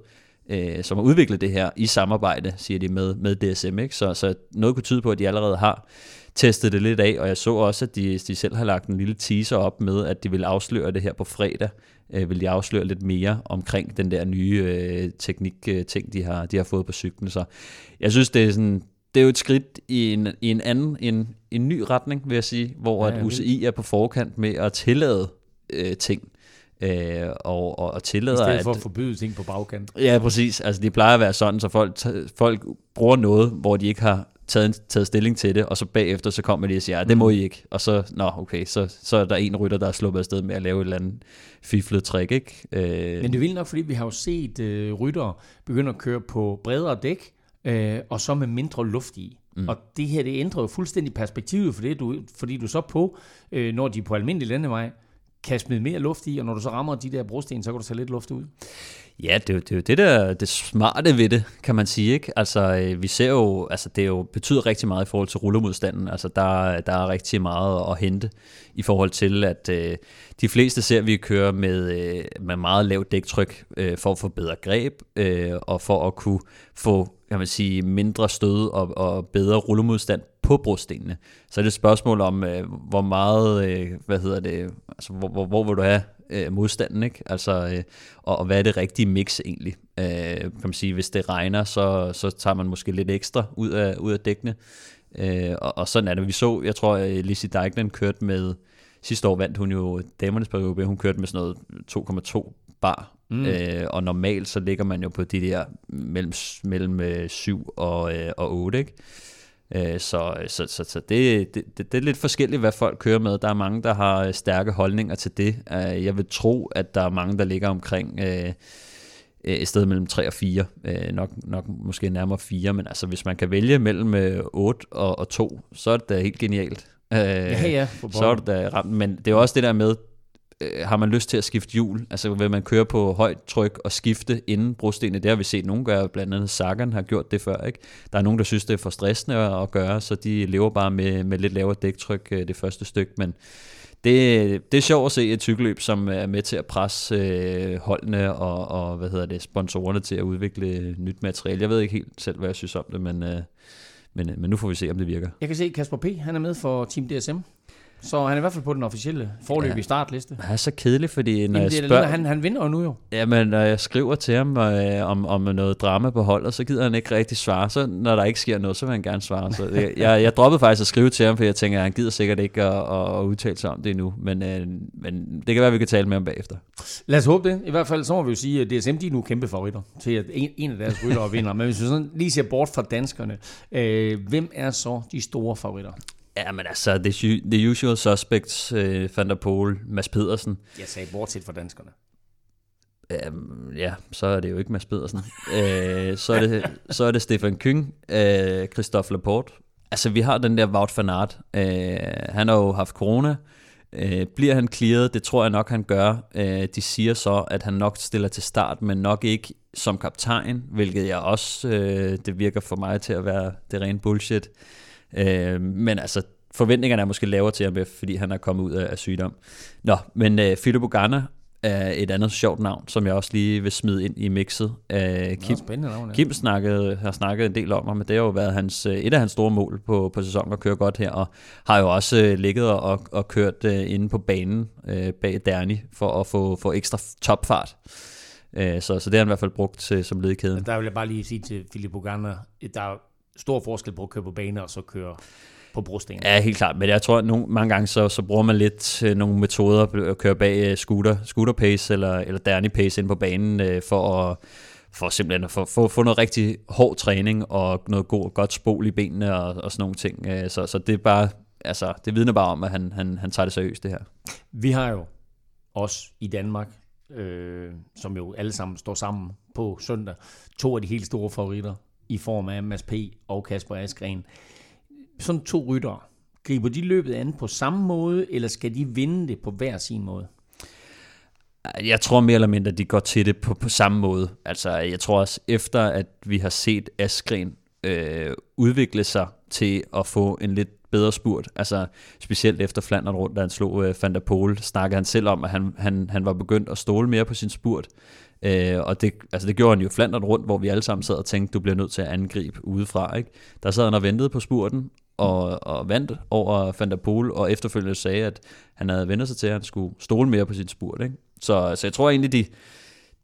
øh, som har udviklet det her i samarbejde, siger de, med, med DSM. Ikke? Så, så noget kunne tyde på, at de allerede har testet det lidt af, og jeg så også, at de, de selv har lagt en lille teaser op med, at de vil afsløre det her på fredag, øh, vil de afsløre lidt mere omkring den der nye øh, teknik-ting, øh, de har, de har fået på cyklen. Så jeg synes, det er sådan, det er jo et skridt i en, i en anden, en, en ny retning, vil jeg sige, hvor ja, at UCI er på forkant med at tillade øh, ting, øh, og, og, og tillader... I stedet for at, at forbyde ting på bagkant. Ja, præcis. Altså, det plejer at være sådan, så folk, folk bruger noget, hvor de ikke har taget, taget stilling til det, og så bagefter så kommer de og siger, ja, det må I ikke. Og så, nå, okay, så, så er der en rytter, der er sluppet afsted med at lave et eller andet fiflet trick, ikke? Øh. Men det vil nok, fordi vi har jo set øh, ryttere begynde at køre på bredere dæk, øh, og så med mindre luft i. Mm. Og det her, det ændrer jo fuldstændig perspektivet for det, du, fordi du så på, øh, når de er på almindelig landevej, kan smide mere luft i, og når du så rammer de der brosten, så kan du tage lidt luft ud. Ja, det er, jo, det er jo det der det smarte ved det, kan man sige. Ikke? Altså, øh, vi ser jo, altså det jo betyder rigtig meget i forhold til rullemodstanden. Altså, der, der er rigtig meget at hente i forhold til, at øh, de fleste ser vi køre med, øh, med meget lavt dæktryk øh, for at få bedre greb, øh, og for at kunne få kan man sige, mindre stød og, og bedre rullemodstand på brostenene. Så er det et spørgsmål om, øh, hvor meget, øh, hvad hedder det, altså hvor, hvor, hvor vil du have øh, modstanden, ikke? Altså, øh, og, og hvad er det rigtige mix egentlig? Øh, kan man sige, hvis det regner, så, så tager man måske lidt ekstra ud af, ud af dækkene. Øh, og, og sådan er det. Vi så, jeg tror, at Lizzie Dijkland kørte med, sidste år vandt hun jo damernes periode, hun kørte med sådan noget 2,2 bar. Mm. Øh, og normalt så ligger man jo på de der mellem, mellem 7 øh, og, øh, og 8, ikke? Øh, så, så, så, så det, det, det, det er lidt forskelligt, hvad folk kører med. Der er mange, der har øh, stærke holdninger til det. Øh, jeg vil tro, at der er mange, der ligger omkring øh, et sted mellem 3 og 4. Øh, nok, nok måske nærmere 4, men altså hvis man kan vælge mellem 8 og, og 2, så er det da helt genialt. Øh, ja, ja. Så er det da ramt. Men det er også det der med, øh, har man lyst til at skifte hjul? Altså vil man køre på højt tryk og skifte inden brostenene? Det har vi set nogen gøre, blandt andet Sagan har gjort det før. Ikke? Der er nogen, der synes, det er for stressende at gøre, så de lever bare med, med lidt lavere dæktryk øh, det første stykke. Men det, det er sjovt at se et cykelløb, som er med til at presse øh, holdene og, og hvad hedder det, sponsorerne til at udvikle nyt materiale. Jeg ved ikke helt selv, hvad jeg synes om det, men, øh, men, øh, men nu får vi se, om det virker. Jeg kan se, Kasper P. han er med for Team DSM. Så han er i hvert fald på den officielle forløb ja. startliste. Han er så kedelig, fordi når Jamen, jeg spørger... han, han vinder jo nu jo. Ja, men når jeg skriver til ham øh, om, om noget drama på holdet, så gider han ikke rigtig svare. Så når der ikke sker noget, så vil han gerne svare. Så jeg, jeg, jeg droppede faktisk at skrive til ham, for jeg tænker, at han gider sikkert ikke at, at, at udtale sig om det endnu. Men, øh, men det kan være, at vi kan tale med ham bagefter. Lad os håbe det. I hvert fald så må vi jo sige, at DSM de er nu kæmpe favoritter til, at en, en af deres ryttere <laughs> vinder. Men hvis vi sådan lige ser bort fra danskerne, øh, hvem er så de store favoritter? Ja, men altså, the, the usual suspects, uh, Van der Pol, Mads Pedersen. Jeg sagde bortset fra danskerne. Um, ja, så er det jo ikke Mads Pedersen. uh, <laughs> så, er det, så er det Stefan Kyng, uh, Christophe Laporte. Altså, vi har den der Wout van Aert. Uh, han har jo haft corona. Uh, bliver han clearet? Det tror jeg nok, han gør. Uh, de siger så, at han nok stiller til start, men nok ikke som kaptajn, hvilket jeg også, uh, det virker for mig til at være det rene bullshit. Øh, men altså, forventningerne er måske lavere til ham, fordi han er kommet ud af, af sygdom. Nå, men øh, Philip Uganda er et andet sjovt navn, som jeg også lige vil smide ind i mixet. Øh, Kim, spændende navn, ja. Kim snakkede, har snakket en del om ham, men det har jo været hans, øh, et af hans store mål på, på sæsonen at køre godt her, og har jo også øh, ligget og, og kørt øh, inde på banen øh, bag Derni for at få, få ekstra topfart. Øh, så, så det har han i hvert fald brugt øh, som led i kæden. Der vil jeg bare lige sige til Philip Uganda, der stor forskel på at køre på baner og så køre på brosten. Ja, helt klart. Men jeg tror, at nogle, mange gange så, så bruger man lidt øh, nogle metoder at køre bag øh, scooter, scooter pace eller, eller Derny pace ind på banen øh, for at for simpelthen at få, få, få noget rigtig hård træning og noget god, godt spol i benene og, og sådan nogle ting. Øh, så, så det er bare, altså, det vidner bare om, at han, han, han tager det seriøst, det her. Vi har jo også i Danmark, øh, som jo alle sammen står sammen på søndag, to af de helt store favoritter i form af Mads P. og Kasper Askren. Sådan to ryttere. Griber de løbet an på samme måde, eller skal de vinde det på hver sin måde? Jeg tror mere eller mindre, at de går til det på, på samme måde. Altså, jeg tror også, efter at vi har set Askren øh, udvikle sig til at få en lidt bedre spurt. Altså specielt efter Flandern rundt, da han slog øh, Van der Pol, snakkede han selv om, at han, han, han var begyndt at stole mere på sin spurt. Øh, og det, altså det gjorde han jo Flandern rundt, hvor vi alle sammen sad og tænkte, du bliver nødt til at angribe udefra. Ikke? Der sad han og ventede på spurten, og, og vandt over Van der Poel, og efterfølgende sagde, at han havde vendt sig til, at han skulle stole mere på sin spurt. Ikke? Så, så jeg tror egentlig, de,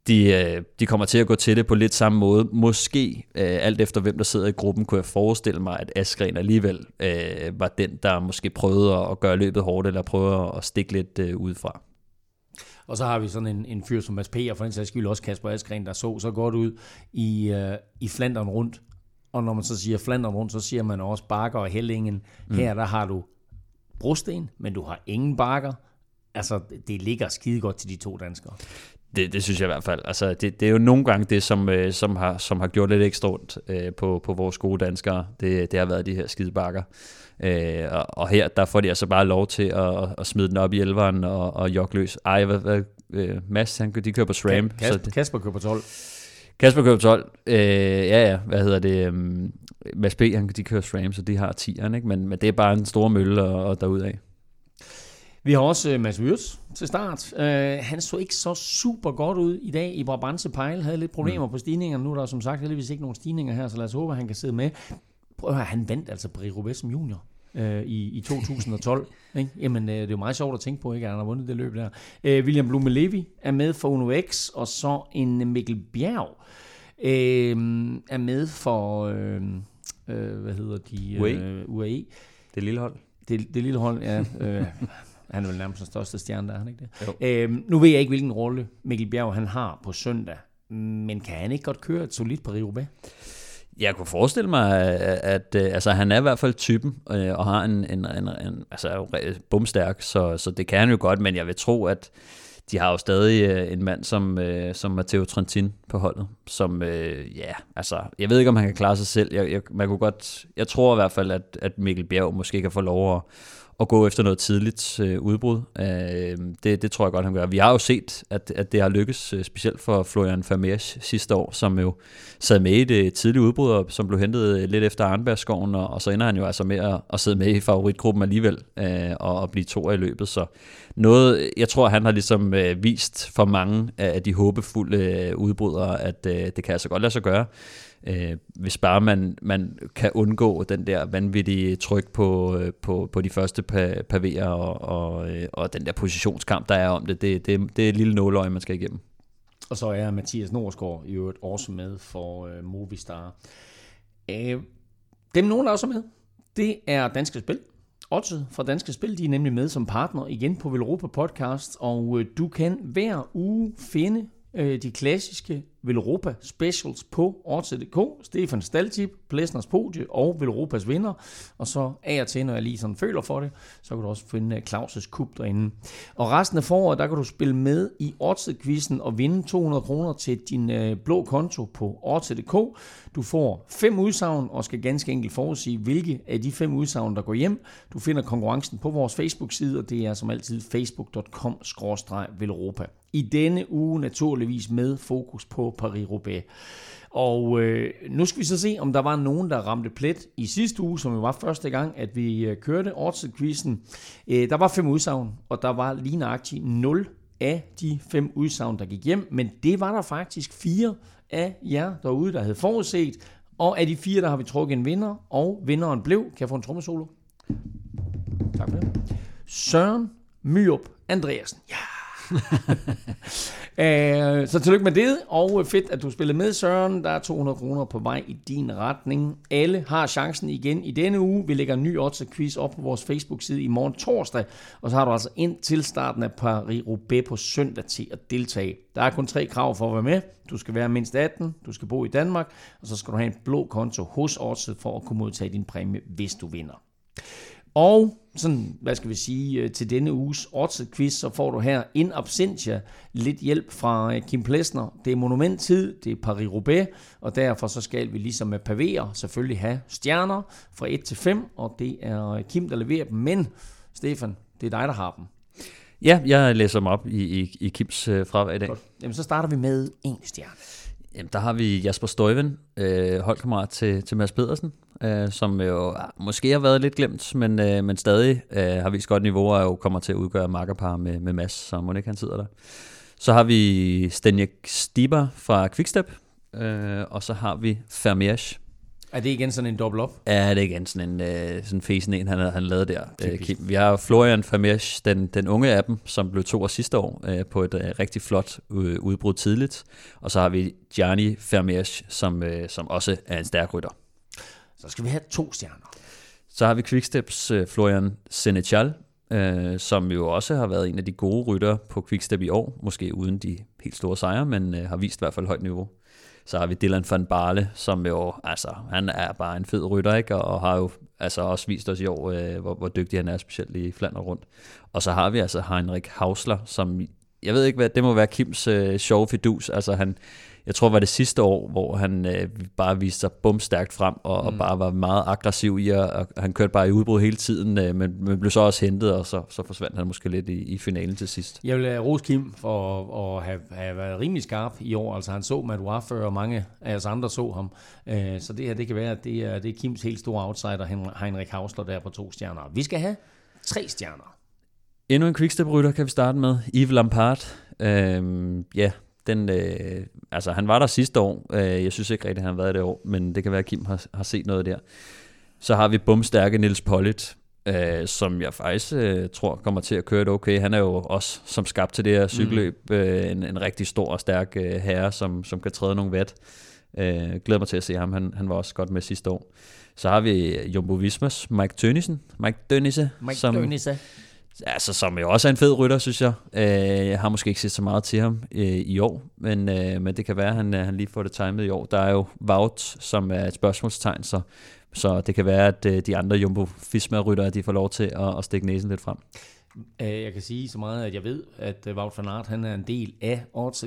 de, øh, de kommer til at gå til det på lidt samme måde. Måske, øh, alt efter hvem der sidder i gruppen, kunne jeg forestille mig, at Askren alligevel øh, var den, der måske prøvede at gøre løbet hårdt, eller prøvede at stikke lidt øh, udefra. Og så har vi sådan en, en fyr som Mads P. og for en sags skyld også Kasper Askren, der så så godt ud i, uh, i Flandern rundt. Og når man så siger Flandern rundt, så siger man også Bakker og Hellingen. Mm. Her der har du brosten, men du har ingen bakker. Altså, det ligger skide godt til de to danskere. Det, det synes jeg i hvert fald. Altså, det, det er jo nogle gange det, som, øh, som, har, som har gjort lidt ekstra ondt øh, på, på vores gode danskere. Det, det har været de her skidebakker. Øh, og, og her, der får de altså bare lov til at, at smide den op i elveren og, og jogge løs. Ej, hvad, hvad øh, Mads, han, de kører på SRAM. Kasper, så det, Kasper kører på 12. Kasper kører på 12. Øh, ja, ja, hvad hedder det? Um, Mads B, han, de kører SRAM, så de har 10'eren, ikke? Men, men det er bare en stor mølle og, og derudad. Vi har også uh, Mads Wirtz til start. Uh, han så ikke så super godt ud i dag i Brabantse Pejl. Havde lidt problemer mm. på stigningerne. Nu er der som sagt heldigvis ikke nogen stigninger her, så lad os håbe, at han kan sidde med. Prøv at høre, han vandt altså Paris Roubaix som junior uh, i, i 2012. <laughs> ikke? Jamen, uh, det er jo meget sjovt at tænke på, ikke, at han har vundet det løb der. Uh, William Blume-Levi er med for Uno X, og så en Mikkel Bjerg uh, er med for, uh, uh, hvad hedder de? UAE. Uh, UAE. Det lille hold. Det, det lille hold, ja. Uh, <laughs> Han er vel nærmest den største stjerne, der er han ikke det? Øhm, nu ved jeg ikke, hvilken rolle Mikkel Bjerg han har på søndag, men kan han ikke godt køre et solidt Paris-Roubaix? Jeg kunne forestille mig, at, at, at altså, han er i hvert fald typen, øh, og har en, en, en, en altså, bumstærk, så, så det kan han jo godt, men jeg vil tro, at de har jo stadig øh, en mand som, øh, som Matteo Trentin på holdet, som, øh, ja, altså, jeg ved ikke, om han kan klare sig selv. Jeg, jeg, man kunne godt, jeg tror i hvert fald, at, at Mikkel Bjerg måske kan få lov at, at gå efter noget tidligt øh, udbrud. Øh, det, det tror jeg godt, han gør. Vi har jo set, at, at det har lykkes, øh, specielt for Florian Vermeers sidste år, som jo sad med i det tidlige udbrud, og som blev hentet øh, lidt efter Arnbergsskoven, og, og så ender han jo altså med at, at sidde med i favoritgruppen alligevel, øh, og, og blive to i løbet. Så noget, jeg tror, han har ligesom øh, vist for mange af de håbefulde øh, udbrydere, at øh, det kan altså godt lade sig gøre øh, hvis bare man, man kan undgå den der vanvittige tryk på, øh, på, på de første pavéer og, og, øh, og den der positionskamp, der er om det, det, det, det er et lille nåløje, man skal igennem. Og så er Mathias Norsgaard i øvrigt også med for øh, Movistar. Øh, dem nogen, der også er med, det er Danske Spil. Otto fra Danske Spil, de er nemlig med som partner igen på Velropa Podcast, og øh, du kan hver uge finde øh, de klassiske Velropa Specials på Odds.dk. Stefan Staltip, Plæsners Podie og Velropas vinder. Og så af og til, når jeg lige sådan føler for det, så kan du også finde øh, Claus' kub derinde. Og resten af foråret, der kan du spille med i Odds-quizzen og vinde 200 kroner til din øh, blå konto på Odds.dk. Du får fem udsagn og skal ganske enkelt forudsige, hvilke af de fem udsagn, der går hjem. Du finder konkurrencen på vores Facebook-side, og det er som altid facebook.com-velropa. I denne uge naturligvis med fokus på Paris-Roubaix. Og øh, nu skal vi så se, om der var nogen, der ramte plet i sidste uge, som jo var første gang, at vi øh, kørte Ortsed-quizzen. Øh, der var fem udsagn, og der var lige nøjagtigt 0 af de fem udsagn, der gik hjem. Men det var der faktisk fire af jer derude, der havde forudset. Og af de fire, der har vi trukket en vinder, og vinderen blev, kan jeg få en trommesolo? Tak for det. Søren Myrup Andreasen. Ja! <laughs> Øh, så tillykke med det, og fedt, at du spillede med, Søren. Der er 200 kroner på vej i din retning. Alle har chancen igen i denne uge. Vi lægger en ny odds quiz op på vores Facebook-side i morgen torsdag, og så har du altså ind til starten af Paris-Roubaix på søndag til at deltage. Der er kun tre krav for at være med. Du skal være mindst 18, du skal bo i Danmark, og så skal du have en blå konto hos Odds for at kunne modtage din præmie, hvis du vinder. Og sådan, hvad skal vi sige, øh, til denne uges odds-quiz, så får du her in absentia lidt hjælp fra øh, Kim Plesner. Det er monumenttid, det er Paris-Roubaix, og derfor så skal vi ligesom med pavéer selvfølgelig have stjerner fra 1 til 5, og det er øh, Kim, der leverer dem. Men, Stefan, det er dig, der har dem. Ja, jeg læser dem op i, i, i Kims øh, fravær i dag. Godt. Jamen, så starter vi med en stjerne. Jamen, der har vi Jasper Støjven, øh, holdkammerat til, til Mads Pedersen, øh, som jo ah, måske har været lidt glemt, men, øh, men stadig øh, har vist godt niveau og jo kommer til at udgøre makkerpar med, med Mads, så må ikke han sidder der. Så har vi Stenjek Stiber fra Quickstep, øh, og så har vi Fermiers er det igen sådan en dobbelt op? Ja, det er igen sådan en øh, sådan fesen en, han, han lavede der. Øh. Vi har Florian Vermeersch, den, den unge af dem, som blev to år sidste år øh, på et øh, rigtig flot øh, udbrud tidligt. Og så har vi Gianni Vermeersch, som, øh, som også er en stærk rytter. Så skal vi have to stjerner. Så har vi Quicksteps øh, Florian Senechal, øh, som jo også har været en af de gode rytter på Quickstep i år. Måske uden de helt store sejre, men øh, har vist i hvert fald højt niveau. Så har vi Dylan van Barle, som jo, altså, han er bare en fed rytter, ikke? Og har jo altså også vist os i år, øh, hvor, hvor dygtig han er, specielt i Flandern rundt. Og så har vi altså Heinrich Hausler, som jeg ved ikke, hvad det må være Kims øh, sjove fidus. Altså han, jeg tror, det var det sidste år, hvor han øh, bare viste sig bumstærkt frem, og, mm. og bare var meget aggressiv i, og, og han kørte bare i udbrud hele tiden, øh, men, men blev så også hentet, og så, så forsvandt han måske lidt i, i finalen til sidst. Jeg vil rose Kim for at have, have været rimelig skarp i år. Altså han så Matt Waffer, og mange af os andre så ham. Øh, så det her, det kan være, at det er, det er Kims helt store outsider, Heinrich Hausler, der på to stjerner. Vi skal have tre stjerner. Endnu en quickstep-rytter kan vi starte med. Yves Lampard. Øhm, ja, den, øh, altså han var der sidste år. Øh, jeg synes ikke rigtig, han har været det år, men det kan være, at Kim har, har set noget der. Så har vi bumstærke Nils Pollitt, øh, som jeg faktisk øh, tror kommer til at køre det okay. Han er jo også som skabt til det her cykelløb mm. øh, en, en rigtig stor og stærk øh, herre, som, som kan træde nogle vat. Øh, glæder mig til at se ham. Han, han var også godt med sidste år. Så har vi Jumbo Vismas Mike Tønnesen. Mike Dønnisse. Mike som, Dønnisse Altså, som jo også er en fed rytter, synes jeg. Øh, jeg har måske ikke set så meget til ham øh, i år, men, øh, men det kan være, at han, øh, han lige får det timet i år. Der er jo Vaut, som er et spørgsmålstegn, så, så det kan være, at øh, de andre Jumbo Fisma-ryttere, de får lov til at, at stikke næsen lidt frem. Øh, jeg kan sige så meget, at jeg ved, at Wout van Aert, han er en del af odds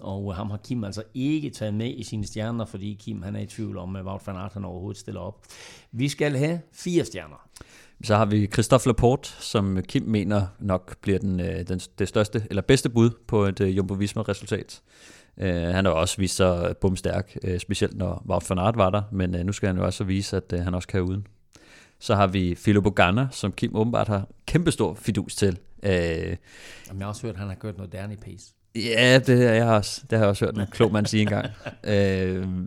og ham har Kim altså ikke taget med i sine stjerner, fordi Kim han er i tvivl om, at Wout van Aert han overhovedet stiller op. Vi skal have fire stjerner. Så har vi Christophe Laporte, som Kim mener nok bliver den, øh, den, det største eller bedste bud på et uh, Jumbo Visma-resultat. Uh, han har også vist sig bumstærk, uh, specielt når Wout van Aert var der, men uh, nu skal han jo også vise, at uh, han også kan uden. Så har vi Filippo Ganna, som Kim åbenbart har kæmpestor fidus til. Uh, Jamen, jeg har også hørt, at han har kørt noget Danny Pace. Ja, det, jeg har også, det har jeg også hørt en klog mand sige engang. uh,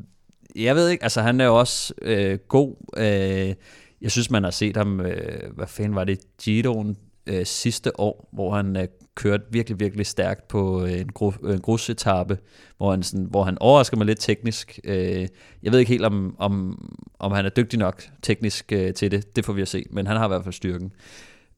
<laughs> jeg ved ikke, altså han er jo også uh, god. Uh, jeg synes, man har set ham, øh, hvad fanden var det, Giroen øh, sidste år, hvor han øh, kørte virkelig, virkelig stærkt på øh, en, gru, øh, en grusetappe, hvor han, sådan, hvor han overrasker mig lidt teknisk. Øh, jeg ved ikke helt, om, om, om han er dygtig nok teknisk øh, til det. Det får vi at se, men han har i hvert fald styrken.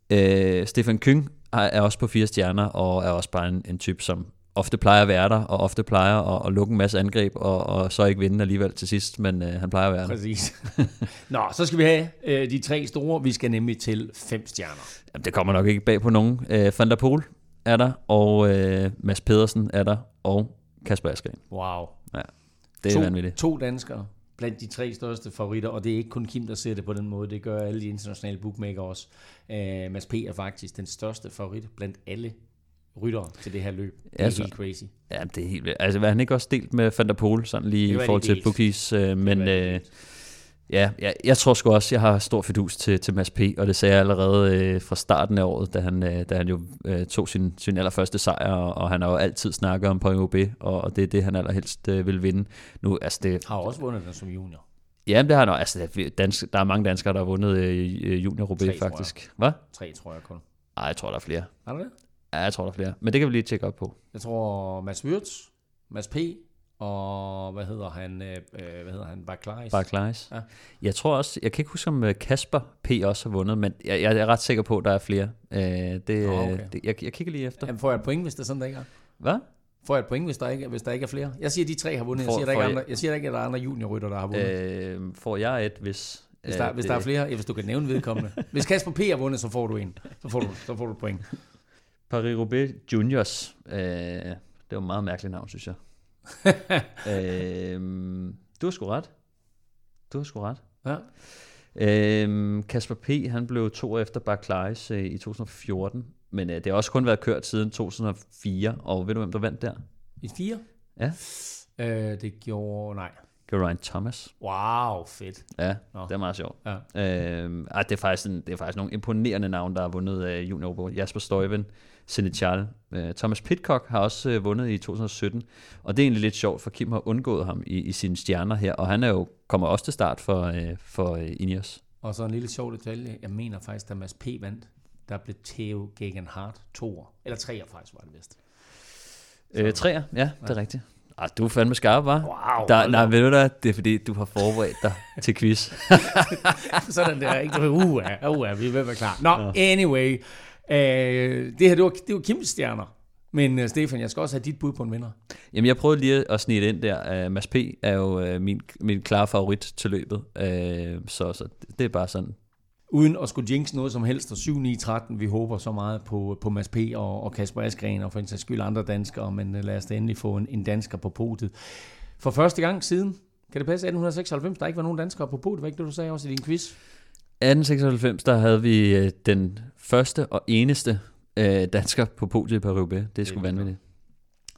Øh, Stefan Kyng er også på fire stjerner, og er også bare en, en type, som ofte plejer at være der, og ofte plejer at, at lukke en masse angreb, og, og så ikke vinde alligevel til sidst, men øh, han plejer at være Præcis. <laughs> Nå, så skal vi have øh, de tre store. Vi skal nemlig til fem stjerner. Jamen, det kommer nok ikke bag på nogen. Øh, Van der Poel er der, og øh, Mads Pedersen er der, og Kasper Askren. Wow. Ja, det er to, vanvittigt. To danskere blandt de tre største favoritter, og det er ikke kun Kim, der ser det på den måde, det gør alle de internationale bookmaker også. Uh, Mads P. er faktisk den største favorit blandt alle rytter til det her løb. Det er altså, helt crazy. Ja, det er helt vildt. Altså, var han ikke også delt med Van der Poel, sådan lige i forhold til bookies? Øh, men øh, ja, jeg, jeg tror sgu også, jeg har stor fidus til, til Mads P., og det sagde jeg allerede øh, fra starten af året, da han, øh, da han jo øh, tog sin, sin allerførste sejr, og, og han har jo altid snakket om på OB, og, og det er det, han allerhelst øh, vil vinde. Nu, altså det, har også vundet den som junior. Ja, det har han. Altså, dansk, der er mange danskere, der har vundet øh, junior Roubaix, faktisk. Hvad? Tre, tror jeg kun. Nej, jeg tror, der er flere. Er der det? Ja, jeg tror, der er flere. Men det kan vi lige tjekke op på. Jeg tror Mads Wirtz, Mads P. og hvad hedder han? Øh, øh hvad hedder han? Barclays. Barclays. Ja. Jeg tror også, jeg kan ikke huske, om øh, Kasper P. også har vundet, men jeg, jeg er ret sikker på, at der er flere. Øh, det, oh, okay. det, jeg, jeg kigger lige efter. Jamen, får jeg et point, hvis det er sådan, der ikke er? Hvad? Får jeg et point, hvis der ikke, hvis der ikke er flere? Jeg siger, at de tre har vundet. For, jeg, siger, der ikke jeg, andre, jeg siger ikke, at der er andre juniorrytter, der har vundet. Øh, får jeg et, hvis... Hvis der, øh, hvis der er flere, ja, hvis du kan nævne vedkommende. <laughs> hvis Kasper P. har vundet, så får du en. Så får du, så får du et point. Paris-Roubaix Juniors. Øh, det var et meget mærkeligt navn, synes jeg. <laughs> øh, du har sgu ret. Du har sgu ret. Ja. Øh, Kasper P. han blev to år efter Barclays øh, i 2014. Men øh, det har også kun været kørt siden 2004. Og ved du, hvem der vandt der? I 4? Ja. Øh, det gjorde... Nej. Geraint Thomas. Wow, fedt. Ja, Nå. det er meget sjovt. Ja. Øh, det, er faktisk en, det er faktisk nogle imponerende navne, der har vundet uh, junior Jasper Stuyven, Senechal. Uh, Thomas Pitcock har også uh, vundet i 2017, og det er egentlig lidt sjovt, for Kim har undgået ham i, i sine stjerner her, og han er jo kommer også til start for, uh, for uh, Ineos. Og så en lille sjov detalje. Jeg mener faktisk, at Mads P. vandt, der blev Theo Gegenhardt to Eller tre faktisk var det vist. Øh, treer, ja, det er ja. rigtigt. Ah, du er fandme skarp, var? Wow. Der, nej, ved du da, det er fordi, du har forberedt dig <laughs> til quiz. <laughs> Sådan der, ikke? Uh, uh, vi er ved at være klar. Nå, no, anyway. Uh, det her, det var, det var Kims stjerner. Men uh, Stefan, jeg skal også have dit bud på en vinder. Jamen, jeg prøvede lige at snige ind der. Uh, Mads P. er jo uh, min, min klare favorit til løbet. Uh, så, så det er bare sådan. Uden at skulle jinx noget som helst, og 7-9-13, vi håber så meget på, på Mads P. og, og Kasper Askren, og for en sags skyld andre danskere, men lad os da endelig få en, en dansker på potet. For første gang siden, kan det passe, 1896, der ikke var nogen danskere på potet, hvad ikke det, du sagde også i din quiz? 1896, der havde vi øh, den første og eneste øh, dansker på podiet på Paris Det er sgu vanvittigt.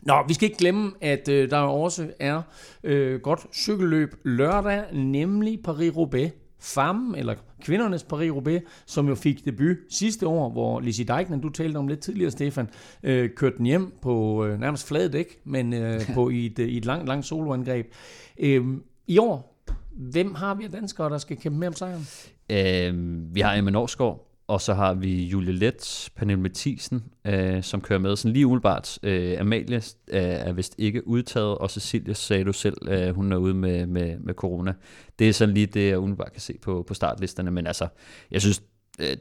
Nå, vi skal ikke glemme, at øh, der også er øh, godt cykelløb lørdag, nemlig Paris-Roubaix. FAM, eller kvindernes Paris-Roubaix, som jo fik debut sidste år, hvor Lizzie Deignan, du talte om lidt tidligere, Stefan, øh, kørte den hjem på øh, nærmest flade dæk, men øh, <laughs> på i et, i et langt, langt soloangreb. Øh, I år, hvem har vi af danskere, der skal kæmpe med om sejren? Øh, vi har Emma Norsgaard, og så har vi Julie Let, Pernille Mathisen, øh, som kører med sådan lige umiddelbart. Øh, Amalie øh, er vist ikke udtaget, og Cecilia sagde du selv, øh, hun er ude med, med, med corona. Det er sådan lige det, jeg umiddelbart kan se på, på startlisterne, men altså, jeg synes,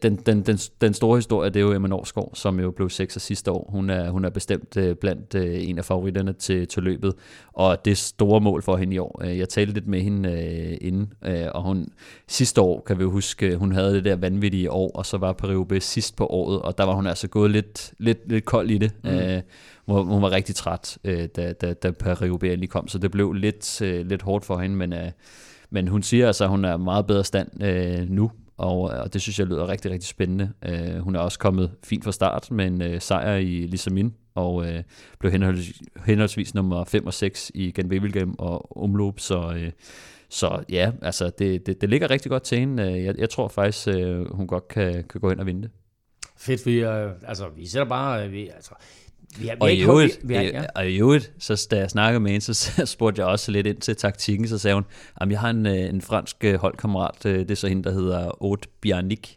den, den, den, den store historie, det er jo Emma Norsgaard, som jo blev sekser sidste år. Hun er, hun er bestemt øh, blandt øh, en af favoritterne til, til løbet, og det er store mål for hende i år. Jeg talte lidt med hende øh, inden, øh, og hun sidste år, kan vi jo huske, hun havde det der vanvittige år, og så var Paris sidst på året, og der var hun altså gået lidt, lidt, lidt kold i det. Mm. Øh, hun, hun var rigtig træt, øh, da, da, da Paris lige kom, så det blev lidt, øh, lidt hårdt for hende, men... Øh, men hun siger altså, at hun er meget bedre stand øh, nu, og, øh, og det synes jeg lyder rigtig, rigtig spændende. Øh, hun er også kommet fint fra start med en øh, sejr i Lissamin, og øh, blev henholdsvis, henholdsvis nummer 5 og 6 i Genvevelgem og Umloop, så, Øh, så ja, altså det, det, det ligger rigtig godt til hende. Øh, jeg, jeg tror faktisk, øh, hun godt kan, kan gå hen og vinde det. Fedt, vi, øh, altså, vi sætter bare, vi, altså, vi har, vi og, i øvrigt, vi, vi har, ja. og i øvrigt, så da jeg snakkede med hende, så <laughs> spurgte jeg også lidt ind til taktikken, så sagde hun, at jeg har en, en fransk holdkammerat, det er så hende, der hedder Aude Biarnick,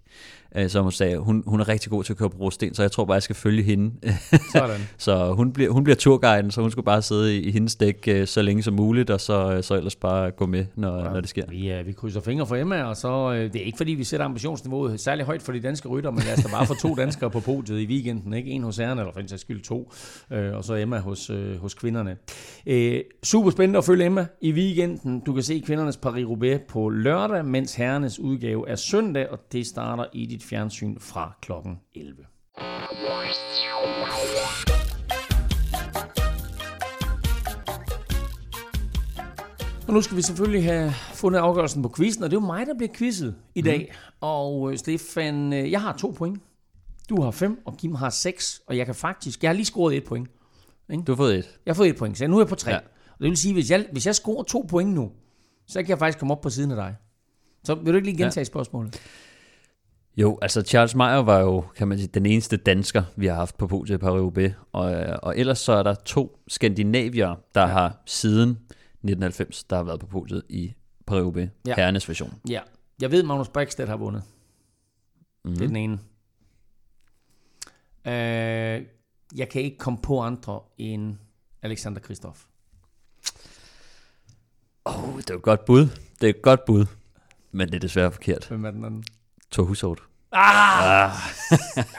øh, som hun sagde, hun, hun er rigtig god til at køre på brosten, så jeg tror bare, jeg skal følge hende. <laughs> Sådan. så hun bliver, hun bliver turguiden, så hun skal bare sidde i, i hendes dæk øh, så længe som muligt, og så, øh, så ellers bare gå med, når, ja. når det sker. Vi, uh, vi krydser fingre for Emma, og så, uh, det er ikke fordi, vi sætter ambitionsniveauet særlig højt for de danske rytter, men lad os da bare få to <laughs> danskere på podiet i weekenden, ikke? En hos herrerne, eller for en sags skyld to, uh, og så Emma hos, uh, hos kvinderne. Uh, super spændende at følge Emma i weekenden. Du kan se kvindernes Paris-Roubaix på lørdag, mens herrenes udgave er søndag, og det starter i dit fjernsyn fjernsyn fra klokken 11. Og nu skal vi selvfølgelig have fundet afgørelsen på quizzen, og det er jo mig, der bliver quizzet i dag. Mm. Og øh, Stefan, øh, jeg har to point. Du har fem, og Kim har seks, og jeg kan faktisk, jeg har lige scoret et point. Ikke? Du har fået et. Jeg har fået et point, så nu er jeg på tre. Ja. Og det vil sige, hvis jeg, hvis jeg scorer to point nu, så kan jeg faktisk komme op på siden af dig. Så vil du ikke lige gentage ja. spørgsmålet? Jo, altså Charles Meyer var jo, kan man sige, den eneste dansker, vi har haft på podiet på Paris og, og ellers så er der to skandinavier, der ja. har siden 1990, der har været på podiet i Paris ja. herrenes version. Ja, jeg ved, Magnus Brexted har vundet. Mm. Det er den ene. Uh, jeg kan ikke komme på andre end Alexander Kristoff. Åh, oh, det er et godt bud. Det er et godt bud. Men det er desværre forkert. Hvem er den anden? Thor Hushovd. Ah! ah.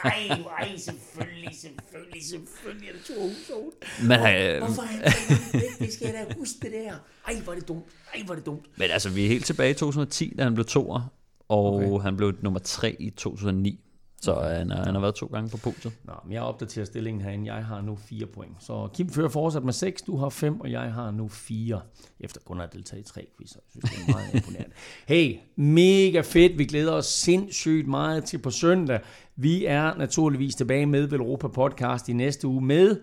nej, nej, selvfølgelig, selvfølgelig, selvfølgelig er det Thor Hushovd. Men, øh, Hvorfor er han Det skal jeg da huske det der. Ej, hvor er det dumt. Ej, hvor er det dumt. Men altså, vi er helt tilbage i 2010, da han blev toer, og okay. han blev nummer tre i 2009. Så han, er, han har været to gange på podiet. Nå, men jeg opdaterer stillingen herinde. Jeg har nu fire point. Så Kim fører fortsat med 6, du har 5, og jeg har nu 4. Efter kun at have deltaget i tre quizzer. Jeg synes, det er meget <laughs> imponerende. Hey, mega fedt. Vi glæder os sindssygt meget til på søndag. Vi er naturligvis tilbage med Velropa Podcast i næste uge med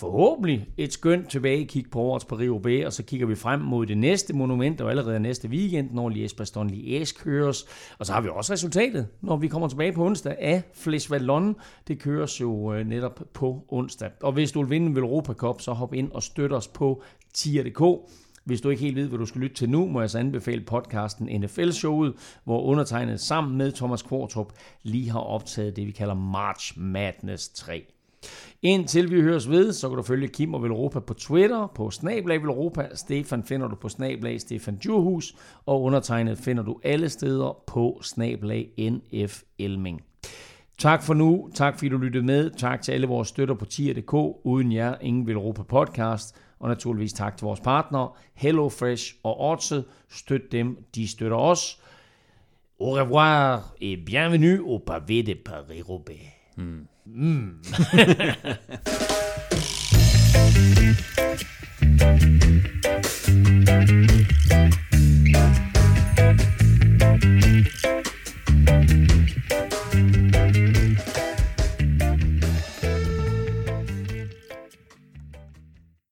forhåbentlig et skønt tilbage kig på årets Paris-Roubaix, og så kigger vi frem mod det næste monument, og allerede næste weekend, når Liège-Bastogne Liège køres. Og så har vi også resultatet, når vi kommer tilbage på onsdag af Flesh Vallon. Det køres jo øh, netop på onsdag. Og hvis du vil vinde Velropa Cup, så hop ind og støt os på tier.dk. Hvis du ikke helt ved, hvad du skal lytte til nu, må jeg så anbefale podcasten NFL-showet, hvor undertegnet sammen med Thomas Kvartrup lige har optaget det, vi kalder March Madness 3. Indtil vi høres ved, så kan du følge Kim og Velropa på Twitter, på Snablag Velropa. Stefan finder du på Snablag Stefan Djurhus, og undertegnet finder du alle steder på Snablag NF Elming. Tak for nu. Tak fordi du lyttede med. Tak til alle vores støtter på tier.dk. Uden jer, ingen Velropa podcast. Og naturligvis tak til vores partnere, HelloFresh og Odset. Støt dem, de støtter os. Au revoir et bienvenue au pavé de Paris-Roubaix. うん。うん。<laughs>